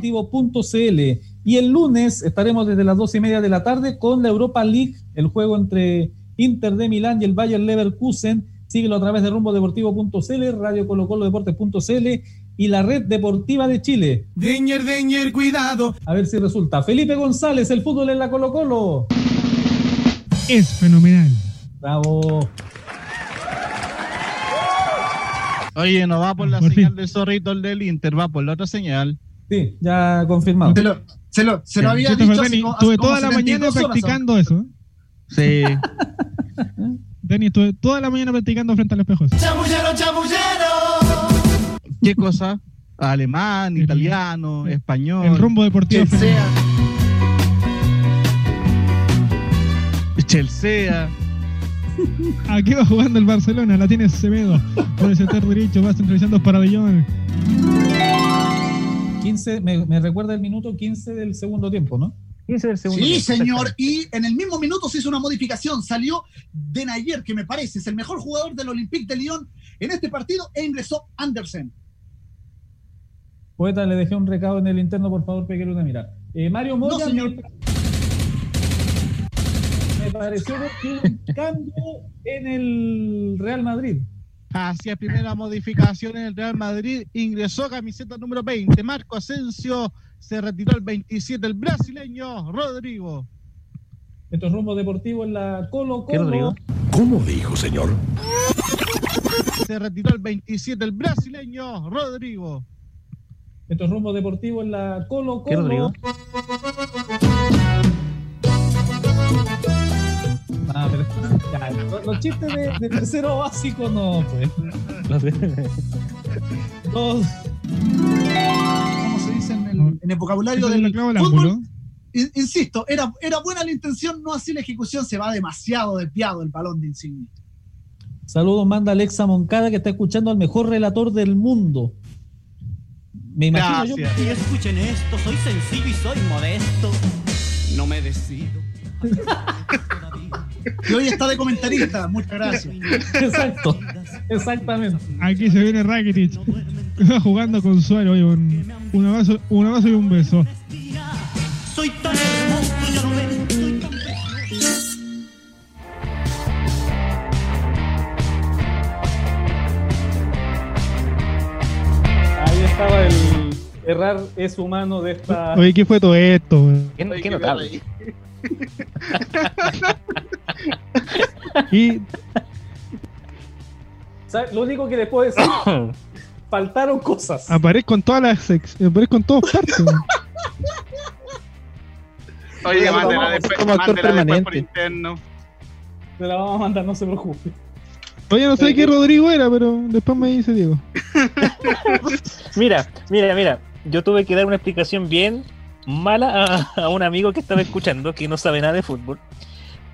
Deportivo.cl y el lunes estaremos desde las dos y media de la tarde con la Europa League, el juego entre Inter de Milán y el Bayern Leverkusen. Síguelo a través de rumbodeportivo.cl, radio Colo Colo Deportes.cl y la red deportiva de Chile. Deñer, Deñer, cuidado. A ver si resulta. Felipe González, el fútbol en la Colo Colo. Es fenomenal. Bravo. Oye, no va por la Por señal fin. del zorrito el del Inter, va por la otra señal. Sí, ya confirmado. Se lo, se lo, se lo había dicho Denny, Estuve como toda la 72 mañana horas, practicando eso. Sí. Dani, estuve toda la mañana practicando frente al espejo. Chamullero, chamullero. ¿Qué cosa? Alemán, El- italiano, español. El rumbo deportivo. Chelsea. Aquí va jugando el Barcelona, la tiene Semedo. Por el sector derecho, va centralizando para Bellón. 15, me, me recuerda el minuto 15 del segundo tiempo, ¿no? 15 del segundo Sí, tiempo, señor. exactamente. Y en el mismo minuto se hizo una modificación. Salió Denayer, que me parece es el mejor jugador del Olympique de Lyon en este partido, e ingresó Andersen. Poeta, le dejé un recado en el interno, por favor, peguele una mirada. Eh, Mario Moya, No, señor. me, me pareció ver que hubo un cambio en el Real Madrid. Hacia primera modificación en el Real Madrid, ingresó camiseta número 20. Marco Asensio se retiró el 27, el brasileño Rodrigo. Esto es rumbo deportivo en la Colo. Colo. ¿Cómo dijo, señor? Se retiró el 27, el brasileño Rodrigo. Esto es rumbo deportivo en la Colo ¿Qué, Rodrigo? Colo. Pero ya, los, los chistes de, de tercero básico no, pues. Dos. ¿Cómo se dice en el, en el vocabulario del fútbol? insisto, era, era buena la intención, no así la ejecución, se va demasiado desviado el balón de Insigne. Saludos, manda Alexa Moncada que está escuchando al mejor relator del mundo. Me imagino yo. Y escuchen esto, soy sencillo y soy modesto. No me decido. Y hoy está de comentarista, muchas gracias. Exacto, exactamente. Aquí se viene Rakitic. Está jugando con Suárez. Oye, un, un abrazo, un abrazo y un beso. Soy tan hermoso, no estaba el errar es humano de esta. Oye, ¿qué fue todo esto? Qué, qué notable. Y ¿Sabes? Lo único que les puedo decir, faltaron cosas. aparezco en todas las sex, aparezco en todas partes. Oye, mándela después, como actor mándela después por permanente. interno. Se la vamos a mandar, no se preocupe. Oye, no sé qué Rodrigo era, pero después me dice Diego. Mira, mira, mira. Yo tuve que dar una explicación bien mala a, a un amigo que estaba escuchando, que no sabe nada de fútbol.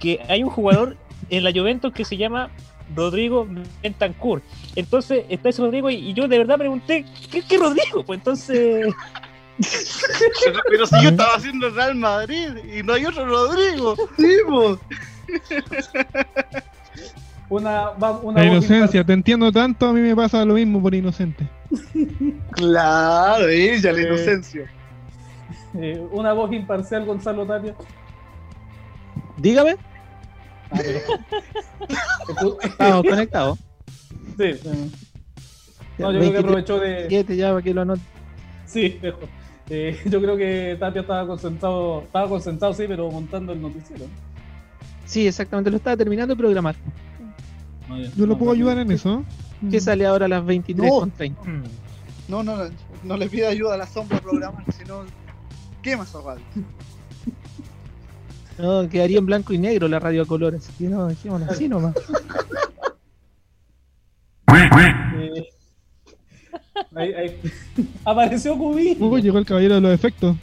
Que hay un jugador en la Juventus que se llama Rodrigo Bentancur. Entonces está ese Rodrigo y, y yo de verdad pregunté, ¿qué, qué Rodrigo? Pues entonces. Pero, pero si yo estaba haciendo Real Madrid y no hay otro Rodrigo. Sí, po. Una, La inocencia, te entiendo tanto, a mí me pasa lo mismo por inocente. Claro, ella, la Eh. inocencia. Eh, una voz imparcial, Gonzalo Tapia. Dígame, Ah, pero- estamos conectados. Sí, eh, no, yo creo que aprovechó de. 27 ya para que lo anote. Sí. Eh, yo creo que Tapia estaba concentrado, estaba concentrado, sí, pero montando el noticiero. Sí, exactamente, lo estaba terminando de programar. No, Yo lo no, puedo no, ayudar en eso. Que sale ahora a las 23 No. con 30. No, no, no, no le pida ayuda a la sombra programar, si no, quema esa radio. No, quedaría en blanco y negro la radio a colores. Así que no, dejémoslo así nomás. Eh, ahí- ahí- Apareció Cubi. Hugo llegó el caballero de los efectos.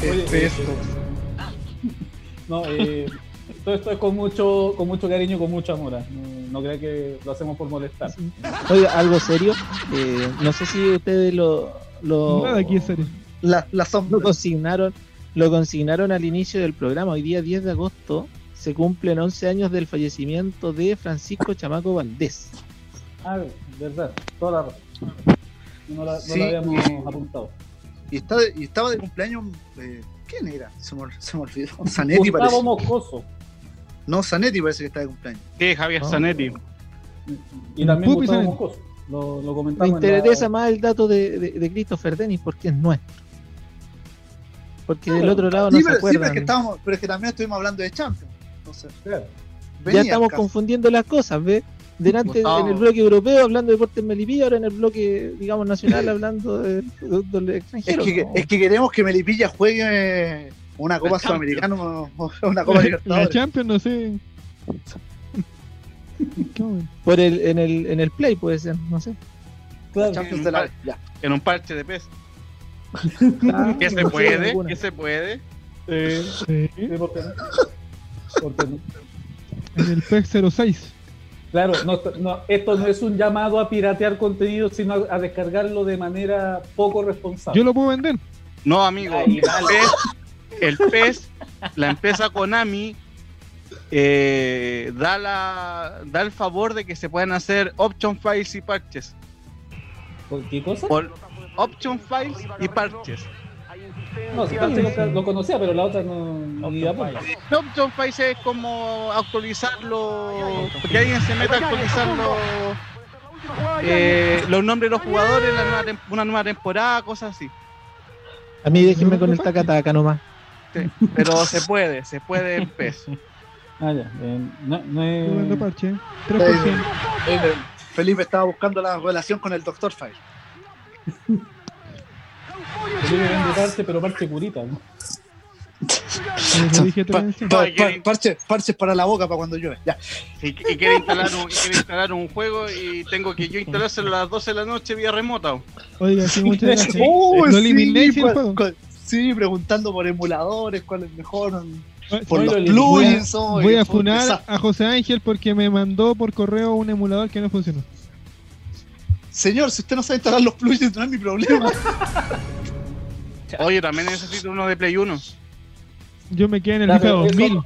Oye, Efecto. No, eh, todo esto es con mucho, con mucho cariño, con mucho amor. ¿ah? No, no crea que lo hacemos por molestar. Oiga, algo serio. Eh, no sé si ustedes lo, lo, Nada aquí es serio. La, la lo sombra. consignaron, lo consignaron al inicio del programa. Hoy día 10 de agosto se cumplen 11 años del fallecimiento de Francisco Chamaco Valdés. Ah, verdad, toda la razón. No la, no Sí, la habíamos y- apuntado. Y, está y estaba de cumpleaños. eh, ¿Quién era? Se me, se me olvidó. Zanetti parece. Gustavo Moscoso. No, Zanetti parece que está de cumpleaños. Sí, Javier No. Zanetti. Y también Pupi Gustavo. Moscoso. Lo, lo Me comentamos. en la- interesa más el dato de, de, de Christopher Dennis porque es nuestro. Porque del otro lado no sí, se pero, sí, pero acuerdan. es que estábamos, pero es que también estuvimos hablando de Champions. Entonces, Claro. ya estamos confundiendo las cosas, ¿ves? Delante Gustavo. en el bloque europeo hablando de deportes Melipilla, ahora en el bloque, digamos, nacional hablando de, de, del Es que, ¿no? es que queremos que Melipilla juegue una Copa La Sudamericana o una Copa La Libertadores. Champions, no sé. Por el, en, el, en el play puede ser, no sé. Claro. Champions de la. Ya. En un parche de pez. ¿Qué no se puede? ¿Qué se puede? Sí. sí, ¿por qué no? ¿Por qué no? En el PEC 06. Claro, no, no, esto no es un llamado a piratear contenido, sino a, a descargarlo de manera poco responsable. Yo lo puedo vender. No, amigo. Ahí, el pez, el pez, la empresa Konami, eh, da, la, da el favor de que se puedan hacer option files y parches. ¿Por ¿Qué cosa? Por option files y parches. No, si Pache lo, conocía, pero la otra no. Ni. Option files es como actualizarlo, que alguien se meta a actualizarlo. eh, los nombres de los jugadores, la nueva tem- una nueva temporada, cosas así. A mí déjenme con el tacataca nomás. Sí, Pero se puede, se puede en PES. Ah, ya. eh, no, no es. parche. Eh, 3%. eh, Felipe estaba buscando la relación con el Dr. Fire. Parche, pero parche curita, ¿no? Pa- pa- pa- parches, parches para la boca para cuando llueve. Ya. Y, y quiere instalar un, y quiere instalar un juego y tengo que yo instalárselo a las 12 de la noche vía remota. Oiga, sí, muchas gracias. Oh, Lo sí, eliminé sin el juego. Sí, preguntando por emuladores, cuál es mejor. Por los plugins. Voy a, voy a funar a José Ángel porque me mandó por correo un emulador que no funcionó. Señor, si usted no sabe instalar los plugins, no es mi problema. Oye, también necesito uno de Play 1. Yo me quedé en el FIFA pero eso- 2000.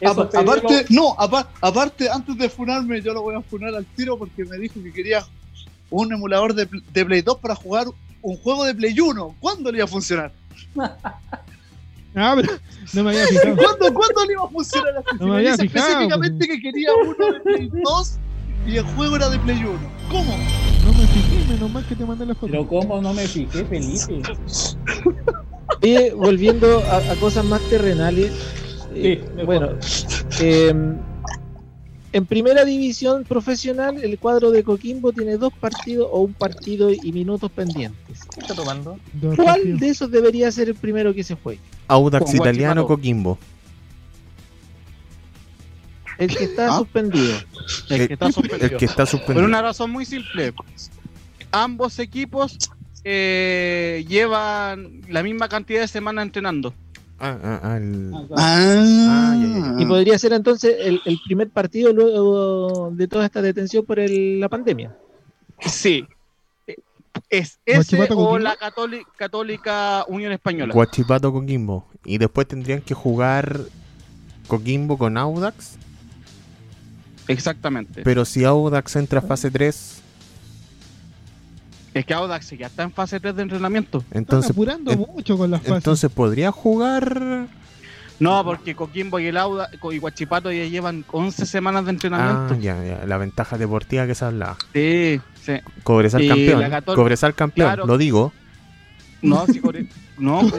eso Apa- pedirlo- aparte, no, apa- aparte, antes de funarme, yo lo voy a funar al tiro porque me dijo que quería un emulador de, pl- de Play 2 para jugar un juego de Play 1. ¿Cuándo le iba a funcionar? Ah, pero no me había fijado. ¿Cuándo, ¿cuándo le iba a funcionar así? No me me había dice fijado, específicamente que quería uno de Play 2 y el juego era de Play 1. ¿Cómo? No me fijé, menos mal que te mandé la foto. Pero cómo no me fijé, Felipe. Oye, volviendo a, a cosas más terrenales. eh, Sí, bueno, eh, en primera división profesional, el cuadro de Coquimbo tiene dos partidos o un partido y minutos pendientes. ¿Qué está tomando? ¿Cuál de esos debería ser el primero que se juegue? Audax Italiano. Coquimbo. El que está ¿Ah? suspendido. El El- que está suspendido. El que está Por suspendido. una razón muy simple. Ambos equipos eh, llevan la misma cantidad de semanas entrenando. Ah, ah, ah, el- Ah, ya, ya, Y podría ser entonces el, el primer partido luego de toda esta detención por el- la pandemia. Sí. Eh, Es ese ¿Guachipato o la Católica, Católica Unión Española. Guachipato Coquimbo. Y después tendrían que jugar Coquimbo con Audax. Exactamente. Pero si Audax entra a fase 3, Es que Audax ya está en fase 3 de entrenamiento. Están entonces, apurando en- mucho con las fases. entonces podría jugar. No, porque Coquimbo y el Audax y Guachipato ya llevan 11 semanas de Ah, entrenamiento. ya, ya, la ventaja deportiva que se habla. Sí, sí. Cobresal Y campeón. Catól- Cobresal campeón, Claro. lo digo. No, sí, Core- no, no,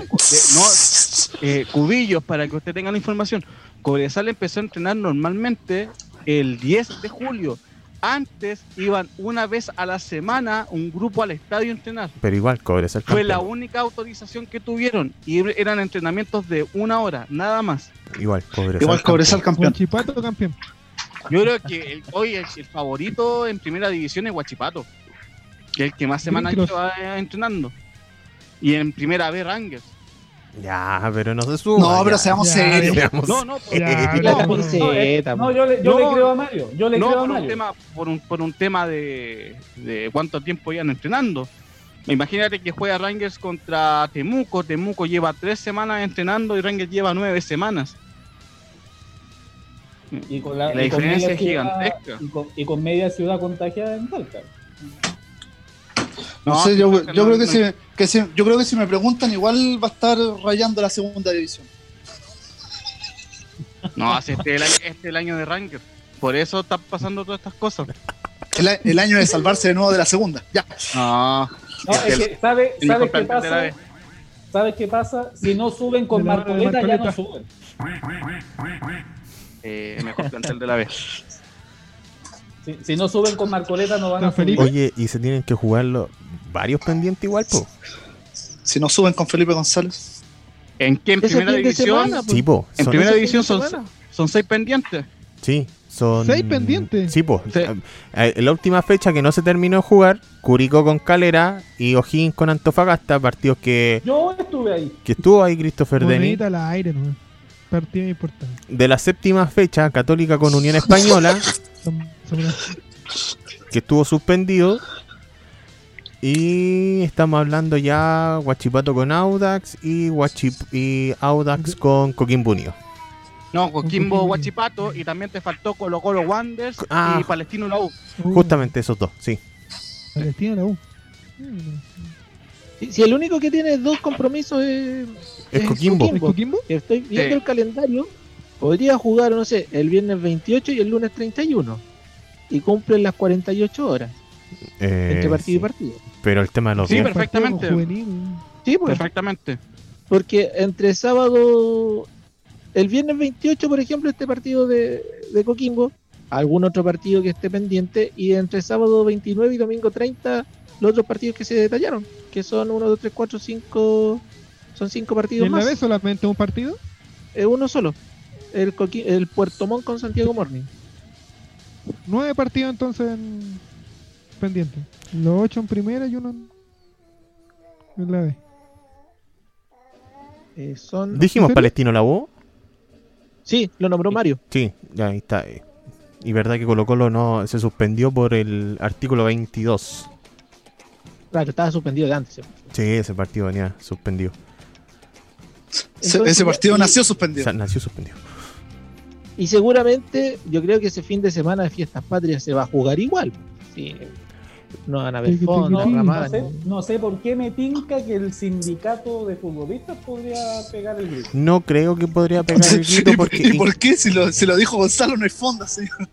eh, cubillos, para que usted tenga la información. Cobresal empezó a entrenar normalmente el 10 de julio. Antes iban una vez a la semana un grupo al estadio a entrenar. Pero igual, Cobresal Fue campeón. la única autorización que tuvieron y eran entrenamientos de una hora, nada más. Igual, Cobresal. Igual Cobresal campeón. campeón. Guachipato campeón. Yo creo que el- hoy el, el favorito en primera división es Guachipato, que es el que más semanas Green lleva entrenando. Y en primera B Rangers. Ya, pero no se suba. No, pero ya. seamos Ya, serios. Seamos No, no, Ya, la no, yo, le, yo No, le creo a Mario. Yo le no, creo a por un Mario. tema, por un, por un tema de, de cuánto tiempo iban entrenando. Imagínate que juega Rangers contra Temuco. Temuco lleva tres semanas entrenando y Rangers lleva nueve semanas. Y con la, La y con diferencia es ciudad- gigantesca. Y con, y con media ciudad contagiada en Talca. No, No, sé, yo, creo que yo no, creo que, no. si, que si- yo creo que si me preguntan, igual va a estar rayando la segunda división. No, si este es el, año- este es el año de Rangers. Por eso están pasando todas estas cosas. El, año de salvarse de nuevo de la segunda. Ya. No, No, es que, ¿sabe, ¿sabe qué pasa? ¿Sabes qué pasa? Si no suben con de Marcoleta, ya no Marcoleta. suben. Eh, el mejor plantel de la vez. Si, si no suben con Marcoleta, no van a subir. Felipe. Oye, y se tienen que jugarlo varios pendientes igual, po. Si no suben con Felipe González. ¿En qué? En primera división. semana, pues. Sí, po. En son- primera división son, son seis pendientes. Sí, son. ¿Seis pendientes? Sí, po. Sí. Eh, En la última fecha que no se terminó de jugar, Curicó con Calera y O'Higgins con Antofagasta, partidos que, Yo estuve ahí. que estuvo ahí Christopher. Monedita al aire, ¿no? Partido importante. De la séptima fecha, Católica con Unión Española, que estuvo suspendido. Y estamos hablando ya Guachipato con Audax y, Guachip y Audax con Coquimbo Unido. No, Coquimbo. Guachipato y también te faltó Colo Colo Wanderers Ah. y Palestino La U. Uh, Justamente esos dos, sí. Palestina la U. Si, si el único que tiene dos compromisos es, Es Coquimbo. ¿Es Coquimbo? Estoy viendo Sí. el calendario. Podría jugar, no sé, el viernes 28 y el lunes 31. Y cumplen las 48 horas Eh, entre partido sí. y partido. Pero el tema de los Sí, días- perfectamente. Sí, pues. Perfectamente. Porque entre sábado, el viernes 28, por ejemplo, este partido de, de Coquimbo, algún otro partido que esté pendiente, y entre sábado 29 y domingo 30, los otros partidos que se detallaron, que son 1, 2, 3, 4, 5, son cinco ¿Y partidos en la más. vez solamente un partido? Es uno solo, el, Coqui- el Puerto Montt con Santiago Morning. Nueve partidos entonces en... pendientes. Los ocho en primera y uno en, en la B. Eh, son... Dijimos Palestino la U. Sí, lo nombró Mario. Sí, ya ahí está. eh. Y verdad que Colo Colo no se suspendió por el artículo 22. Claro, estaba suspendido de antes. Sí, ese partido venía suspendido. Ese, Entonces, ese partido y- nació O suspendido. sea, nació suspendido. Y seguramente yo creo que ese fin de semana de fiestas patrias se va a jugar igual. Sí, no van a haber fondos. No sé, ni- no sé por qué me tinca que el sindicato de futbolistas podría pegar el grito. No creo que podría pegar el grito ¿Y, porque y por qué? Si lo, si lo dijo Gonzalo, no hay fonda, señor.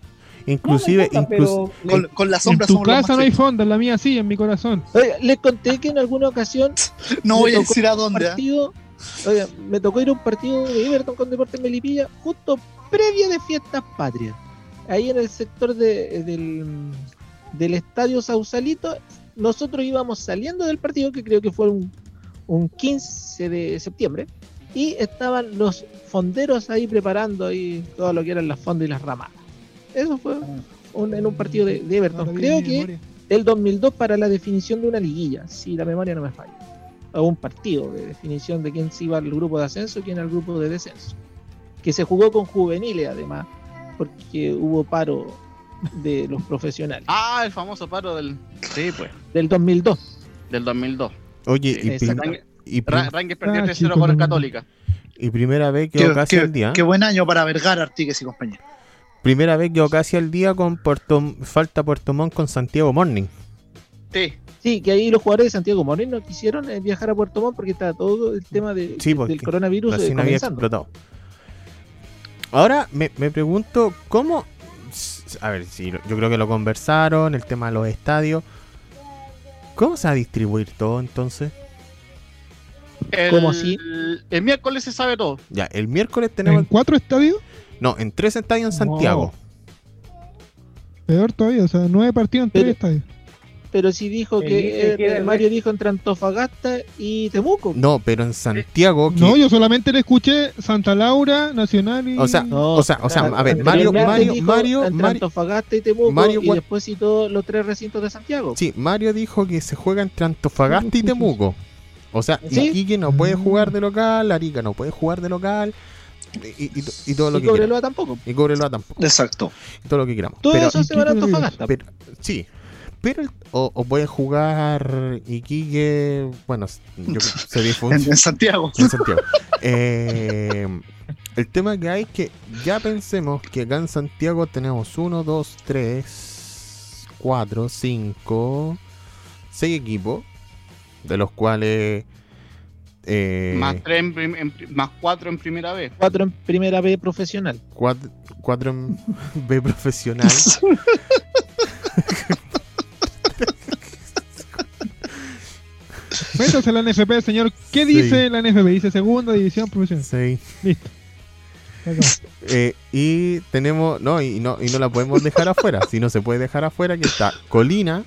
inclusive, No, no importa, incluso pero Con, con la En sombra tu somos los casa no hay en la mía sí, en mi corazón. Oiga, les conté que en alguna ocasión No voy a decir a dónde. oiga, me tocó ir a un partido de Everton con Deportes Melipilla justo previa de fiestas patrias. Ahí en el sector de- del, del estadio Sausalito, nosotros íbamos saliendo del partido, que creo que fue un, un 15 de septiembre, y estaban los fonderos ahí preparando ahí todo lo que eran las fondas y las ramadas. Eso fue un- en un partido de, de Everton. Creo que memoria. el 2002 para la definición de una liguilla, si la memoria no me falla. O un partido de definición de quién se iba al grupo de ascenso y quién al grupo de descenso. Que se jugó con juveniles además, porque hubo paro de los profesionales. Ah, el famoso paro del. Sí, pues. Del 2002. Del 2002. Oye, y, Exacto. prim- y, prim- Ra- Rangers perdió Ah, 3-0 chico, con el no. Católica. y primera vez quedó Qué, casi qué- al día. qué buen año para Vergara, Artigues y compañía. Primera vez quedó casi al día con Puerto, falta Puerto Montt con Santiago Morning. Sí. Sí, que ahí los jugadores de Santiago Moreno quisieron eh, viajar a Puerto Montt porque estaba todo el tema de, Sí, del coronavirus eh, Recién había comenzando. explotado. Ahora me, me pregunto cómo. A ver, sí, lo- yo creo que lo conversaron, el tema de los estadios. ¿Cómo se va a distribuir todo entonces? El, ¿Cómo así? El miércoles se sabe todo. Ya, el miércoles tenemos. ¿En cuatro estadios? No, en tres estadios en Santiago. Peor todavía, o sea, nueve partidos en Pero- tres estadios. Pero sí dijo que eh, el Mario dijo entre Antofagasta y Temuco. No, pero en Santiago. que- No, yo solamente le escuché Santa Laura, Nacional y. O sea, No, o sea, o sea, a ver, Mario, Mario, dijo Mario, entre Mario, Antofagasta y Temuco Mario y después citó los tres recintos de Santiago. sí, Mario dijo que se juega entre Antofagasta y Temuco. O sea, ¿Sí? Iquique no puede jugar de local, Arica no puede jugar de local. Y, y- y todo lo y que queramos. Cobreloa tampoco. Y Cobreloa tampoco. Exacto. y todo lo que queramos. Todo pero, eso se va a Antofagasta. pero- sí. Pero el- o, o puede jugar Iquique, bueno, yo, sería En, en Santiago. en Santiago. Eh, el tema que hay es que ya pensemos que acá en Santiago tenemos 1, 2, 3, 4, 5, 6 equipos, de los cuales... Eh, Más, tres en en más cuatro en primera vez. Cuatro en primera B profesional. 4, en B profesional. Métase a la NFP, señor. ¿Qué Sí. dice la NFP? Dice segunda división profesional. Sí. Listo. Eh, y tenemos, no y, no, y no la podemos dejar afuera. Si no se puede dejar afuera, que está Colina,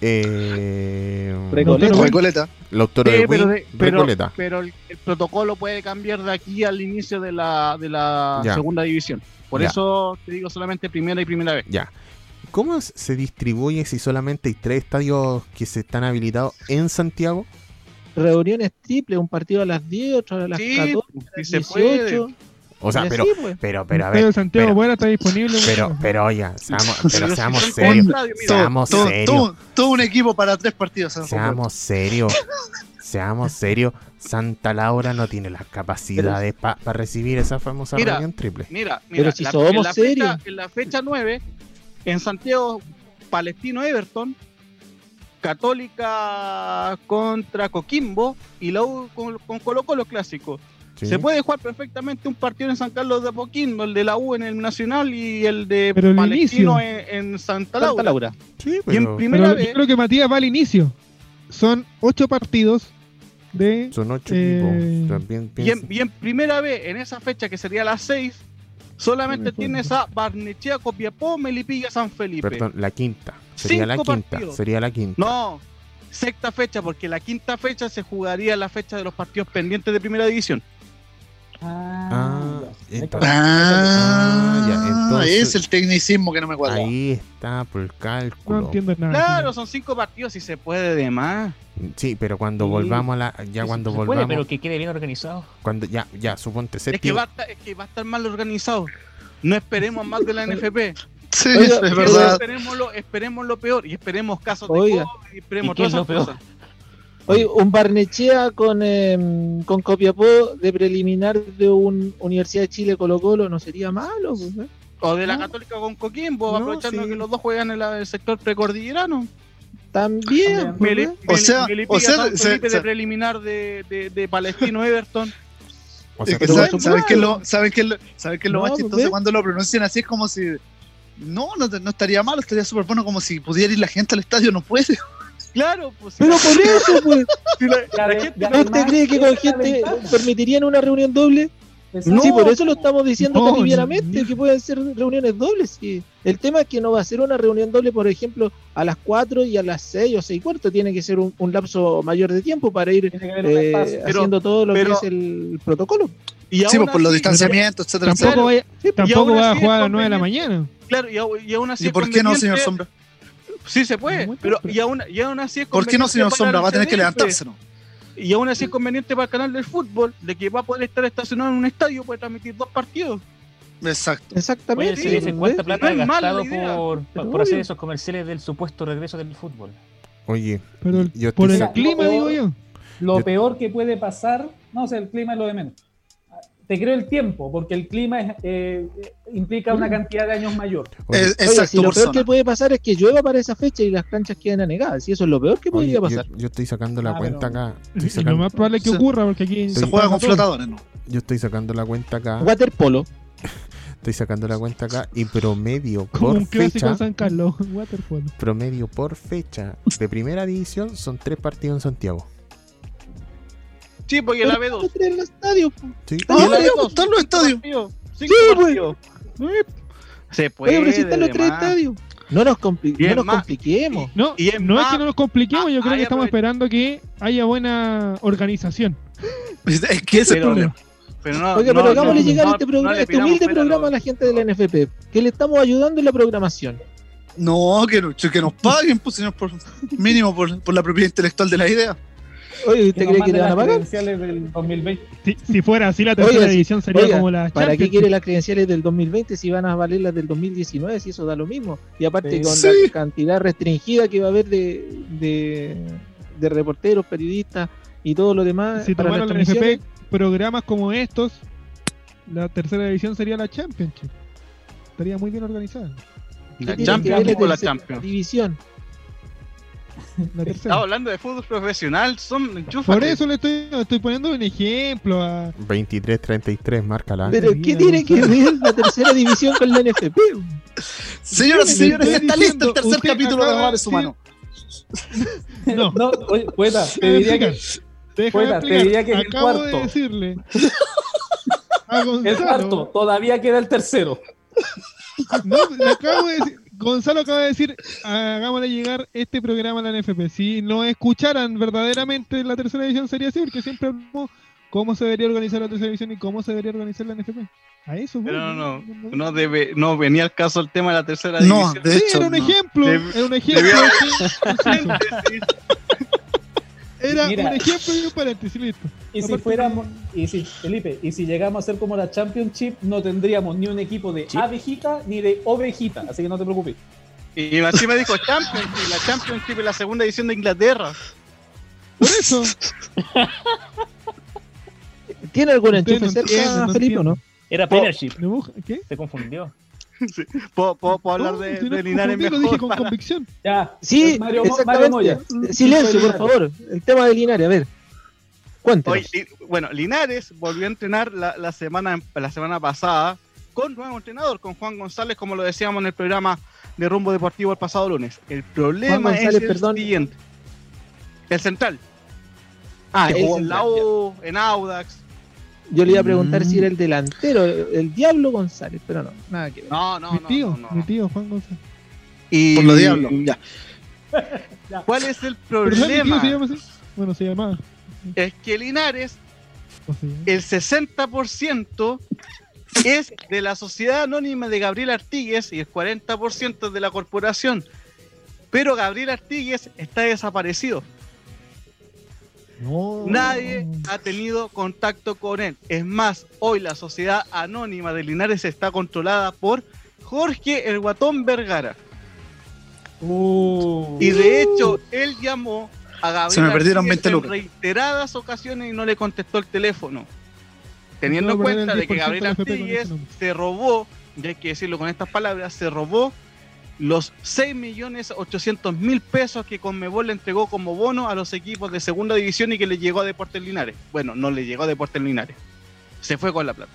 eh, Recoleta. Recoleta. Lautaro Sí, de pero, Win, pero, Recoleta. pero el, el protocolo puede cambiar de aquí al inicio de la, de la Ya. segunda división. Por Ya. eso te digo solamente primera y primera vez. Ya. ¿Cómo se distribuye si solamente hay tres estadios que se están habilitados en Santiago? Reuniones triples, un partido a las 10, otro a las Sí, 14, si a las se 18. O sea, pero, pues. pero, pero, a ver, de Santiago pero- Buena está disponible. pero, pero, oye, seamos, pero Pero si seamos serios, seamos todo, serios, todo- todo un equipo para tres partidos. seamos serios, seamos serios. Santa Laura no tiene las capacidades para recibir esa famosa Mira, reunión triple. Mira, mira Pero si la- somos en la fecha- serios. en la fecha 9, en Santiago, Palestino Everton, Católica contra Coquimbo y la U con, con Colo Colo clásico. Sí. Se puede jugar perfectamente un partido en San Carlos de Apoquindo, el de la U en el Nacional y el de Pero Palestino en, en Santa Santa Laura. Laura. Sí, Y en pero primera Pero vez, yo creo que Matías va al inicio. Son ocho partidos de. son ocho eh, equipos. También y, en, y en primera vez, en esa fecha que sería las 6, solamente tienes a Barnechea, Copiapó, Melipilla, San Felipe. Perdón, la quinta. Sería la Cinco quinta. partidos. Sería la quinta. No, sexta fecha, porque la quinta fecha se jugaría la fecha de los partidos pendientes de primera división. Ah, entonces- Ah, Ah, ya, entonces- es el tecnicismo que no me cuadra. Ahí está por el No cálculo. entiendo nada. Claro, son cinco partidos y se puede de más. Sí, pero cuando Sí. volvamos a la. Ya Sí, cuando se puede, volvamos. pero que quede bien organizado. Cuando ya, ya, suponte Es que, séptimo. va a estar, es que va a estar mal organizado. No esperemos más de la NFP. Sí, Oiga, es pero- verdad. Esperemos lo, esperemos lo peor y esperemos casos de Oiga. COVID y esperemos ¿Y todas esas peor? cosas. Oye, un Barnechea con, em, con Copiapó de preliminar de un Universidad de Chile Colo Colo no sería malo. pues, ¿eh? O de la No. Católica con Coquimbo, No, aprovechando sí. que los dos juegan en la- el sector precordillerano. También. Meli- ¿eh? O sea- Melipilla, o sea, se- se- de preliminar de, de, de Palestino Everton. O sea, Es que pero ¿saben, por saben supuesto. qué es lo, saben qué es lo, saben qué es lo No, más pues, chistoso cuando lo pronuncian así? Es como si. No, no, no estaría mal, estaría súper bueno, como si pudiera ir la gente al estadio, no puede. Claro, pues. Pero por eso, pues. si la- la de- gente no- ¿Usted cree que con gente permitirían una reunión doble? Exacto. Sí, por eso lo estamos diciendo No, tan livianamente, no. que pueden ser reuniones dobles. sí. El tema es que no va a ser una reunión doble, por ejemplo, a las 4 y a las 6 o 6 y cuarto. Tiene que ser un, un lapso mayor de tiempo para ir eh. Pero- haciendo todo lo pero- que es el protocolo. y Sí, pues por los distanciamientos, etcétera, Tampoco, etcétera. vaya, Sí, tampoco va a jugar a las 9 de la mañana. Claro, y, aún- y aún así ¿Y por qué no, señor Sombra? Sí se puede, pero y aún, y aún así es ¿Por qué no, conveniente señor para Sombra? Va a tener que ¿no? Y aún así es conveniente para el canal del fútbol, de que va a poder estar estacionado en un estadio, puede transmitir dos partidos. Exacto. Oye, Exactamente. CDF, pues, ¿cuánta plata No gastado por, hacer esos comerciales del supuesto regreso del fútbol? Oye, Pero el- yo por el clima, digo yo. Lo Yo- peor que puede pasar, no o sea, el clima es lo de menos. Te creo el tiempo, porque el clima es, eh, implica una cantidad de años mayor. oye, Es- Oye, exacto, si lo peor zona. que puede pasar es que llueva para esa fecha y las canchas queden anegadas. Si eso es lo peor que podría pasar. yo estoy sacando la Ah, cuenta acá. Y lo sacando, más probable es que Se- ocurra, porque aquí Se se juega con flotadores, ¿no? yo estoy sacando la cuenta acá. Waterpolo. Estoy sacando la cuenta acá. Y promedio Como por un clásico fecha. en San Carlos, waterpolo. Promedio por fecha de primera división son tres partidos en Santiago. Sí, porque la Pero B2. ¿cómo traer el estadio? po? Sí. Ah, Y la ya, B2, pues, están los estadios. partidos, Sí, cinco pues. partidos. Se puede. Oye, pero si están los tres estadios. No nos, compli- Y no nos compliquemos. No, Y es no es que no nos compliquemos, yo Ah, creo que ahí estamos esperando que haya buena organización. Es que ese es el problema. Pero no, Oiga, no, pero hagámosle no, llegar no, este, no programa, este humilde programa a la gente de la NFP, que le estamos ayudando en la programación. No, que, no- que nos paguen, pues, señor, por mínimo por, por la propiedad intelectual de la idea. Oye, ¿usted cree que le van a las pagar? credenciales del 2020. Si, si fuera así, la tercera Oiga, sí, división sería oiga, como la ¿Para qué Champions. quiere las credenciales del 2020 si van a valer las del 2019? Si eso da lo mismo. Y aparte Sí. con Sí. la cantidad restringida que va a haber de, de, de reporteros, periodistas y todo lo demás. Si para tomaran las la NFP programas como estos, la tercera división sería la Championship. Estaría muy bien organizada. ¿qué La Champions o la tercera Champions. División. La tercera. Hablando de fútbol profesional, son enchúfate. Por eso le estoy, estoy poniendo un ejemplo a 23-33, márcala. Pero ¿qué tiene que ver la tercera división con la NFP? Señoras y señores, está listo el tercer capítulo de Hogares Humanos. No. No, oye, poeta, te diría que Poeta, te diría que el Acabo cuarto. de decirle a el cuarto, todavía queda el tercero. no, le acabo de decir- Gonzalo acaba de decir, hagámosle llegar este programa a la NFP. Si no escucharan verdaderamente la tercera división sería así, porque siempre hablamos cómo se debería organizar la tercera división y cómo se debería organizar la NFP. A eso, Pero voy, no, no, no, debe, no venía al caso el tema de la tercera No, división. de Sí, hecho, era un no. ejemplo, era un ejemplo. debía- sí, Era Mira. un ejemplo y un paréntesis, listo. Y si fuéramos, y si, Felipe, y si llegamos a ser como la Championship, no tendríamos ni un equipo de abejita ni de ovejita, así que no te preocupes. Y así me dijo Championship, la Championship es la segunda edición de Inglaterra. Por eso, ¿Tiene algún enchufe no cerca, entiende, no Felipe, o no? Era Premiership, ¿qué? se confundió. ¿Puedo, puedo- puedo hablar No, de, si no de es Linares mejor? dije con para- convicción. Ya, Sí, Mario, Mario. Moya. Silencio, por favor. El tema de Linares, a ver. Cuéntanos. Oye, y, bueno, Linares volvió a entrenar la, la semana, la semana pasada con nuevo entrenador, con Juan González, como lo decíamos en el programa de Rumbo Deportivo el pasado lunes. El problema González, es el perdón. siguiente. El central, ah, que el jugó en la U, en Audax. Yo le iba a preguntar Mm. si era el delantero, el Diablo González, pero no, nada que ver. No, no, mi tío, no, no. mi tío Juan González. Y Por lo diablo. Ya. ¿Cuál es el ¿Pero sabe mi tío problema? se llama así? Bueno, se llamaba. Es que Linares, el 60% es de la sociedad anónima de Gabriel Artigues y el 40% de la corporación. Pero Gabriel Artigues está desaparecido. No. Nadie ha tenido contacto con él. Es más, hoy la sociedad anónima de Linares está controlada por Jorge el Guatón Vergara. Uh. Y de hecho, él llamó a Gabriel Se me perdieron Artigas 20 en lucas. reiteradas ocasiones y no le contestó el teléfono. Teniendo en cuenta de que 10% Gabriel Artigues se robó, y hay que decirlo con estas palabras, se robó los 6 millones 800 mil pesos que Conmebol le entregó como bono a los equipos de segunda división y que le llegó a Deportes Linares. Bueno, no le llegó a Deportes Linares. Se fue con la plata.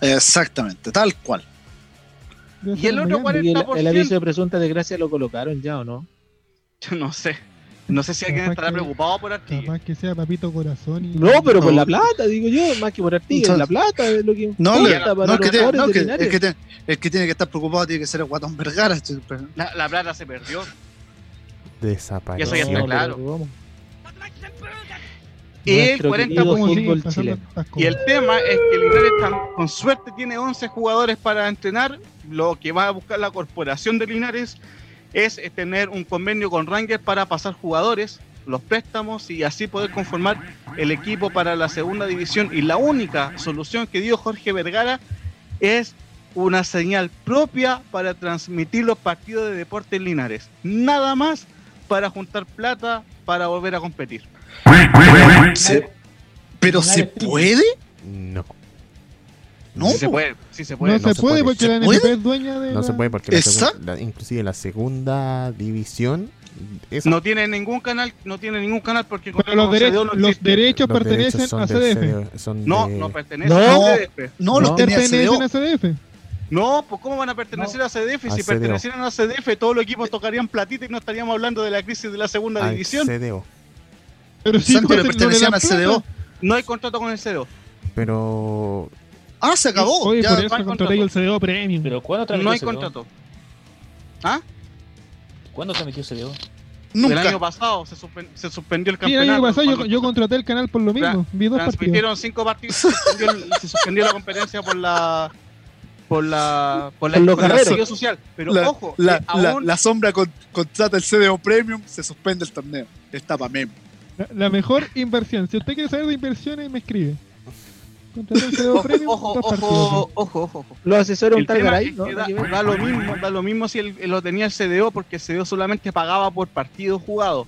Exactamente, tal cual. Y el otro Y el, 40%, el aviso de presunta desgracia lo colocaron ya o no? yo no sé. No sé si alguien Capaz estará que- preocupado por Artigues. Capaz que sea papito corazón y. No, pero por la plata, digo yo, más que por Artigas, la plata es lo que No, importa le- para no, que no, que- Linares. el, que tiene, el que tiene que estar preocupado tiene que ser el Guatón Vergara. este, La, la plata se perdió. Y Desapareció. eso ya está claro. Y el Nuestro 40%. querido ¿Cómo siguen fútbol pasando chileno. Y el tema es que Linares con suerte tiene 11 jugadores para entrenar. Lo que va a buscar la corporación de Linares es tener un convenio con Rangers para pasar jugadores, los préstamos y así poder conformar el equipo para la segunda división. Y la única solución que dio Jorge Vergara es una señal propia para transmitir los partidos de Deportes Linares. Nada más para juntar plata para volver a competir. Se- pero se puede. No. No, Sí se puede, sí se puede. no, se, se puede, puede. porque ¿Se la puede? NFP es dueña de. No se puede porque la la- inclusive la segunda división esa- No tiene ningún canal, no tiene ningún canal porque Pero los, dere- CDO no los derechos los pertenecen derechos son a CDF. CDF, son No, de- no pertenece No. a CDF. no, lo No. tenía Pertenecen a CDF. No, pues ¿cómo van a pertenecer a CDF? A Si pertenecieran a CDF, todos los equipos tocarían platita y no estaríamos hablando de la crisis de la segunda al división. CDO. Pero sí, no le pertenecían al plata. CDO. No hay contrato con el CDO. Pero Ah, se acabó. Oye, ya. por no hay eso contraté contrato. yo el CDO Premium. Pero ¿cuándo No transmitió hay CDO? contrato. ¿Ah? ¿Cuándo transmitió CDO? Nunca. El año pasado se, suspen- se suspendió el Sí, el campeonato. año pasado yo, contraté el canal por lo mismo. Vi dos partidos. transmitieron cinco partidos. Se suspendió, el- se suspendió la competencia por la por la por la, Por estallido social. Pero la, ojo, la, la- aún la sombra con- contrata el CDO Premium, se suspende el torneo. Está para meme. La, la mejor inversión. Si usted quiere saber de inversiones, me escribe. Ojo, ojo, ojo, ojo. Lo asesora un tal Garay, es ¿no? da, lo mismo, da lo mismo si lo tenía el CDO porque el CDO solamente pagaba por partido jugado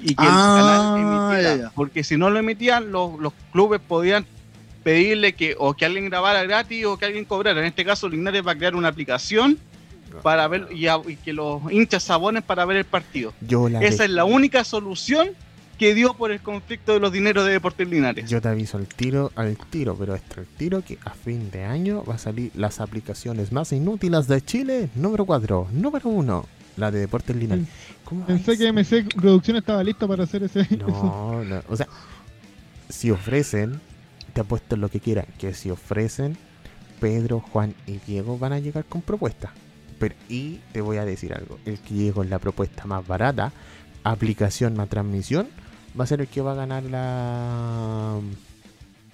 y que Ah, el canal emitiera, ya, ya. porque si no lo emitían los, los clubes podían pedirle que o que alguien grabara gratis o que alguien cobrara. En este caso Linares va a crear una aplicación para ver y, a- y que los hinchas se abonen para ver el partido. yo la Esa es la única solución que dio por el conflicto de los dineros de Deportes Linares. yo te aviso al tiro, al tiro, pero hasta el tiro que a fin de año va a salir las aplicaciones más inútiles de Chile, número 4, número 1, la de Deportes Linares. ¿Cómo Pensé es? que MC Producción estaba lista para hacer ese. No, no, o sea, si ofrecen, te apuesto lo que quieran, que si ofrecen, Pedro, Juan y Diego van a llegar con propuestas. Pero, y te voy a decir algo, el que llegue con la propuesta más barata, aplicación más transmisión, va a ser el que va a ganar la...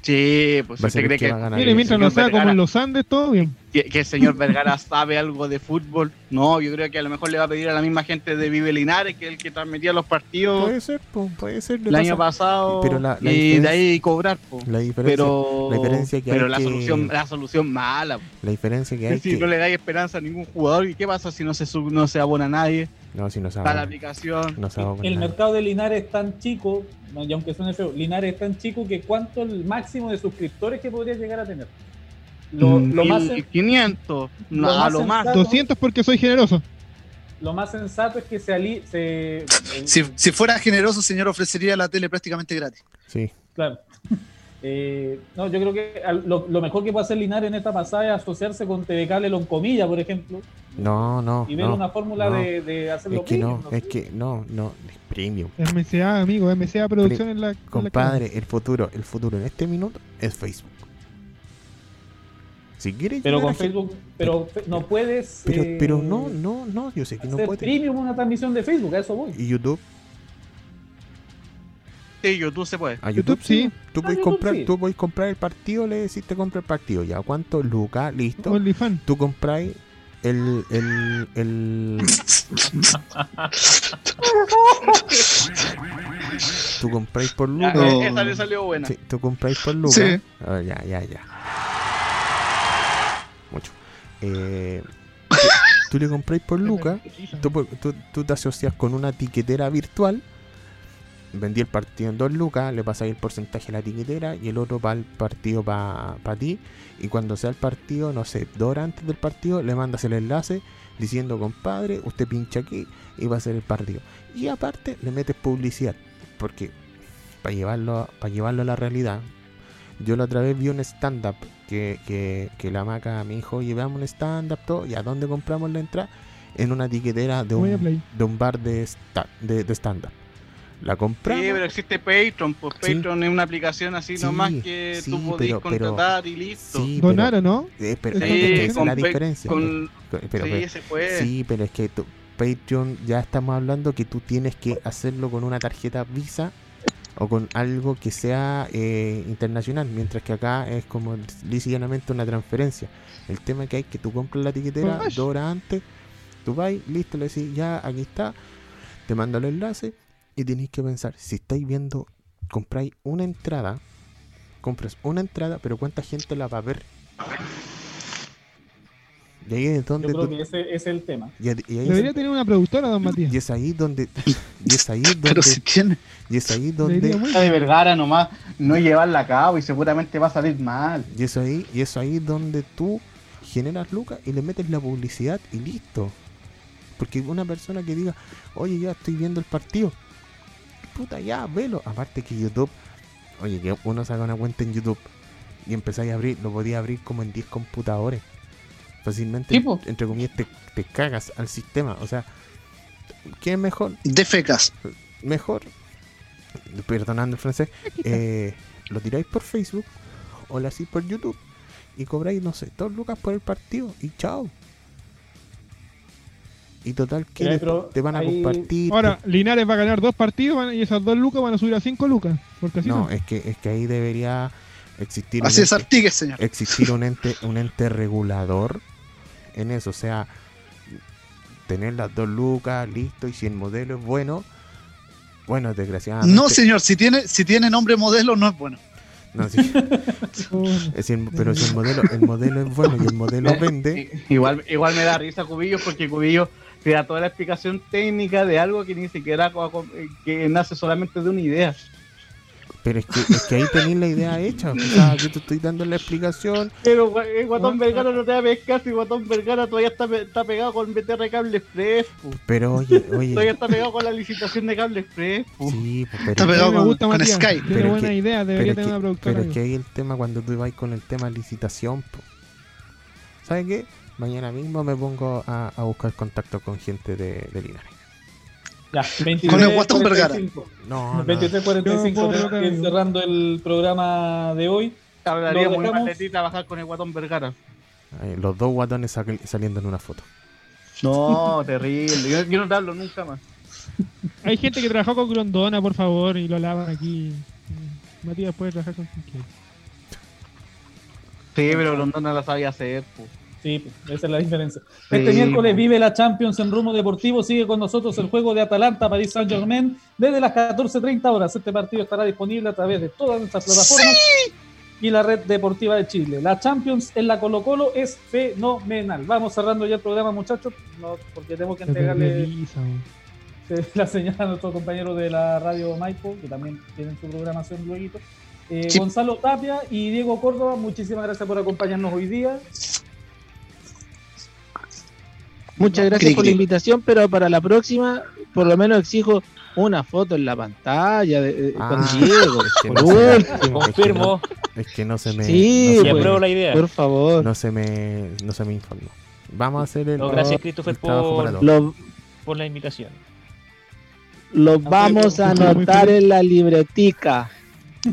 Sí, pues Va a usted ser el cree que que, va a ganar. Mire, mientras no sea como en los Andes, todo bien. que, que el señor Vergara sabe algo de fútbol. No, yo creo que a lo mejor le va a pedir a la misma gente de Vive Linares, que es el que transmitía los partidos Puede ser, po, puede ser. el año pasa- pasado, Pero la- la y de ahí cobrar. po. La diferencia, Pero, la diferencia que pero hay la que- solución, la solución mala. po. la diferencia que hay si que... no le dais esperanza a ningún jugador, ¿y qué pasa si no se sub- no se abona a nadie? No, si no se Está la aplicación. no El mercado de Linares es tan chico, no, y aunque suene feo, Linares es tan chico que cuánto el máximo de suscriptores que podría llegar a tener. Lo, lo más, sen- 1500, no, lo a más lo más. sensato- 200 porque soy generoso. lo más sensato es que se, ali- se Si, si fuera generoso, señor, ofrecería la tele prácticamente gratis. Sí, Claro. Eh, no, yo creo que al- lo, lo mejor que puede hacer Linares en esta pasada es asociarse con TV Cable Loncomilla, por ejemplo, no, no. y ver no, una fórmula no. de, de hacerlo Es que no, es que no, no, es premium. MCA, amigo, MCA Producción en la. en la Compadre, el futuro, el futuro en este minuto es Facebook. Si quieres Pero con Facebook, pero no puedes pero, eh, pero no, no, no, yo sé que no hacer puede. premium una transmisión de Facebook, a eso voy. Y YouTube, Sí, YouTube se puede. a YouTube, YouTube, sí. sí. Tú Ah, puedes comprar, sí. tú puedes comprar el partido, le decís te compra el partido, ya cuánto lucas, listo. OnlyFans. Tú compráis el, el, el Tú compráis por Ya, lucas. eh, Esa le salió buena. Sí, tú compráis por lucas. Sí. Ah, ya, ya, ya. Mucho. Eh, tú, tú le compráis por lucas. Tú, tú- tú te asocias con una tiquetera virtual. Vendí el partido en dos lucas, le pasáis el porcentaje a la tiquetera y el otro para el partido para ti. Y cuando sea el partido, no sé, dos horas antes del partido, le mandas el enlace diciendo, compadre, usted pincha aquí y va a ser el partido. Y aparte, le metes publicidad. Porque para llevarlo, para llevarlo a la realidad, yo la otra vez vi un stand-up que, que, que la maca me dijo, oye, veamos un stand-up, todo, ¿y a dónde compramos la entrada? En una tiquetera de un, de un bar de, sta- de, de stand-up. La Sí, compramos. pero existe Patreon, pues Sí. Patreon es una aplicación así Sí, nomás que sí, tú podés pero- pero- contratar y listo. Sí, Donar pero- o no. eh, pero, Sí, es que con la diferencia. con- Pero- pero- sí, pero- se puede. sí, pero es que tu Patreon ya estamos hablando que tú tienes que hacerlo con una tarjeta Visa o con algo que sea eh, internacional, mientras que acá es como lícitamente una transferencia. El tema que hay que tú compras la tiquetera dos horas antes, tú vas, listo, le decís, ya aquí está, te manda el enlace y tenéis que pensar, si estáis viendo, compráis una entrada, compras una entrada, pero ¿cuánta gente la va a ver? Y ahí es Yo donde creo tú- que ese, ese es el tema. y, y ahí Debería es- tener una productora, don Matías. y es ahí donde y es ahí Pero donde si tiene. y es ahí donde de Vergara nomás, no llevarla a cabo y seguramente va a salir mal. y eso ahí y eso ahí donde tú generas lucas y le metes la publicidad y listo porque una persona que diga oye ya estoy viendo el partido puta ya velo aparte que YouTube oye que uno saca una cuenta en YouTube y empezáis a abrir lo podía abrir como en 10 computadores fácilmente Sí, po. entre comillas te, te cagas al sistema o sea ¿qué es mejor? De fecas. mejor, perdonando el francés, eh, lo tiráis por Facebook o lo hacéis por YouTube y cobráis, no sé, dos lucas por el partido y chao. Y total que te van a ahí- compartir. Ahora, Linares va a ganar dos partidos y esas dos lucas van a subir a cinco lucas. Porque así no, son. es que, es que ahí debería existir Así un es ente, Artigues, señor. existir un ente, un ente regulador en eso, o sea, tener las dos lucas, listo, y si el modelo es bueno, bueno, desgraciadamente. No, señor, si tiene, si tiene nombre modelo, no es bueno. No, sí. Es el- pero si el modelo, el modelo es bueno y el modelo vende, Igual, igual me da risa Cubillo porque Cubillo te da toda la explicación técnica de algo que ni siquiera co- que nace solamente de una idea. pero es que, es que ahí tenéis la idea hecha. O sea, yo te estoy dando la explicación. Pero eh, Guatón Vergara no te va a pescar si Guatón Vergara todavía está, está pegado con BTR Cable Express. pu. Pero oye, oye. Todavía está pegado con la licitación de Cable Express. pu. Sí, pues, Está pero, pegado con- gusta con Matías. Sky. Tiene Pero buena que- idea, pero debería es tener que, una productora. pero es que ahí el tema cuando tú vas con el tema licitación. po. ¿Sabes qué? Mañana mismo me pongo a, a buscar contacto con gente de, de Linares. Ya, 23, Con el Guatón Vergara. 45. No, no. 23.45, Yo puedo tenemos que ir tratar- cerrando el programa de hoy. Hablaría muy mal de ti trabajar con el Guatón Vergara. Ay, los dos guatones sal- saliendo en una foto. No, terrible. Yo, yo no te hablo nunca más. Hay gente que trabajó con Grondona, por favor, y lo lavan aquí. Matías puede trabajar con quien quiera. Sí, pero Rondona la sabía hacer. pu. Sí, esa es la diferencia. Sí, Este miércoles vive la Champions en rumbo deportivo. Sigue con nosotros el juego de Atalanta París Saint Germain desde las 14.30 horas. Este partido estará disponible a través de todas nuestras plataformas y la red deportiva de Chile. La Champions en la Colo Colo es fenomenal. Vamos cerrando ya el programa, muchachos, no, porque tenemos que entregarle la señal a nuestros compañeros de la radio Maipo, que también tienen su programación luego. Eh, Sí. Gonzalo Tapia y Diego Córdoba, muchísimas gracias por acompañarnos hoy día. Muchas gracias por la invitación, pero para la próxima, por lo menos exijo una foto en la pantalla de, de- Ah, con Diego. es que por no se- último. Confirmo. Es que no se me. Sí, no se pues. apruebo me, la idea. Por favor. no se me, no se me informó. Vamos a hacer el, No, gracias, Christopher, trabajo por- para todos. Lo, Por la invitación. lo vamos a anotar en la libretica. Yo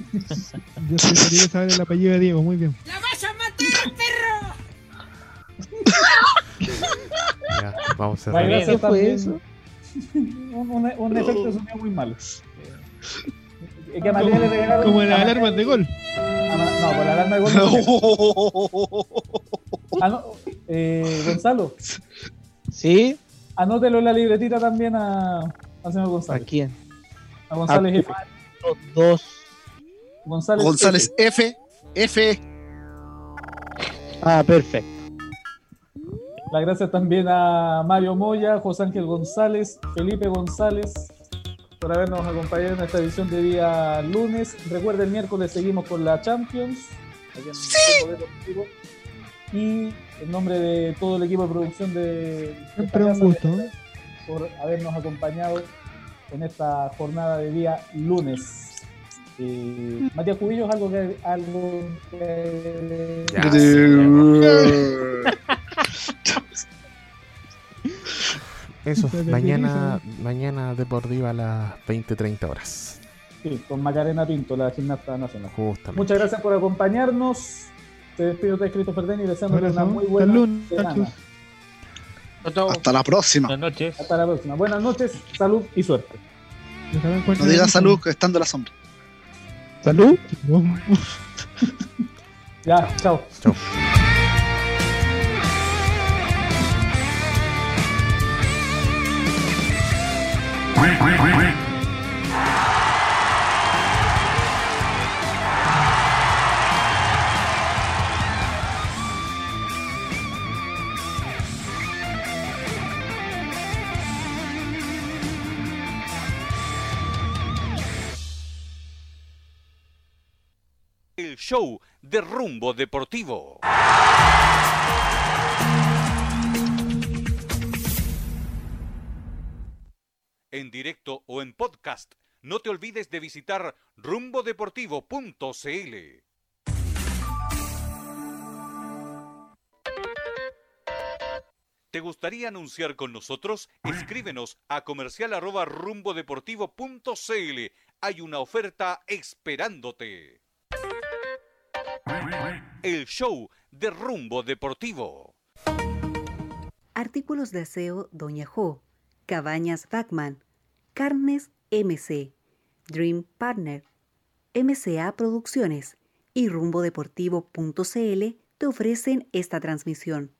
feliz de saber el apellido de Diego, muy bien. Ya, vamos a cerrar. Vaya, bien. gracias ¿Qué fue eso? Un, un- un efecto sonido muy malo. Eh, Que a Matías le regalaron- Como en las a Matías- alarmas de gol. a No, con la alarma de gol. no. Ah, no, eh, Gonzalo, ¿Sí? anótelo en la libretita también a, al señor ¿A Gonzalo. quién? A González F. Dos. González, González F. F. Ah, perfecto. Las gracias también a Mario Moya, José Ángel González, Felipe González, por habernos acompañado en esta edición de día lunes. Recuerden, el miércoles seguimos con la Champions. aquí en Fútbol Deportivo. Y en nombre de todo el equipo de producción de Siempre un gusto. por habernos acompañado en esta jornada de día lunes. Eh, Matías Cubillos, algo que algo que Ya, Eso, mañana, mañana deportiva a las 20-30 horas. Sí, con Macarena Pinto, la gimnasta nacional. Justamente. Muchas gracias por acompañarnos. Te despido de Christopher Denny deseándoles una muy buena semana. Hasta la próxima. Buenas noches. Hasta la próxima. Buenas noches, salud y suerte. No digas salud, estando en la sombra. ¿Salud? Ya, chao. Chao. Show de Rumbo Deportivo. En directo o en podcast, no te olvides de visitar rumbodeportivo.cl. ¿Te gustaría anunciar con nosotros? Escríbenos a comercial rumbodeportivo.cl. Hay una oferta esperándote. El show de Rumbo Deportivo. Artículos de aseo Doña Jo, Cabañas Bachman, Carnes MC, Dream Partner, MCA Producciones y rumbodeportivo.cl te ofrecen esta transmisión.